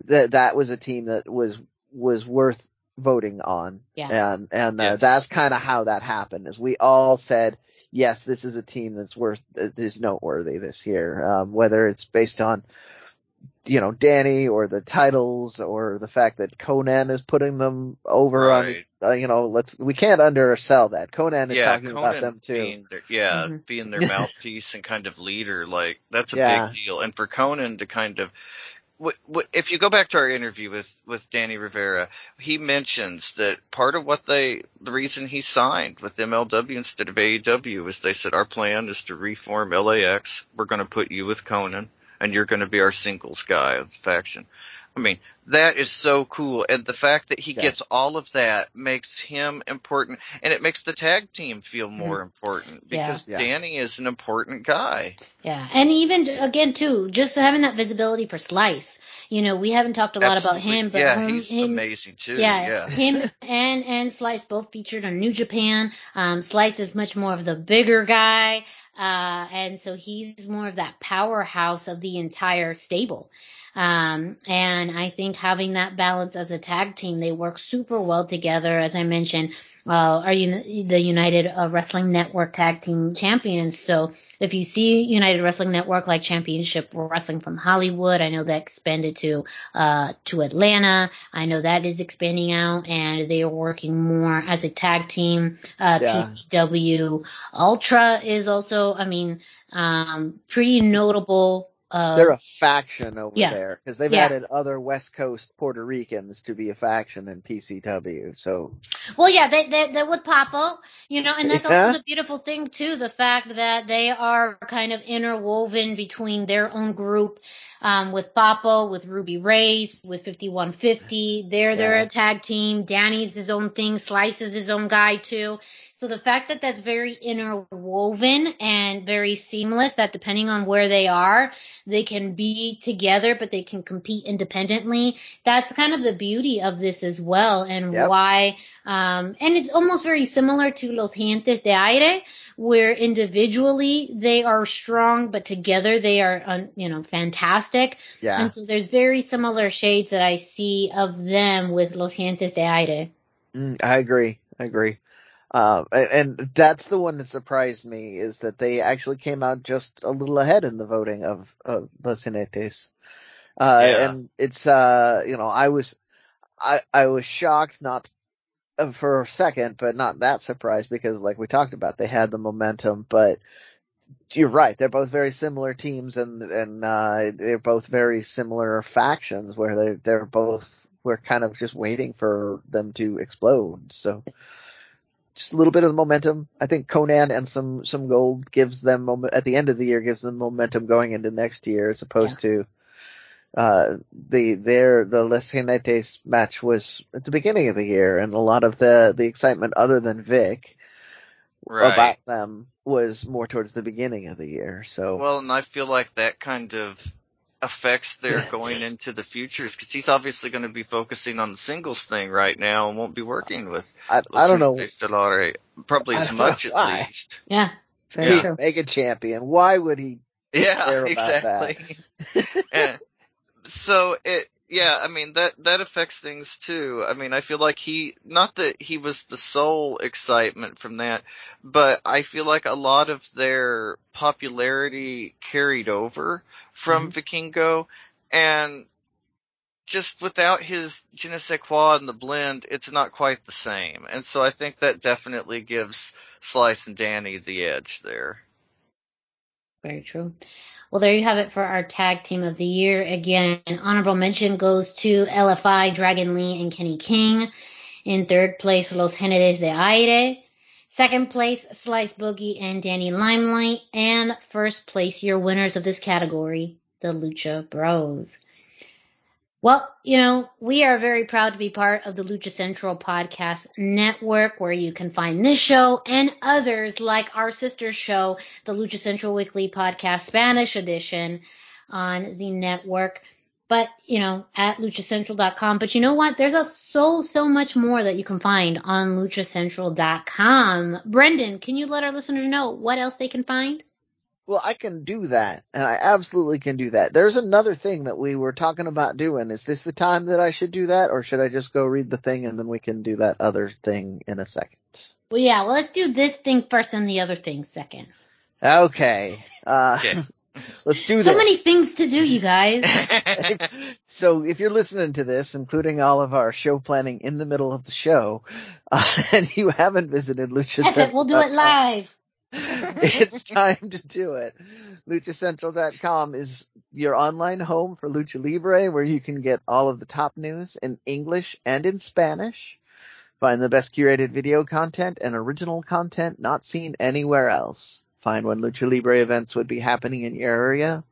that that was a team that was was worth voting on. Yeah. And, and, uh, yes. that's kind of how that happened is we all said, yes, this is a team that's worth, is noteworthy this year. Um, whether it's based on, you know, Danny or the titles or the fact that Konnan is putting them over right. on, uh, you know, let's, we can't undersell that. Konnan is yeah, talking Konnan about them too. Their, yeah, mm-hmm. being their <laughs> mouthpiece and kind of leader, like, that's a yeah. big deal. And for Konnan to kind of, if you go back to our interview with with Danny Rivera, he mentions that part of what they the reason he signed with MLW instead of AEW is they said our plan is to reform LAX. We're going to put you with Konnan and you're going to be our singles guy of the faction. I mean, that is so cool. And the fact that he yeah. gets all of that makes him important and it makes the tag team feel mm-hmm. more mm important because yeah. Danny is an important guy. Yeah. And even again too, just having that visibility for Slice. You know, we haven't talked a lot Absolutely. about him, but yeah, him, he's him, amazing too. Yeah, yeah. him <laughs> and and Slice both featured on New Japan. Um, Slice is much more of the bigger guy, uh, and so he's more of that powerhouse of the entire stable. Um, and I think having that balance as a tag team, they work super well together. As I mentioned, uh, are you the United uh, Wrestling Network Tag Team Champions? So if you see United Wrestling Network like Championship Wrestling from Hollywood, I know that expanded to uh, to Atlanta. I know that is expanding out, and they are working more as a tag team. Uh, yeah. PCW Ultra is also, I mean, um, pretty notable uh, They're a faction over yeah. there because they've yeah. added other West Coast Puerto Ricans to be a faction in PCW. So, well, yeah, they they they're with Papo, you know, and that's yeah. also the beautiful thing too, the fact that they are kind of interwoven between their own group um, with Papo, with Ruby Raze, with 5150. They're, they're a tag team. Danny's his own thing. Slice is his own guy too. So the fact that that's very interwoven and very seamless, that depending on where they are, they can be together, but they can compete independently. That's kind of the beauty of this as well and Yep. why, um, and it's almost very similar to Los Jinetes de Aire, where individually they are strong, but together they are, you know, fantastic. Yeah. And so there's very similar shades that I see of them with Los Jinetes de Aire. Mm, I agree. I agree. Uh, and that's the one that surprised me is that they actually came out just a little ahead in the voting of, of Los. Uh, Yeah. and it's, uh, you know, I was, I, I was shocked not uh, for a second, but not that surprised because like we talked about, they had the momentum, but you're right. They're both very similar teams and, and, uh, they're both very similar factions where they're, they're both, we're kind of just waiting for them to explode. So just a little bit of momentum. I think Konnan and some, some gold gives them at the end of the year gives them momentum going into next year as opposed to, uh, the, their, the Los Jinetes match was at the beginning of the year and a lot of the, the excitement other than Vic Right. about them was more towards the beginning of the year. So Well, and I feel like that kind of affects their going into the futures because he's obviously going to be focusing on the singles thing right now and won't be working with. I, I don't know. Los Stellare, probably as much at why. least. Yeah, very Yeah. Mega champion. Why would he? Yeah, care about exactly. Yeah. <laughs> So it, yeah, I mean that that affects things too. I mean, I feel like he, not that he was the sole excitement from that, but I feel like a lot of their popularity carried over from mm-hmm. Vikingo, and just without his je ne sais quoi in the blend, it's not quite the same. And so I think that definitely gives Slice and Danny the edge there. Very true. Well, there you have it for our tag team of the year. Again, honorable mention goes to LFI, Dragon Lee, and Kenny King. In third place, Los Jinetes de Aire. Second place, Slice Boogie and Danny Limelight. And first place, your winners of this category, the Lucha Bros. Well, you know, we are very proud to be part of the Lucha Central podcast network where you can find this show and others like our sister show, the Lucha Central Weekly Podcast Spanish edition on the network. But, you know, at luchacentral.com. But you know what? There's a so, so much more that you can find on luchacentral.com. Brendan, can you let our listeners know what else they can find? Well, I can do that, and I absolutely can do that. There's another thing that we were talking about doing. Is this the time that I should do that, or should I just go read the thing and then we can do that other thing in a second? Well, yeah, well, let's do this thing first and the other thing second. Okay. Uh, Okay. <laughs> let's do So this. many things to do, you guys. <laughs> so if you're listening to this, including all of our show planning in the middle of the show, uh, <laughs> and you haven't visited Lucha F it, we'll do it Central.com, live. It's <laughs> time to do it. LuchaCentral.com is your online home for Lucha Libre where you can get all of the top news in English and in Spanish. Find the best curated video content and original content not seen anywhere else. Find when Lucha Libre events would be happening in your area.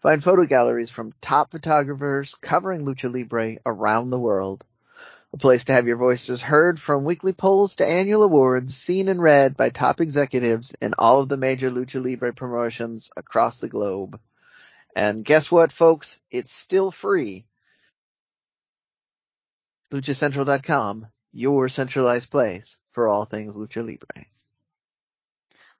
Find photo galleries from top photographers covering Lucha Libre around the world. A place to have your voices heard from weekly polls to annual awards, seen and read by top executives in all of the major Lucha Libre promotions across the globe. And guess what, folks? It's still free. LuchaCentral.com, your centralized place for all things Lucha Libre.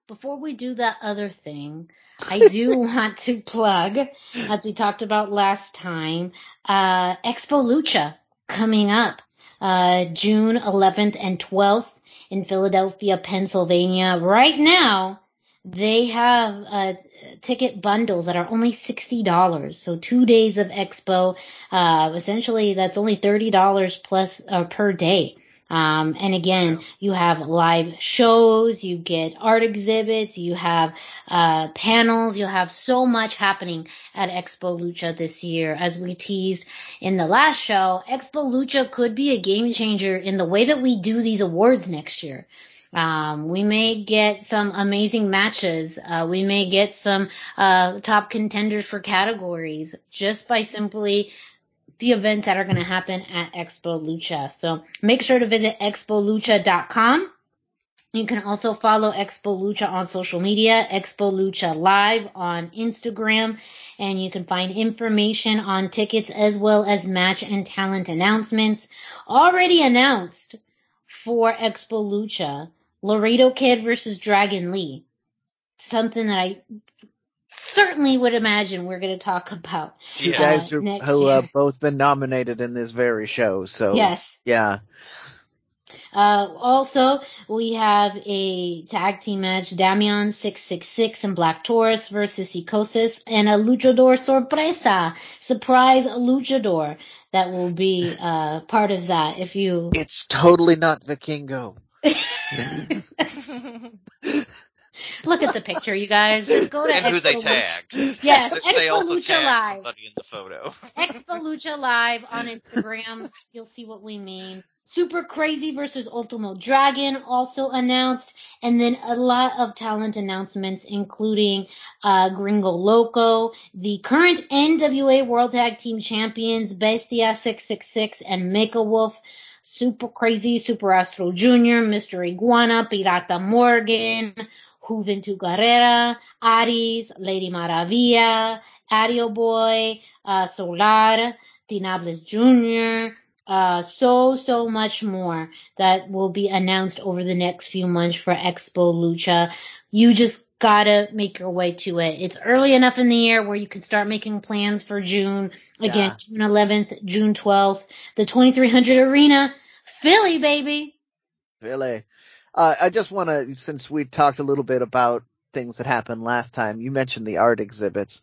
Before we do that other thing, I <laughs> do want to plug, as we talked about last time, uh, Expo Lucha coming up, uh, June 11th and 12th in Philadelphia, Pennsylvania. Right now, they have, uh, ticket bundles that are only $60. So two days of Expo, uh, essentially that's only $30 plus, uh, per day. Um, and again, you have live shows, you get art exhibits, you have uh, panels, you'll have so much happening at Expo Lucha this year. As we teased in the last show, Expo Lucha could be a game changer in the way that we do these awards next year. Um, we may get some amazing matches. Uh, we may get some uh, top contenders for categories just by simply the events that are going to happen at Expo Lucha. So make sure to visit expolucha.com You can also follow Expo Lucha on social media, Expo Lucha Live on Instagram, and you can find information on tickets as well as match and talent announcements already announced for Expo Lucha. Laredo Kid versus Dragon Lee. Something that I certainly would imagine we're going to talk about. You Yeah. guys Uh, are, who year. have both been nominated in this very show, so Yes. yeah. Uh, also, we have a tag team match, Damian 666 and Black Taurus versus Psicosis and a luchador sorpresa, surprise luchador that will be, uh, part of that if you, It's totally not Vikingo. <laughs> <laughs> look at the picture, you guys. Just <laughs> go to and who they Expo- tagged. Yes, They- they also Lucha tagged Live. somebody in the photo. <laughs> Expo Lucha Live on Instagram. You'll see what we mean. Super Crazy versus Ultimo Dragon also announced, and then a lot of talent announcements, including uh, Gringo Loco, the current NWA World Tag Team Champions Bestia 666 and Mecha Wolf. Super Crazy, Super Astro Jr., Mr. Iguana, Pirata Morgan, Juventud Guerrera, Aries, Lady Maravilla, Aero Boy, uh, Solar, Tinieblas Jr., uh, so, so much more that will be announced over the next few months for Expo Lucha. You just gotta make your way to it. It's early enough in the year where you can start making plans for June. Again, Yeah. June 11th, June 12th, the 2300 Arena, Philly, baby. Really. Uh, I just want to, since we talked a little bit about things that happened last time, you mentioned the art exhibits.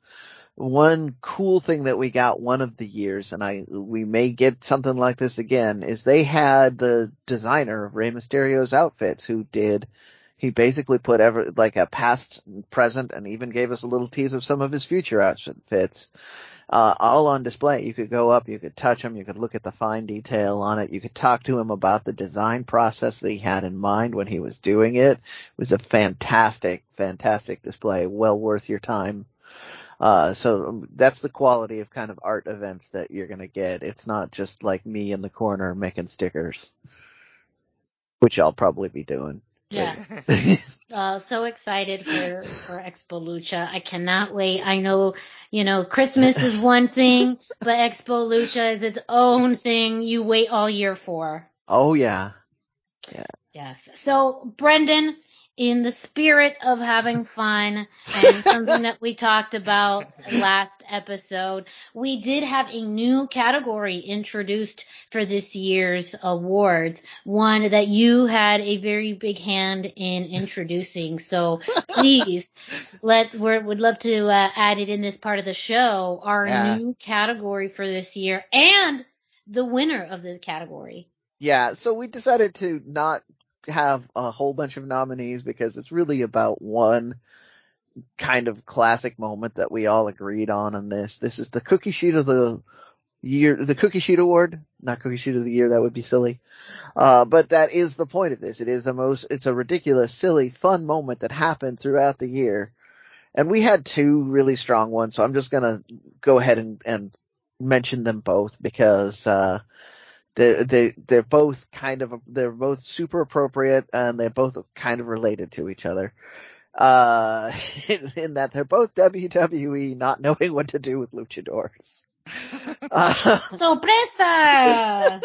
One cool thing that we got one of the years, and I, we may get something like this again, is they had the designer of Rey Mysterio's outfits who did, he basically put ever, like a past, present, and even gave us a little tease of some of his future outfits uh, all on display. You could go up, you could touch them, you could look at the fine detail on it, you could talk to him about the design process that he had in mind when he was doing it. It was a fantastic, fantastic display, well worth your time. Uh, so um, that's the quality of kind of art events that you're gonna get. It's not just like me in the corner making stickers, which I'll probably be doing. Yeah. <laughs> Uh, so excited for, for Expo Lucha. I cannot wait. I know, you know, Christmas is one thing, but Expo Lucha is its own thing you wait all year for. oh yeah. Yeah. Yes. So, Brendan, in the spirit of having fun and <laughs> something that we talked about last episode, we did have a new category introduced for this year's awards, one that you had a very big hand in introducing. So <laughs> please, let we would love to uh, add it in this part of the show, our Yeah. new category for this year and the winner of the category. Yeah, so we decided to not have a whole bunch of nominees because it's really about one kind of classic moment that we all agreed on in this. This is the cookie sheet of the year, the cookie sheet award, not cookie sheet of the year, that would be silly. Uh, but that is the point of this. It is a most, it's a ridiculous, silly, fun moment that happened throughout the year. And we had two really strong ones, so I'm just gonna go ahead and, and mention them both because, uh, they're they they're both kind of they're both super appropriate and they're both kind of related to each other. Uh, <laughs> in, in that they're both WWE not knowing what to do with luchadors. Uh, <laughs> Sorpresa!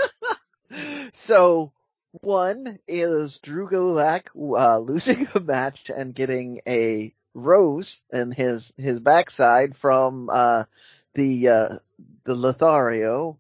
<laughs> so one is Drew Gulak uh, losing a match and getting a rose in his his backside from uh, the uh, the Lothario.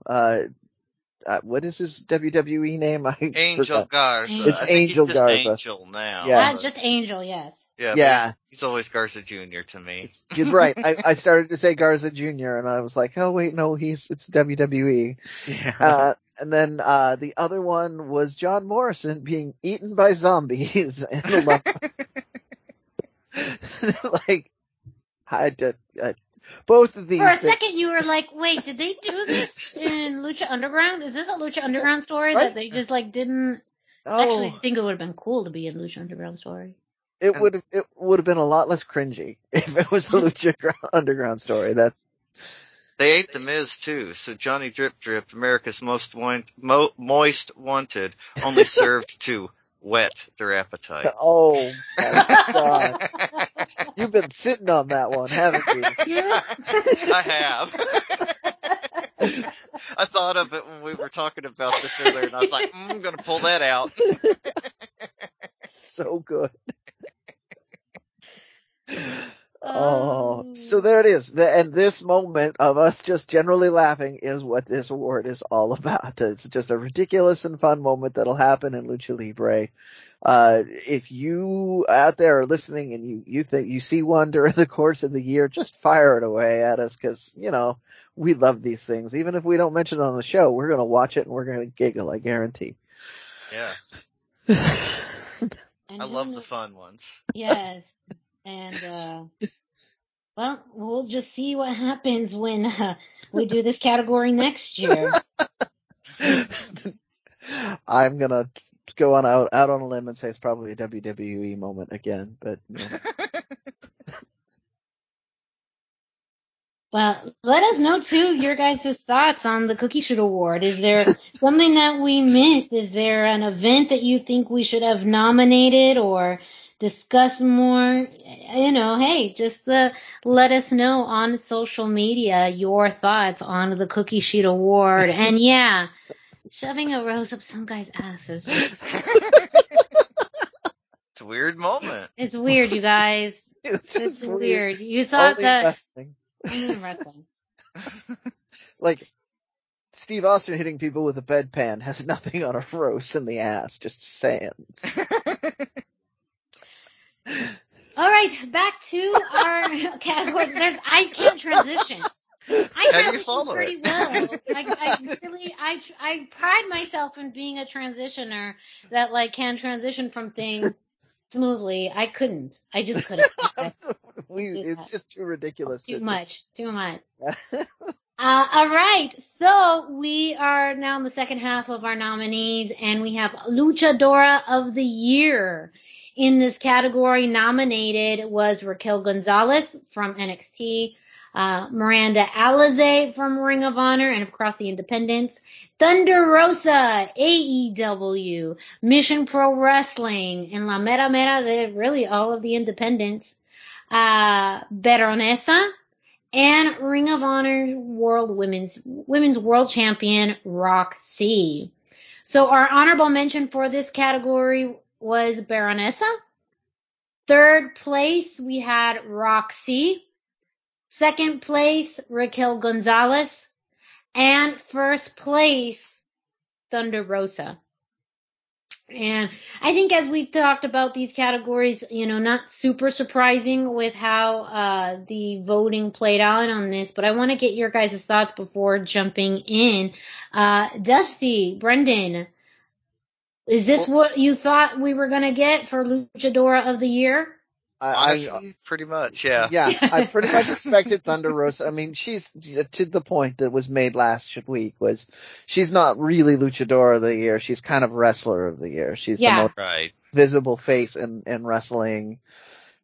Uh, what is his WWE name? <laughs> I Angel forgot. Garza. It's I think Angel he's just Garza. Angel now. Yeah. Not just Angel, yes. yeah. Yeah. He's, he's always Garza Jr. to me. You're right. I, <laughs> I started to say Garza Jr. and I was like, oh wait, no, he's it's WWE. Yeah. Uh, and then uh, the other one was John Morrison being eaten by zombies. <laughs> And like, like I did. I, both of these. For a things- second, you were like, "Wait, did they do this in Lucha Underground? Is this a Lucha Underground story Right. that they just like didn't?" oh, Actually, think it would have been cool to be in Lucha Underground story. it would have it would have been a lot less cringy <laughs> if it was a <laughs> Lucha Underground story. That's They ate the Miz too, so Johnny Drip Drip, America's most want, mo, moist wanted, only <laughs> served to whet their appetite. Oh my god. You've been sitting on that one, haven't you? <laughs> I have. <laughs> I thought of it when we were talking about this earlier, and I was like, mm, I'm going to pull that out. so good. <laughs> Oh, so there it is. The, and this moment of us just generally laughing is what this award is all about. It's just a ridiculous and fun moment that'll happen in Lucha Libre. Uh, if you out there are listening and you, you think you see one during <laughs> the course of the year, just fire it away at us because, you know, we love these things. Even if we don't mention it on the show, we're going to watch it and we're going to giggle, I guarantee. Yeah. <laughs> I love kno- the fun ones. Yes. And, uh, well, we'll just see what happens when uh, we do this category next year. <laughs> I'm gonna go on out, out on a limb and say it's probably a WWE moment again, but you know. <laughs> Well, let us know too your guys' thoughts on the Cookie Shoot Award. Is there <laughs> something that we missed? Is there an event that you think we should have nominated or discuss more? You know, hey, just uh, let us know on social media your thoughts on the Cookie Sheet Award. And yeah, shoving a rose up some guy's ass is just, <laughs> It's a weird moment. it's weird, you guys. it's <laughs> It's just weird. You thought Only that wrestling. only <laughs> wrestling. Like Steve Austin hitting people with a bedpan has nothing on a rose in the ass, just saying. All right, back to our category. There's, I can't transition. I How do you follow pretty it? well. <laughs> I, I really, I, I pride myself in being a transitioner that like can transition from things smoothly. I couldn't. I just <laughs> couldn't. we, it's just too ridiculous. too to- much. Too much. <laughs> Uh, all right, so we are now in the second half of our nominees, and we have Luchadora of the Year. In this category, nominated was Raquel Gonzalez from NXT, uh, Miranda Alizé from Ring of Honor, and across the Independents, Thunder Rosa, AEW, Mission Pro Wrestling, and La Mera Mera, they're really all of the Independents, uh, Baronessa, and Ring of Honor World Women's Women's World Champion Roxy. So our honorable mention for this category was Baronessa. Third place we had Roxy. Second place Raquel Gonzalez. And first place Thunder Rosa. And I think as we've talked about these categories, you know, not super surprising with how uh, the voting played out on this, but I want to get your guys' thoughts before jumping in. Uh, Dusty, Brendan, is this what you thought we were going to get for Luchadora of the Year? I, I, pretty much, yeah. <laughs> yeah, I pretty much <laughs> expected Thunder Rosa. I mean, she's to the point that was made last week was she's not really luchador of the year. She's kind of wrestler of the year. She's Yeah. the most Right. visible face in, in wrestling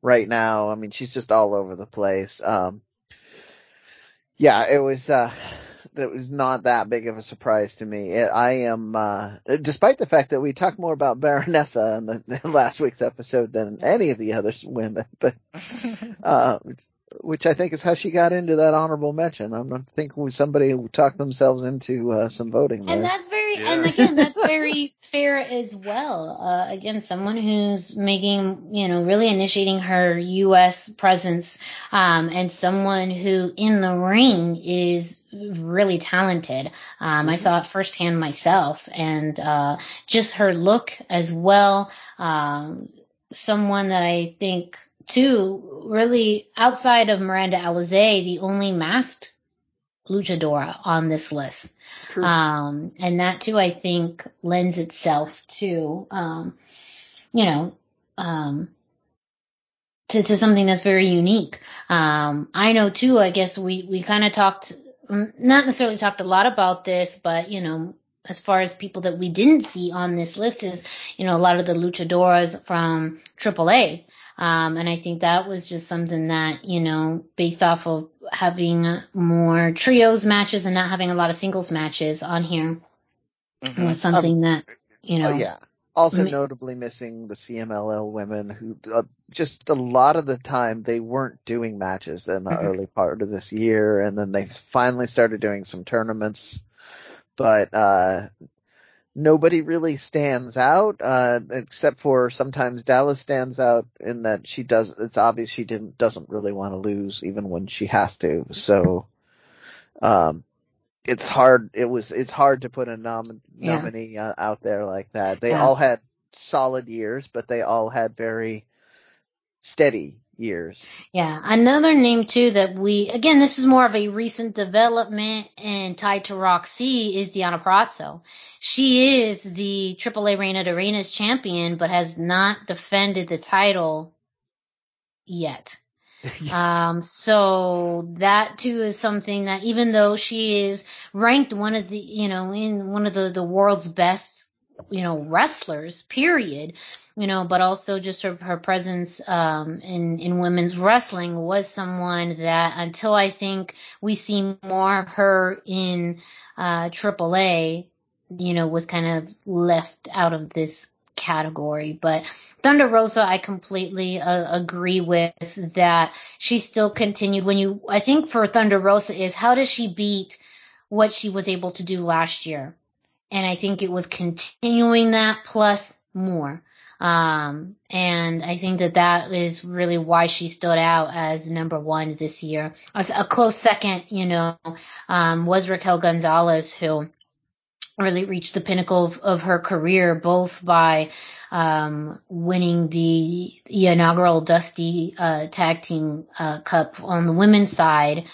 right now. I mean, she's just all over the place. Um, yeah, it was, uh, that was not that big of a surprise to me. It, I am, uh, despite the fact that we talked more about Baronessa in the, <laughs> in last week's episode than any of the other women, <laughs> but, <laughs> uh, which I think is how she got into that honorable mention. I'm not thinking somebody talked themselves into, uh, some voting there. And that's very, Yeah. and again, that's very <laughs> fair as well. Uh, again, someone who's making, you know, really initiating her U.S. presence, um, and someone who in the ring is really talented. Um, I saw it firsthand myself and, uh, just her look as well. Um, someone that I think too, really outside of Miranda Alizé, the only masked luchadora on this list. Um, and that too, I think lends itself to, um, you know, um, to, to something that's very unique. Um, I know too, I guess we, we kind of talked, mm, not necessarily talked a lot about this, but you know, as far as people that we didn't see on this list is, you know, a lot of the luchadoras from AAA. Um, and I think that was just something that, you know, based off of having more trios matches and not having a lot of singles matches on here Mhm. was something that, you know, Oh, yeah. Also mean- notably missing the CMLL women who uh, just a lot of the time they weren't doing matches in the Mhm. early part of this year and then they finally started doing some tournaments. But, uh, nobody really stands out, uh, except for sometimes Dalys stands out in that she does, it's obvious she didn't, doesn't really want to lose even when she has to. So, um, it's hard, it was, it's hard to put a nom- Yeah. nominee uh, out there like that. They Yeah. all had solid years, but they all had very steady years. Yeah, another name too that we again this is more of a recent development and tied to Roxy is Deonna Purrazzo. She is the AAA Reina de Reinas champion, but has not defended the title yet. <laughs> Um, so that too is something that even though she is ranked one of the, you know, in one of the, the world's best, you know, wrestlers, period, you know, but also just her, her presence, um, in, in women's wrestling was someone that until I think we see more of her in, uh, AAA, you know, was kind of left out of this category. But Thunder Rosa, I completely uh, agree with that. She still continued when you, I think for Thunder Rosa is how does she beat what she was able to do last year? And I think it was continuing that plus more. Um, and I think that that is really why she stood out as number one this year. A close second, you know, um, was Raquel Gonzalez who really reached the pinnacle of, of her career, both by um, winning the, the inaugural Dusty uh, Tag Team uh, Cup on the women's side,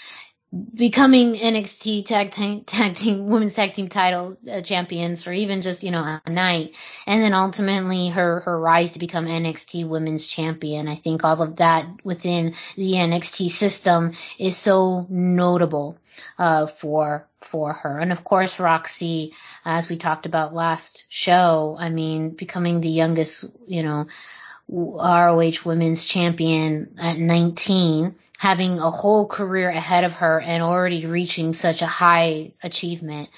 becoming NXT Tag Team, tag team Women's Tag Team titles uh, champions for even just you know a night, and then ultimately her her rise to become NXT Women's Champion. I think all of that within the NXT system is so notable uh, for for her, and of course Roxy, as we talked about last show. I mean, becoming the youngest, you know. ROH Women's Champion at 19, having a whole career ahead of her and already reaching such a high achievement,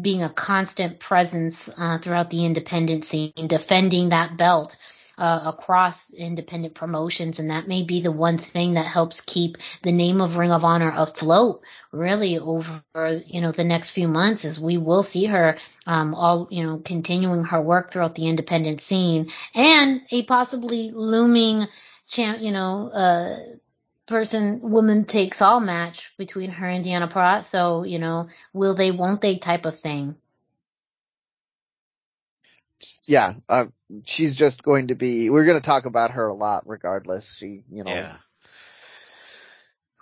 being a constant presence uh, throughout the independent scene, defending that belt uh, across independent promotions, and that may be the one thing that helps keep the name of Ring of Honor afloat really over you know the next few months as we will see her um all you know continuing her work throughout the independent scene and a possibly looming champ you know uh person woman takes all match between her and Deonna Purrazzo. So you know will they won't they type of thing Yeah, uh, she's just going to be, we're going to talk about her a lot regardless. She, you know, Yeah.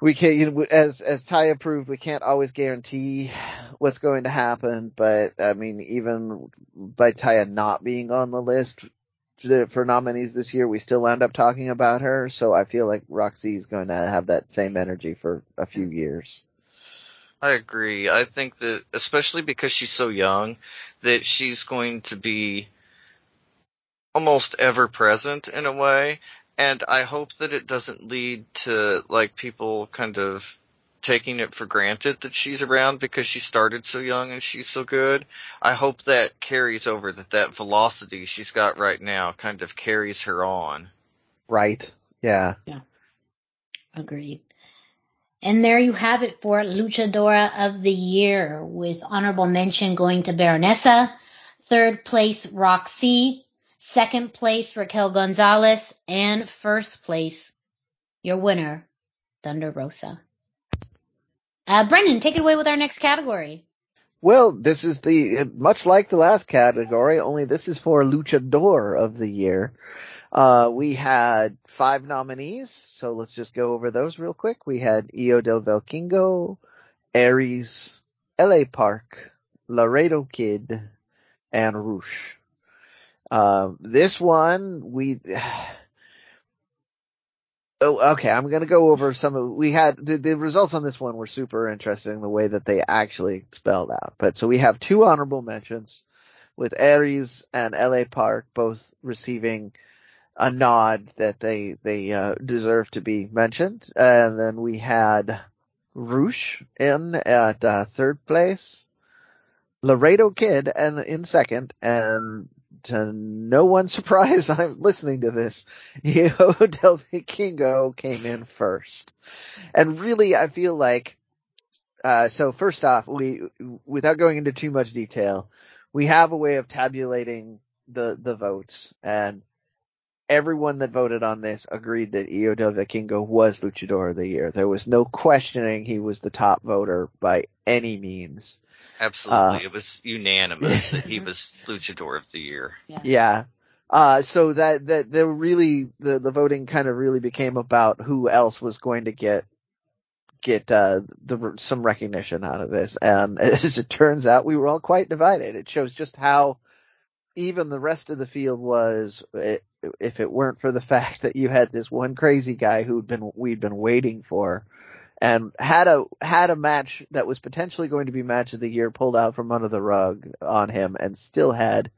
we can't, you know, as, as Taya proved, we can't always guarantee what's going to happen, but I mean, even by Taya not being on the list for nominees this year, we still end up talking about her, so I feel like Roxy's going to have that same energy for a few years. I agree. I think that, especially because she's so young, that she's going to be almost ever present in a way. And I hope that it doesn't lead to like people kind of taking it for granted that she's around because she started so young and she's so good. I hope that carries over that that velocity she's got right now kind of carries her on. Right? Yeah. Yeah. Agreed. And there you have it for Luchadora of the Year with honorable mention going to Baronessa, third place Roxy, second place Raquel Gonzalez, and first place your winner, Thunder Rosa. Uh, Brendan, take it away with our next category. Well, this is the, much like the last category, only this is for Luchador of the Year. Uh, we had five nominees, so let's just go over those real quick. We had Hijo del Vikingo, Aries, LA Park, Laredo Kid, and Rush. Um, this one, we, <sighs> Oh, okay. I'm gonna go over some of, we had, the, the results on this one were super interesting, the way that they actually spelled out. But so we have two honorable mentions with Aries and LA Park both receiving a nod that they, they, uh, deserve to be mentioned. And then we had Rush in at, uh, third place, Laredo Kid and in second, and to no one's <laughs> surprise, I'm listening to this. <laughs> Hijo del Vikingo came in first. And really, I feel like, uh, so first off, we, without going into too much detail, we have a way of tabulating the, the votes and everyone that voted on this agreed that Hijo del Vikingo was Luchador of the Year. There was no questioning he was the top voter by any means. Absolutely. Uh, it was unanimous that he <laughs> was Luchador of the Year. Yeah. Uh, so that, that, there really, the, the voting kind of really became about who else was going to get, get, uh, the, some recognition out of this. And <laughs> as it turns out, we were all quite divided. It shows just how even the rest of the field was, if it weren't for the <laughs> fact that you had this one crazy guy who'd been, we'd been waiting for, and had a had a match that was potentially going to be match of the year pulled out from under the rug on him and still had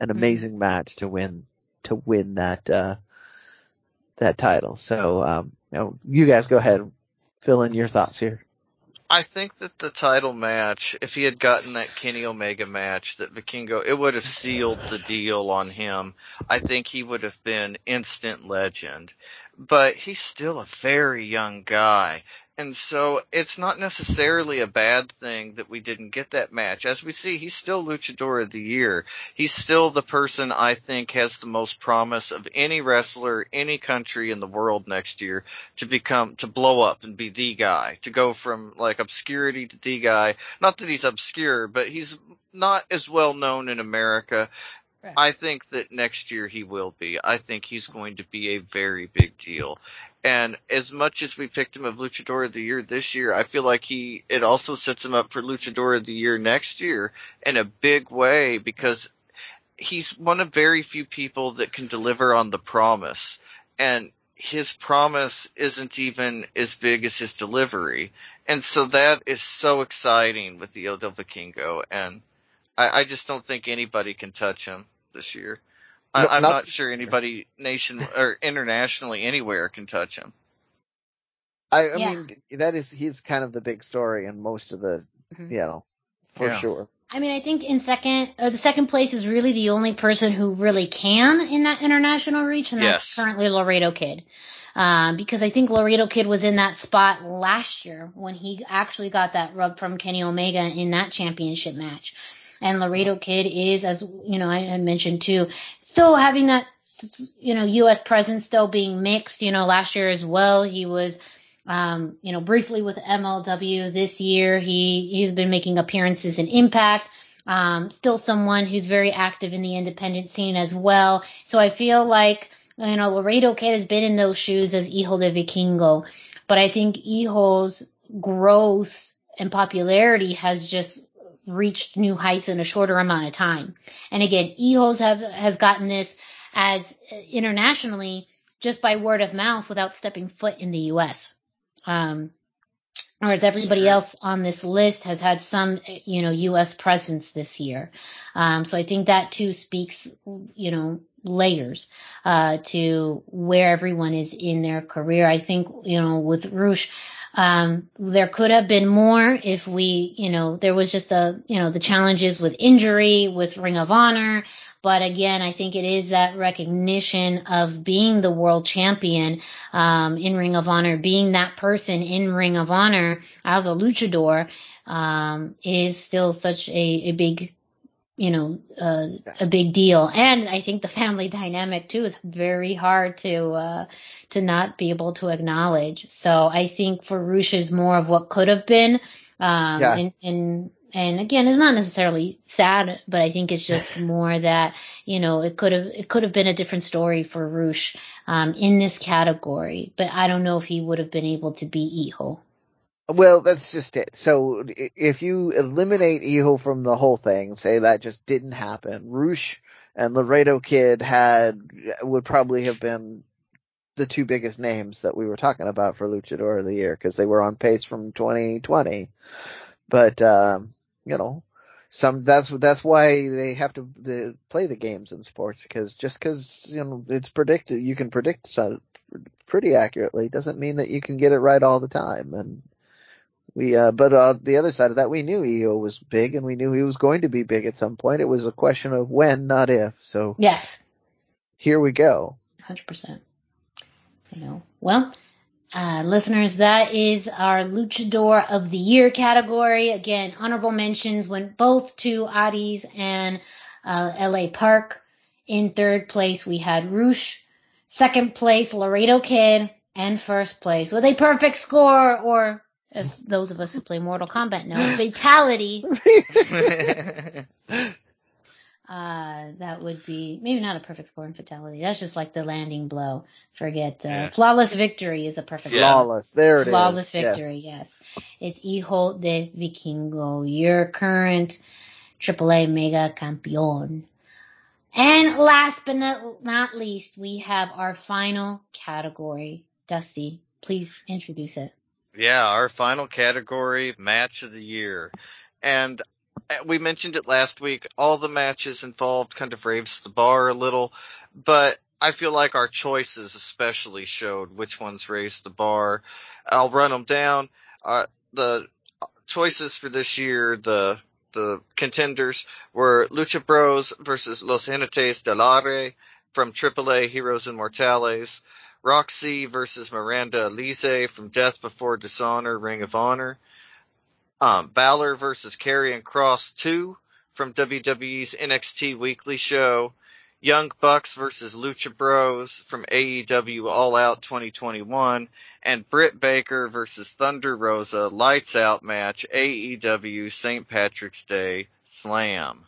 an amazing mm-hmm. match to win to win that uh that title. So um you, know, you guys go ahead fill in your thoughts here. I think that the title match, if he had gotten that Kenny Omega match, that Vikingo, it would have sealed the deal on him. I think he would have been instant legend. But he's still a very young guy. And so it's not necessarily a bad thing that we didn't get that match. As we see, he's still Luchador of the Year. He's still the person I think has the most promise of any wrestler, any country in the world next year to become, to blow up and be the guy, to go from like obscurity to the guy. Not that he's obscure, but he's not as well known in America I think that next year he will be. I think he's going to be a very big deal. And as much as we picked him of Luchador of the Year this year, I feel like he, it also sets him up for Luchador of the Year next year in a big way because he's one of very few people that can deliver on the promise. And his promise isn't even as big as his delivery. And so that is so exciting with the Odell Vikingo. And I, I just don't think anybody can touch him this year. I, am not, not, sure anybody nation or internationally anywhere can touch him. I, I yeah. mean, that is he's kind of the big story in most of the, mm-hmm. you know, for yeah. sure. I mean, I think in second or the second place is really the only person who really can in that international reach, and that's yes. currently Laredo Kid. Um, because I think Laredo Kid was in that spot last year when he actually got that rub from Kenny Omega in that championship match. And Laredo Kid is, as you know, I had mentioned too, still having that, you know, U.S. presence still being mixed. You know, last year as well, he was, um, you know, briefly with MLW. This year, he he's been making appearances in Impact. Um, still someone who's very active in the independent scene as well. So I feel like, you know, Laredo Kid has been in those shoes as Hijo de Vikingo, but I think Hijo's growth and popularity has just reached new heights in a shorter amount of time. And again, Hijo's have, has gotten this as uh, internationally just by word of mouth without stepping foot in the U.S. Um, whereas everybody else on this list has had some, you know, U.S. presence this year. Um, so I think that too speaks, you know, layers uh, to where everyone is in their career. I think, you know, with Rush, um, there could have been more if we, you know, there was just a, you know, the challenges with injury, with Ring of Honor. But again, I think it is that recognition of being the world champion um, in Ring of Honor, being that person in Ring of Honor as a luchador um, is still such a, a big you know, uh, a big deal. And I think the family dynamic too is very hard to, uh, to not be able to acknowledge. So I think for Rush is more of what could have been. Um, yeah. and, and, and again, it's not necessarily sad, but I think it's just <laughs> more that, you know, it could have, it could have been a different story for Rush, um, in this category, but I don't know if he would have been able to be Hijo. Well, that's just it. So if you eliminate Hijo from the whole thing, say that just didn't happen, Rush and Laredo Kid had, would probably have been the two biggest names that we were talking about for Luchador of the Year because they were on pace from 2020. But, um, you know, some, that's, that's why they have to, to play the games in sports because just cause, you know, it's predicted, you can predict pretty accurately doesn't mean that you can get it right all the time. And We, uh, but on the other side of that, we knew Hijo was big and we knew he was going to be big at some point. It was a question of when, not if. So Yes, here we go. hundred percent. You know, well, uh, listeners, that is our Luchador of the Year category. Again, honorable mentions went both to Addis and uh, L.A. Park. In third place, we had Rush. Second place, Laredo Kid. And first place, with a perfect score, or as those of us who play Mortal Kombat know, fatality. <laughs> Uh, that would be maybe not a perfect score in fatality. That's just like the landing blow. Forget uh, Yeah. flawless victory is a perfect Yeah. Flawless. There it is. flawless Yes. victory. Yes. it's Hijo de Vikingo, your current AAA Mega Campeón. And last but not, not least, we have our final category. Dusty, please introduce it. Yeah, our final category, match of the year. And uh, we mentioned it last week, all the matches involved kind of raised the bar a little, but I feel like our choices especially showed which ones raised the bar. I'll run them down. Uh, the choices for this year, the the contenders were Lucha Bros versus Los Jinetes del Aire from AAA Heroes Inmortales, Rok-C versus Miranda Alizé from Death Before Dishonor, Ring of Honor. Um, Balor versus Karrion Cross 2 from WWE's NXT Weekly Show. Young Bucks versus Lucha Bros from AEW All Out 2021. And Britt Baker versus Thunder Rosa Lights Out match AEW St. Patrick's Day Slam.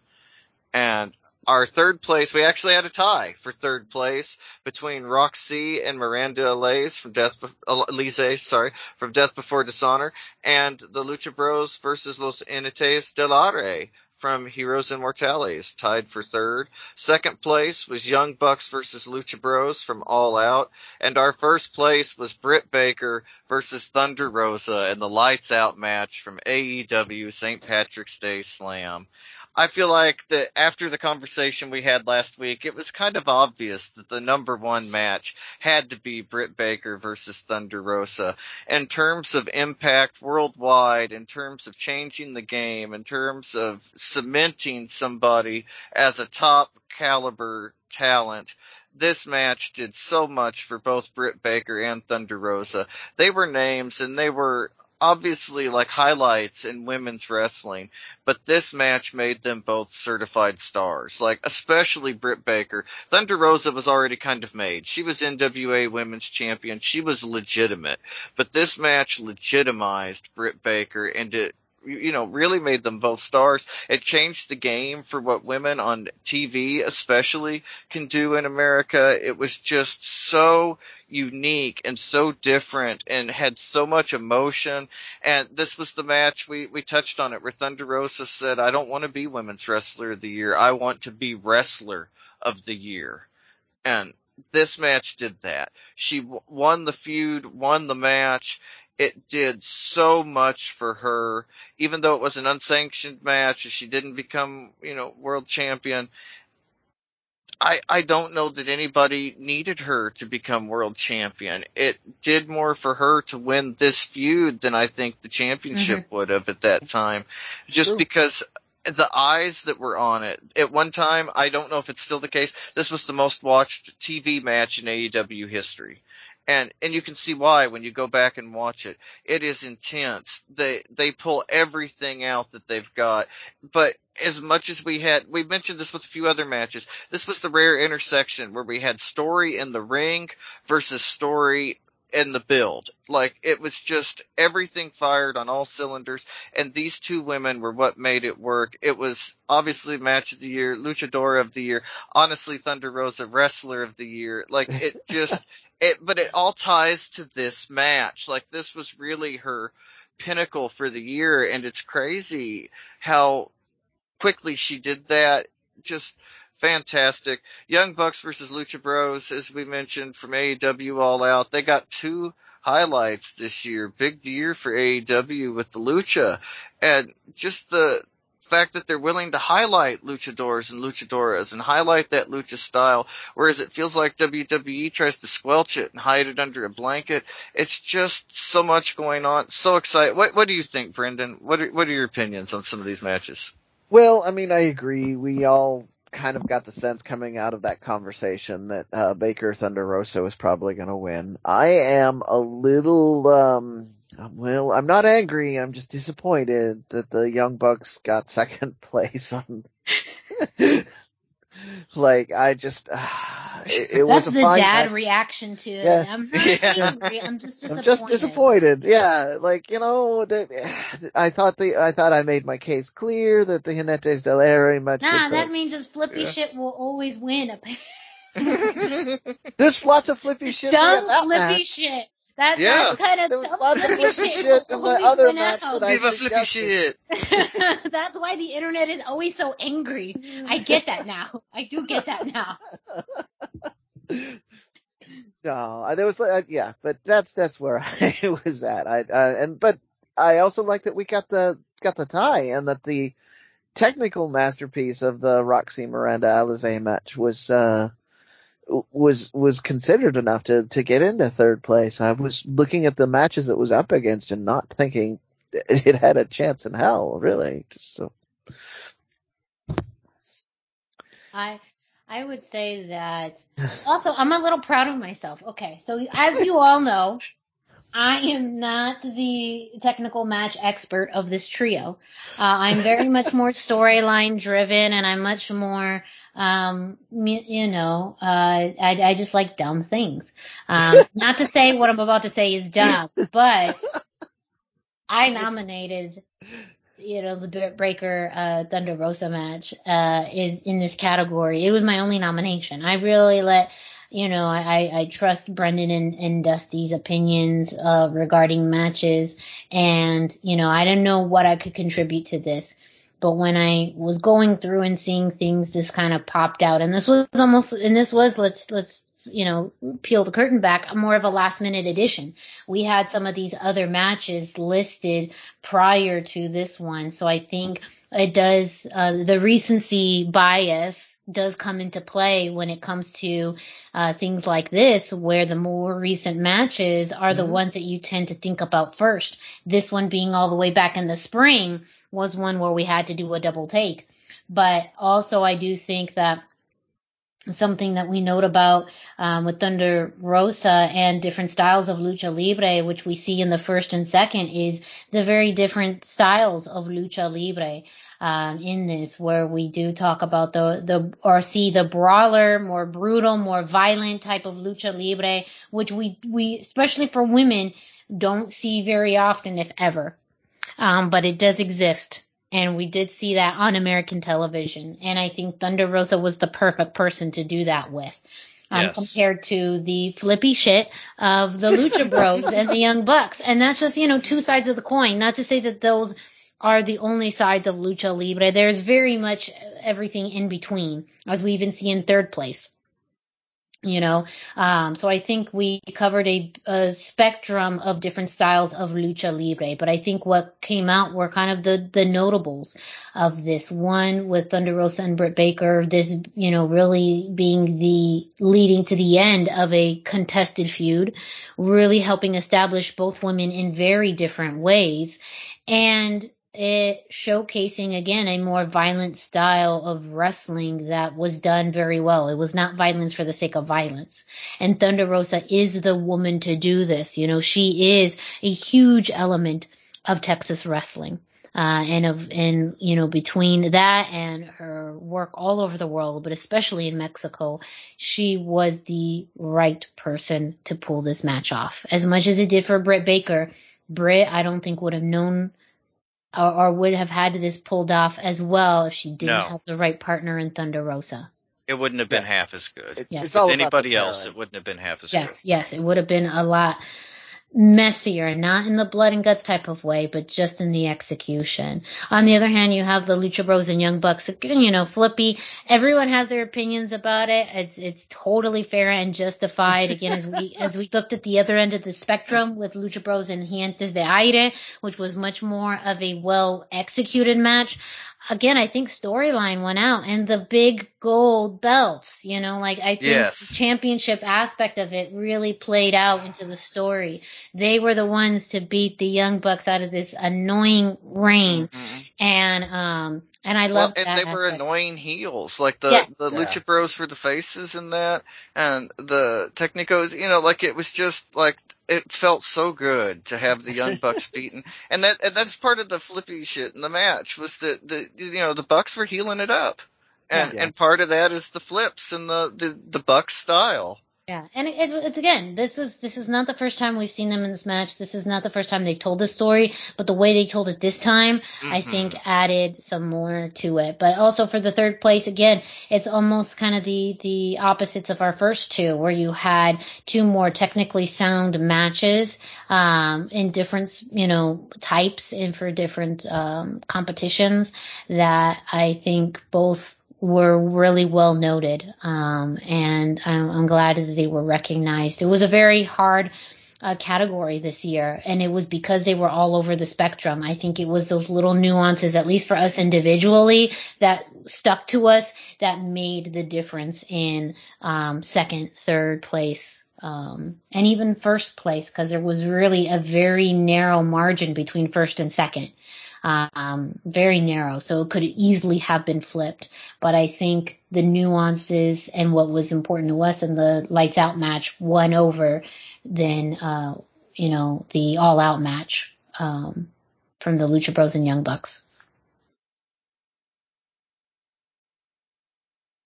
And our third place, we actually had a tie for third place between Rok-C and Miranda Alizé from Death, Be- Alizé, sorry, from Death Before Dishonor, and the Lucha Bros versus Los Jinetes del Aire from Heroes Inmortales, tied for third. Second place was Young Bucks versus Lucha Bros from All Out, and our first place was Britt Baker versus Thunder Rosa in the Lights Out match from AEW St. Patrick's Day Slam. I feel like that after the conversation we had last week, it was kind of obvious that the number one match had to be Britt Baker versus Thunder Rosa. In terms of impact worldwide, in terms of changing the game, in terms of cementing somebody as a top caliber talent, this match did so much for both Britt Baker and Thunder Rosa. They were names and they were obviously like highlights in women's wrestling, but this match made them both certified stars. Like especially Britt Baker. Thunder Rosa was already kind of made. She was NWA Women's Champion. She was legitimate, but this match legitimized Britt Baker and it you know, really made them both stars. It changed the game for what women on TV especially can do in America. It was just so unique and so different and had so much emotion. And this was the match we, we touched on it where Thunder Rosa said, I don't want to be women's wrestler of the year. I want to be wrestler of the year. And this match did that. She won the feud, won the match. It did so much for her, even though it was an unsanctioned match and she didn't become, you know, world champion. I, I don't know that anybody needed her to become world champion. It did more for her to win this feud than I think the championship mm-hmm. would have at that time. Just True. because the eyes that were on it. At one time, I don't know if it's still the case, this was the most watched TV match in AEW history. And, and you can see why when you go back and watch it. It is intense. They, they pull everything out that they've got. But as much as we had, we mentioned this with a few other matches. This was the rare intersection where we had story in the ring versus story in the build. Like it was just everything fired on all cylinders and these two women were what made it work. It was obviously match of the year, luchador of the year, honestly Thunder Rosa wrestler of the year. Like it just, <laughs> it, but it all ties to this match. Like this was really her pinnacle for the year and it's crazy how quickly she did that. Just fantastic. Young Bucks versus Lucha Bros, as we mentioned from AEW All Out. They got two highlights this year. Big year for AEW with the Lucha and just the, fact that they're willing to highlight luchadors and luchadoras and highlight that lucha style, whereas it feels like WWE tries to squelch it and hide it under a blanket. It's just so much going on. So excited. What What do you think, Brendan? What are, What are your opinions on some of these matches? Well, I mean, I agree. We all kind of got the sense coming out of that conversation that uh, Baker Thunder Rosa was probably going to win. I am a little, um, well, I'm not angry. I'm just disappointed that the Young Bucks got <laughs> second place on. <laughs> like I just, uh, <sighs> it, it was a the fine dad match. reaction to it. Yeah. I'm <laughs> not Yeah. angry. I'm just disappointed. I'm just disappointed. Yeah, like you know, that <sighs> I thought the I thought I made my case clear that the Jinetes del Aire match. Nah, was the- that means just flippy Yeah. shit will always win. There's lots of flippy shit. in Dumb flippy match. shit. That, Yeah. That's kind of There was lots of flippy flippy <laughs> shit. shit will in the other win match out. that I Viva flippy shit. <laughs> That's why the internet is always so angry. I get that now. I do get that now. <laughs> No, there was uh, yeah, but that's that's where I was at. I uh, and but I also like that we got the got the tie and that the technical masterpiece of the Rok-C Miranda Alizé match was uh was was considered enough to to get into third place. I was looking at the matches it was up against and not thinking <laughs> it had a chance in hell, really. Just so I I would say that also I'm a little proud of myself. Okay, so as you all know, I am not the technical match expert of this trio. Uh, I'm very much more storyline driven, and I'm much more, um, you know, uh, I, I just like dumb things. Um, <laughs> not to say what I'm about to say is dumb, but I <laughs> nominated you know, the Breaker uh, Thunder Rosa match uh, is in this category. It was my only nomination. I really let, you know, I, I trust Brendan and, and Dusty's opinions uh, regarding matches, and you know, I didn't know what I could contribute to this. But when I was going through and seeing things, this kind of popped out, and this was almost, and this was let's let's you know peel the curtain back, more of a last minute addition. We had some of these other matches listed prior to this one. So I think it does, uh, the recency bias does come into play when it comes to, uh, things like this, where the more recent matches are the Mhm. ones that you tend to think about first. This one being all the way back in the spring was one where we had to do a double take. But also I do think that something that we note about um, with Thunder Rosa and different styles of lucha libre, which we see in the first and second, is the very different styles of lucha libre um, in this, where we do talk about the the or see the brawler, more brutal, more violent type of lucha libre, which we we especially for women don't see very often, if ever. Um, but it does exist. And we did see that on American television. And I think Thunder Rosa was the perfect person to do that with. Um, Yes. compared to the flippy shit of the Lucha <laughs> Bros and the Young Bucks. And that's just, you know, two sides of the coin. Not to say that those are the only sides of Lucha Libre. There's very much everything in between, as we even see in third place. You know, um, so I think we covered a, a spectrum of different styles of lucha libre, but I think what came out were kind of the, the notables of this one with Thunder Rosa and Britt Baker, this, you know, really being the leading to the end of a contested feud, really helping establish both women in very different ways and it showcasing again a more violent style of wrestling that was done very well. It was not violence for the sake of violence. And Thunder Rosa is the woman to do this. You know, she is a huge element of Texas wrestling. Uh, and of, and, you know, between that and her work all over the world, but especially in Mexico, she was the right person to pull this match off. As much as it did for Britt Baker, Britt, I don't think would have known or, or would have had this pulled off as well if she didn't No. have the right partner in Thunder Rosa. It wouldn't have been half as good. It- Yes. it's With all anybody else, it wouldn't have been half as good. Yes, yes, it would have been a lot messier, not in the blood and guts type of way, but just in the execution. On the other hand, you have the Lucha Bros and Young Bucks, again, you know, flippy. Everyone has their opinions about it. It's, it's totally fair and justified. Again, as we, <laughs> as we looked at the other end of the spectrum with Lucha Bros and Jinetes de Aire, which was much more of a well executed match. Again, I think storyline went out and the big gold belts, you know, like I think Yes. the championship aspect of it really played out into the story. They were the ones to beat the Young Bucks out of this annoying reign. Mhm. And, um, and I Well, love and that. they were aspect. annoying heels, like the Yes. the Yeah. Lucha Bros were the faces in that, and the Technicos. You know, like it was just like it felt so good to have the Young Bucks <laughs> beaten, and that and that's part of the flippy shit in the match was that the you know the Bucks were heeling it up, and Yeah. and part of that is the flips and the the the Bucks style. Yeah, and it, it, it's again, this is this is not the first time we've seen them in this match. This is not the first time they've told this story, but the way they told it this time, I Mhm. think added some more to it. But also for the third place, again, it's almost kind of the the opposites of our first two, where you had two more technically sound matches um, in different you know types and for different um, competitions that I think both were really well noted, um, and I'm, I'm glad that they were recognized. It was a very hard uh, category this year, and it was because they were all over the spectrum. I think it was those little nuances, at least for us individually, that stuck to us that made the difference in um, second, third place. Um, and even first place, because there was really a very narrow margin between first and second um, very narrow, so it could easily have been flipped. But I think the nuances and what was important to us and the lights out match won over than uh, you know the all out match um, from the Lucha Bros and Young Bucks.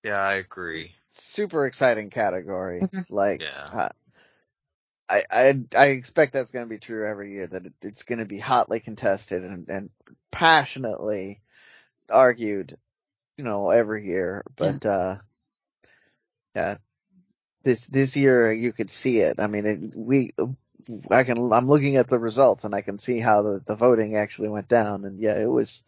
Yeah, I agree. Super exciting category. Mhm. Like, Yeah. uh, I, I I expect that's going to be true every year. That it, it's going to be hotly contested and, and passionately argued, you know, every year. But uh, yeah, this this year you could see it. I mean, it, we I can I'm looking at the results and I can see how the the voting actually went down. And yeah, it was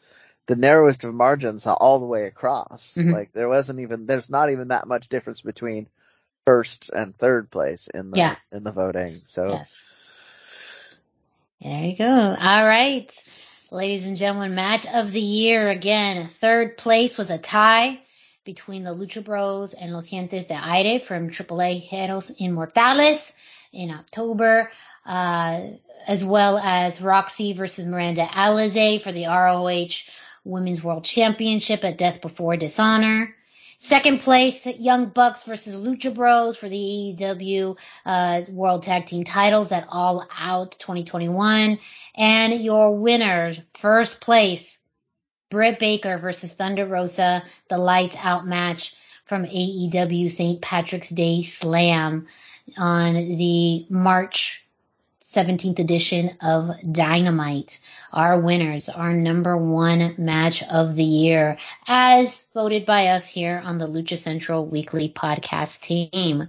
the narrowest of margins all the way across. Mhm. Like there wasn't even there's not even that much difference between first and third place in the Yeah. in the voting. So Yes. There you go. All right. Ladies and gentlemen, match of the year again. Third place was a tie between the Lucha Bros and Los Jinetes de Aire from AAA Heroes Inmortales in October, uh, as well as Rok-C versus Miranda Alizé for the ROH Women's World Championship at Death Before Dishonor. Second place, Young Bucks versus Lucha Bros for the AEW uh, World Tag Team titles at All Out 2021. And your winners, first place, Britt Baker versus Thunder Rosa, the lights out match from AEW St. Patrick's Day Slam on the March 17th edition of Dynamite. Our winners, our number one match of the year, as voted by us here on the Lucha Central Weekly Podcast team.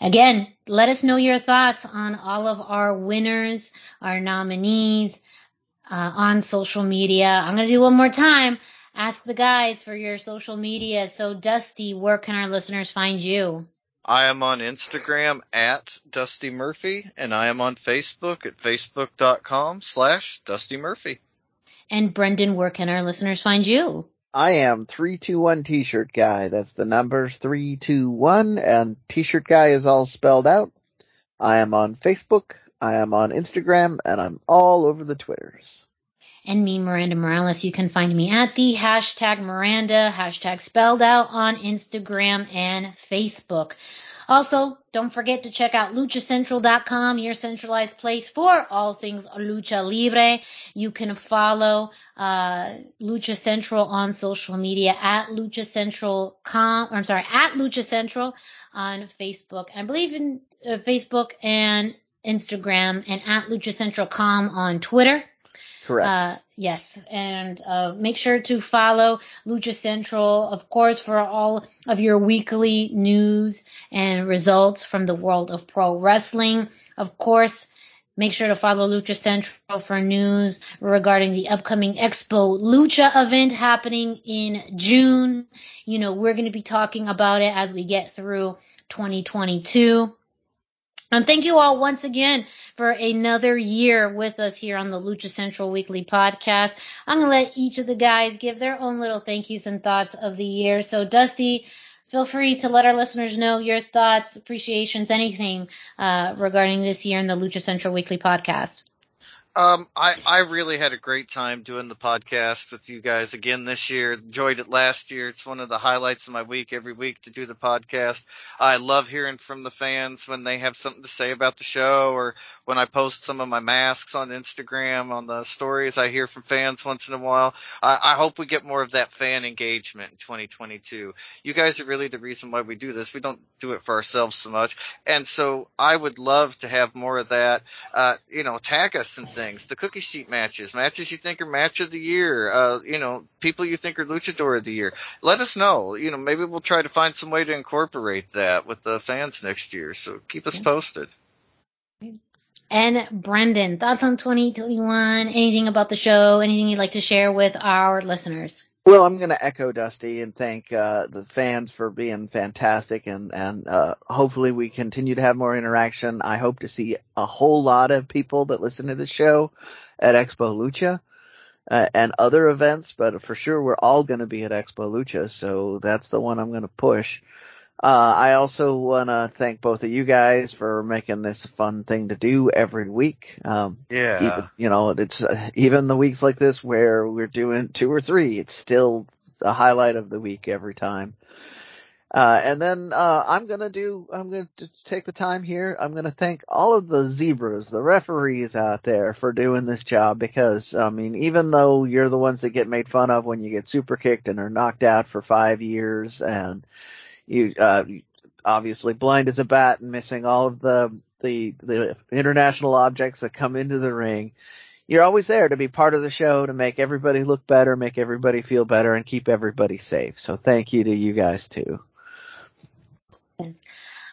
Again, let us know your thoughts on all of our winners, our nominees uh, on social media. I'm going to do one more time. Ask the guys for your social media. So, Dusty, where can our listeners find you? I am on Instagram at Dusty Murphy, and I am on Facebook at facebook.com slash Dusty Murphy. And Brendan, where can our listeners find you? I am 321 t-shirt guy. That's the numbers 321 and t-shirt guy is all spelled out. I am on Facebook. I am on Instagram and I'm all over the Twitters. and me, Miranda Morales. You can find me at the hashtag Miranda, hashtag spelled out on Instagram and Facebook. Also, don't forget to check out luchacentral.com, your centralized place for all things lucha libre. You can follow uh, Lucha Central on social media at Lucha Central com, or I'm sorry, at Lucha Central on Facebook. I believe in uh, Facebook and Instagram and at Lucha Central com on Twitter. Correct. Uh, yes, and uh, make sure to follow Lucha Central, of course, for all of your weekly news and results from the world of pro wrestling. Of course, make sure to follow Lucha Central for news regarding the upcoming Expo Lucha event happening in June. You know, we're going to be talking about it as we get through 2022. And thank you all once again for another year with us here on the Lucha Central Weekly Podcast. I'm going to let each of the guys give their own little thank yous and thoughts of the year. So Dusty, feel free to let our listeners know your thoughts, appreciations, anything uh, regarding this year in the Lucha Central Weekly Podcast. Um, I, I really had a great time doing the podcast with you guys again this year. Enjoyed it last year. It's one of the highlights of my week every week to do the podcast. I love hearing from the fans when they have something to say about the show or when I post some of my masks on Instagram on the stories. I hear from fans once in a while. I, I hope we get more of that fan engagement in 2022. You guys are really the reason why we do this. We don't do it for ourselves so much. And so I would love to have more of that. Uh, you know, tag us and things. The cookie sheet matches, matches you think are match of the year, uh, you know, people you think are luchador of the year. Let us know. You know, maybe we'll try to find some way to incorporate that with the fans next year. So keep us posted. And Brendan, thoughts on 2021? Anything about the show? Anything you'd like to share with our listeners? Well, I'm going to echo Dusty and thank uh, the fans for being fantastic, and and uh, hopefully we continue to have more interaction. I hope to see a whole lot of people that listen to the show at Expo Lucha uh, and other events, but for sure we're all going to be at Expo Lucha, so that's the one I'm going to push. Uh, I also want to thank both of you guys for making this a fun thing to do every week. Um, Yeah. even, you know, it's uh, even the weeks like this where we're doing two or three, it's still a highlight of the week every time. Uh, and then, uh, I'm gonna do, I'm gonna take the time here. I'm gonna thank all of the zebras, the referees out there for doing this job because, I mean, even though you're the ones that get made fun of when you get super kicked and are knocked out for five years and you, uh, obviously blind as a bat and missing all of the, the, the international objects that come into the ring. You're always there to be part of the show to make everybody look better, make everybody feel better and keep everybody safe. So thank you to you guys too.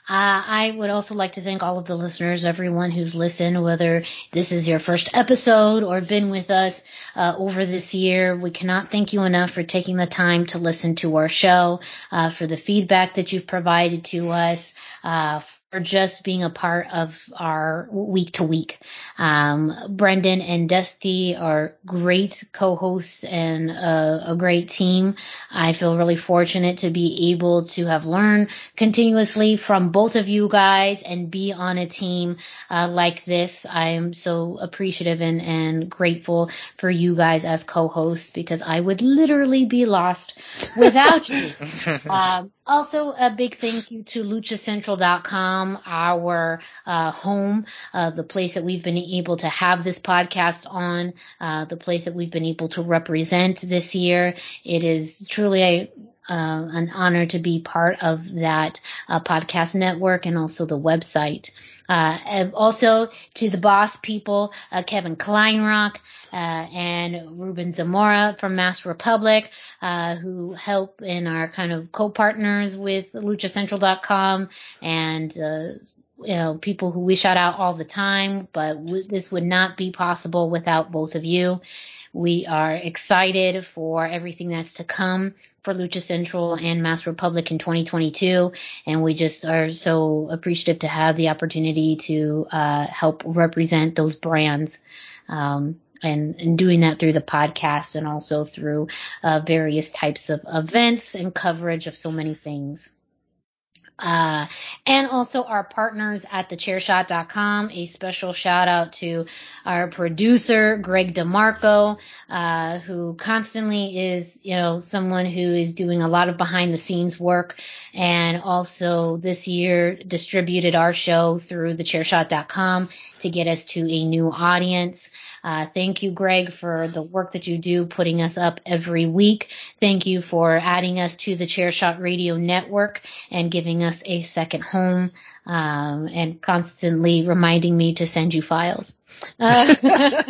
Uh, I would also like to thank all of the listeners, everyone who's listened, whether this is your first episode or been with us uh, over this year. We cannot thank you enough for taking the time to listen to our show, uh, for the feedback that you've provided to us, uh, for just being a part of our week to week. Um, Brendan and Dusty are great co-hosts and a, a great team. I feel really fortunate to be able to have learned continuously from both of you guys and be on a team uh, like this. I am so appreciative and, and grateful for you guys as co-hosts because I would literally be lost without you. <laughs> Um, also, a big thank you to luchacentral.com, our uh, home, uh, the place that we've been able to have this podcast on, uh, the place that we've been able to represent this year. It is truly a uh, an honor to be part of that uh, podcast network and also the website. Uh, and also to the boss people, uh, Kevin Kleinrock, uh, and Ruben Zamora from Masked Republic, uh, who help and are kind of co-partners with luchacentral.com and, uh, you know, people who we shout out all the time, but w- this would not be possible without both of you. We are excited for everything that's to come for Lucha Central and Masked Republic in 2022, and we just are so appreciative to have the opportunity to uh, help represent those brands. Um, and, and doing that through the podcast and also through uh, various types of events and coverage of so many things. Uh, and also our partners at thechairshot.com. A special shout out to our producer, Greg DeMarco, uh, who constantly is, you know, someone who is doing a lot of behind the scenes work and also this year distributed our show through thechairshot.com to get us to a new audience. Uh, thank you, Greg, for the work that you do putting us up every week. Thank you for adding us to the Chairshot Radio Network and giving us a second home um, and constantly reminding me to send you files. Uh, <laughs>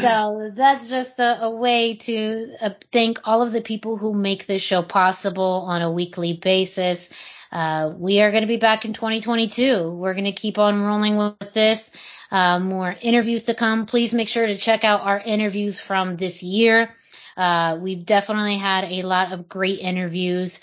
so that's just a, a way to uh, thank all of the people who make this show possible on a weekly basis. Uh, we are going to be back in 2022. We're going to keep on rolling with this. Uh, more interviews to come. Please make sure to check out our interviews from this year. Uh, we've definitely had a lot of great interviews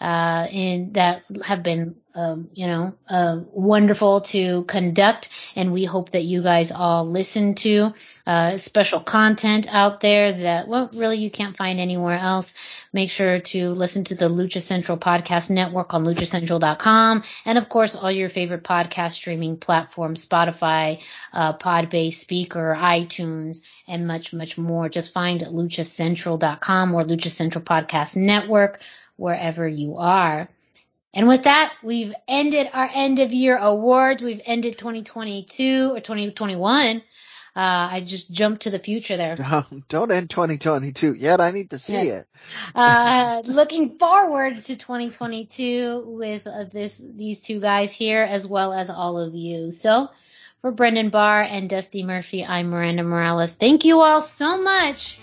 uh, in that have been, um, you know, uh, wonderful to conduct. And we hope that you guys all listen to, uh, special content out there that, well, really you can't find anywhere else. Make sure to listen to the Lucha Central podcast network on luchacentral.com. And of course, all your favorite podcast streaming platforms, Spotify, uh, Podbean, Spreaker, iTunes, and much, much more. Just find luchacentral.com or Lucha Central podcast network wherever you are. And with that, we've ended our end of year awards. We've ended 2022 or 2021. Uh, I just jumped to the future there. <laughs> Don't end 2022 yet. I need to see yeah. it. <laughs> uh, looking forward to 2022 with uh, this, these two guys here as well as all of you. So for Brendan Barr and Dusty Murphy, I'm Miranda Morales. Thank you all so much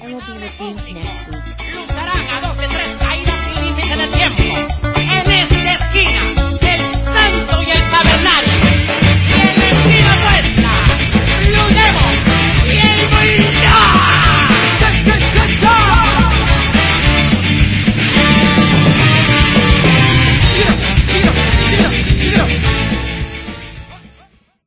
and we'll be with you next week. En esta esquina, el santo y el tabernario.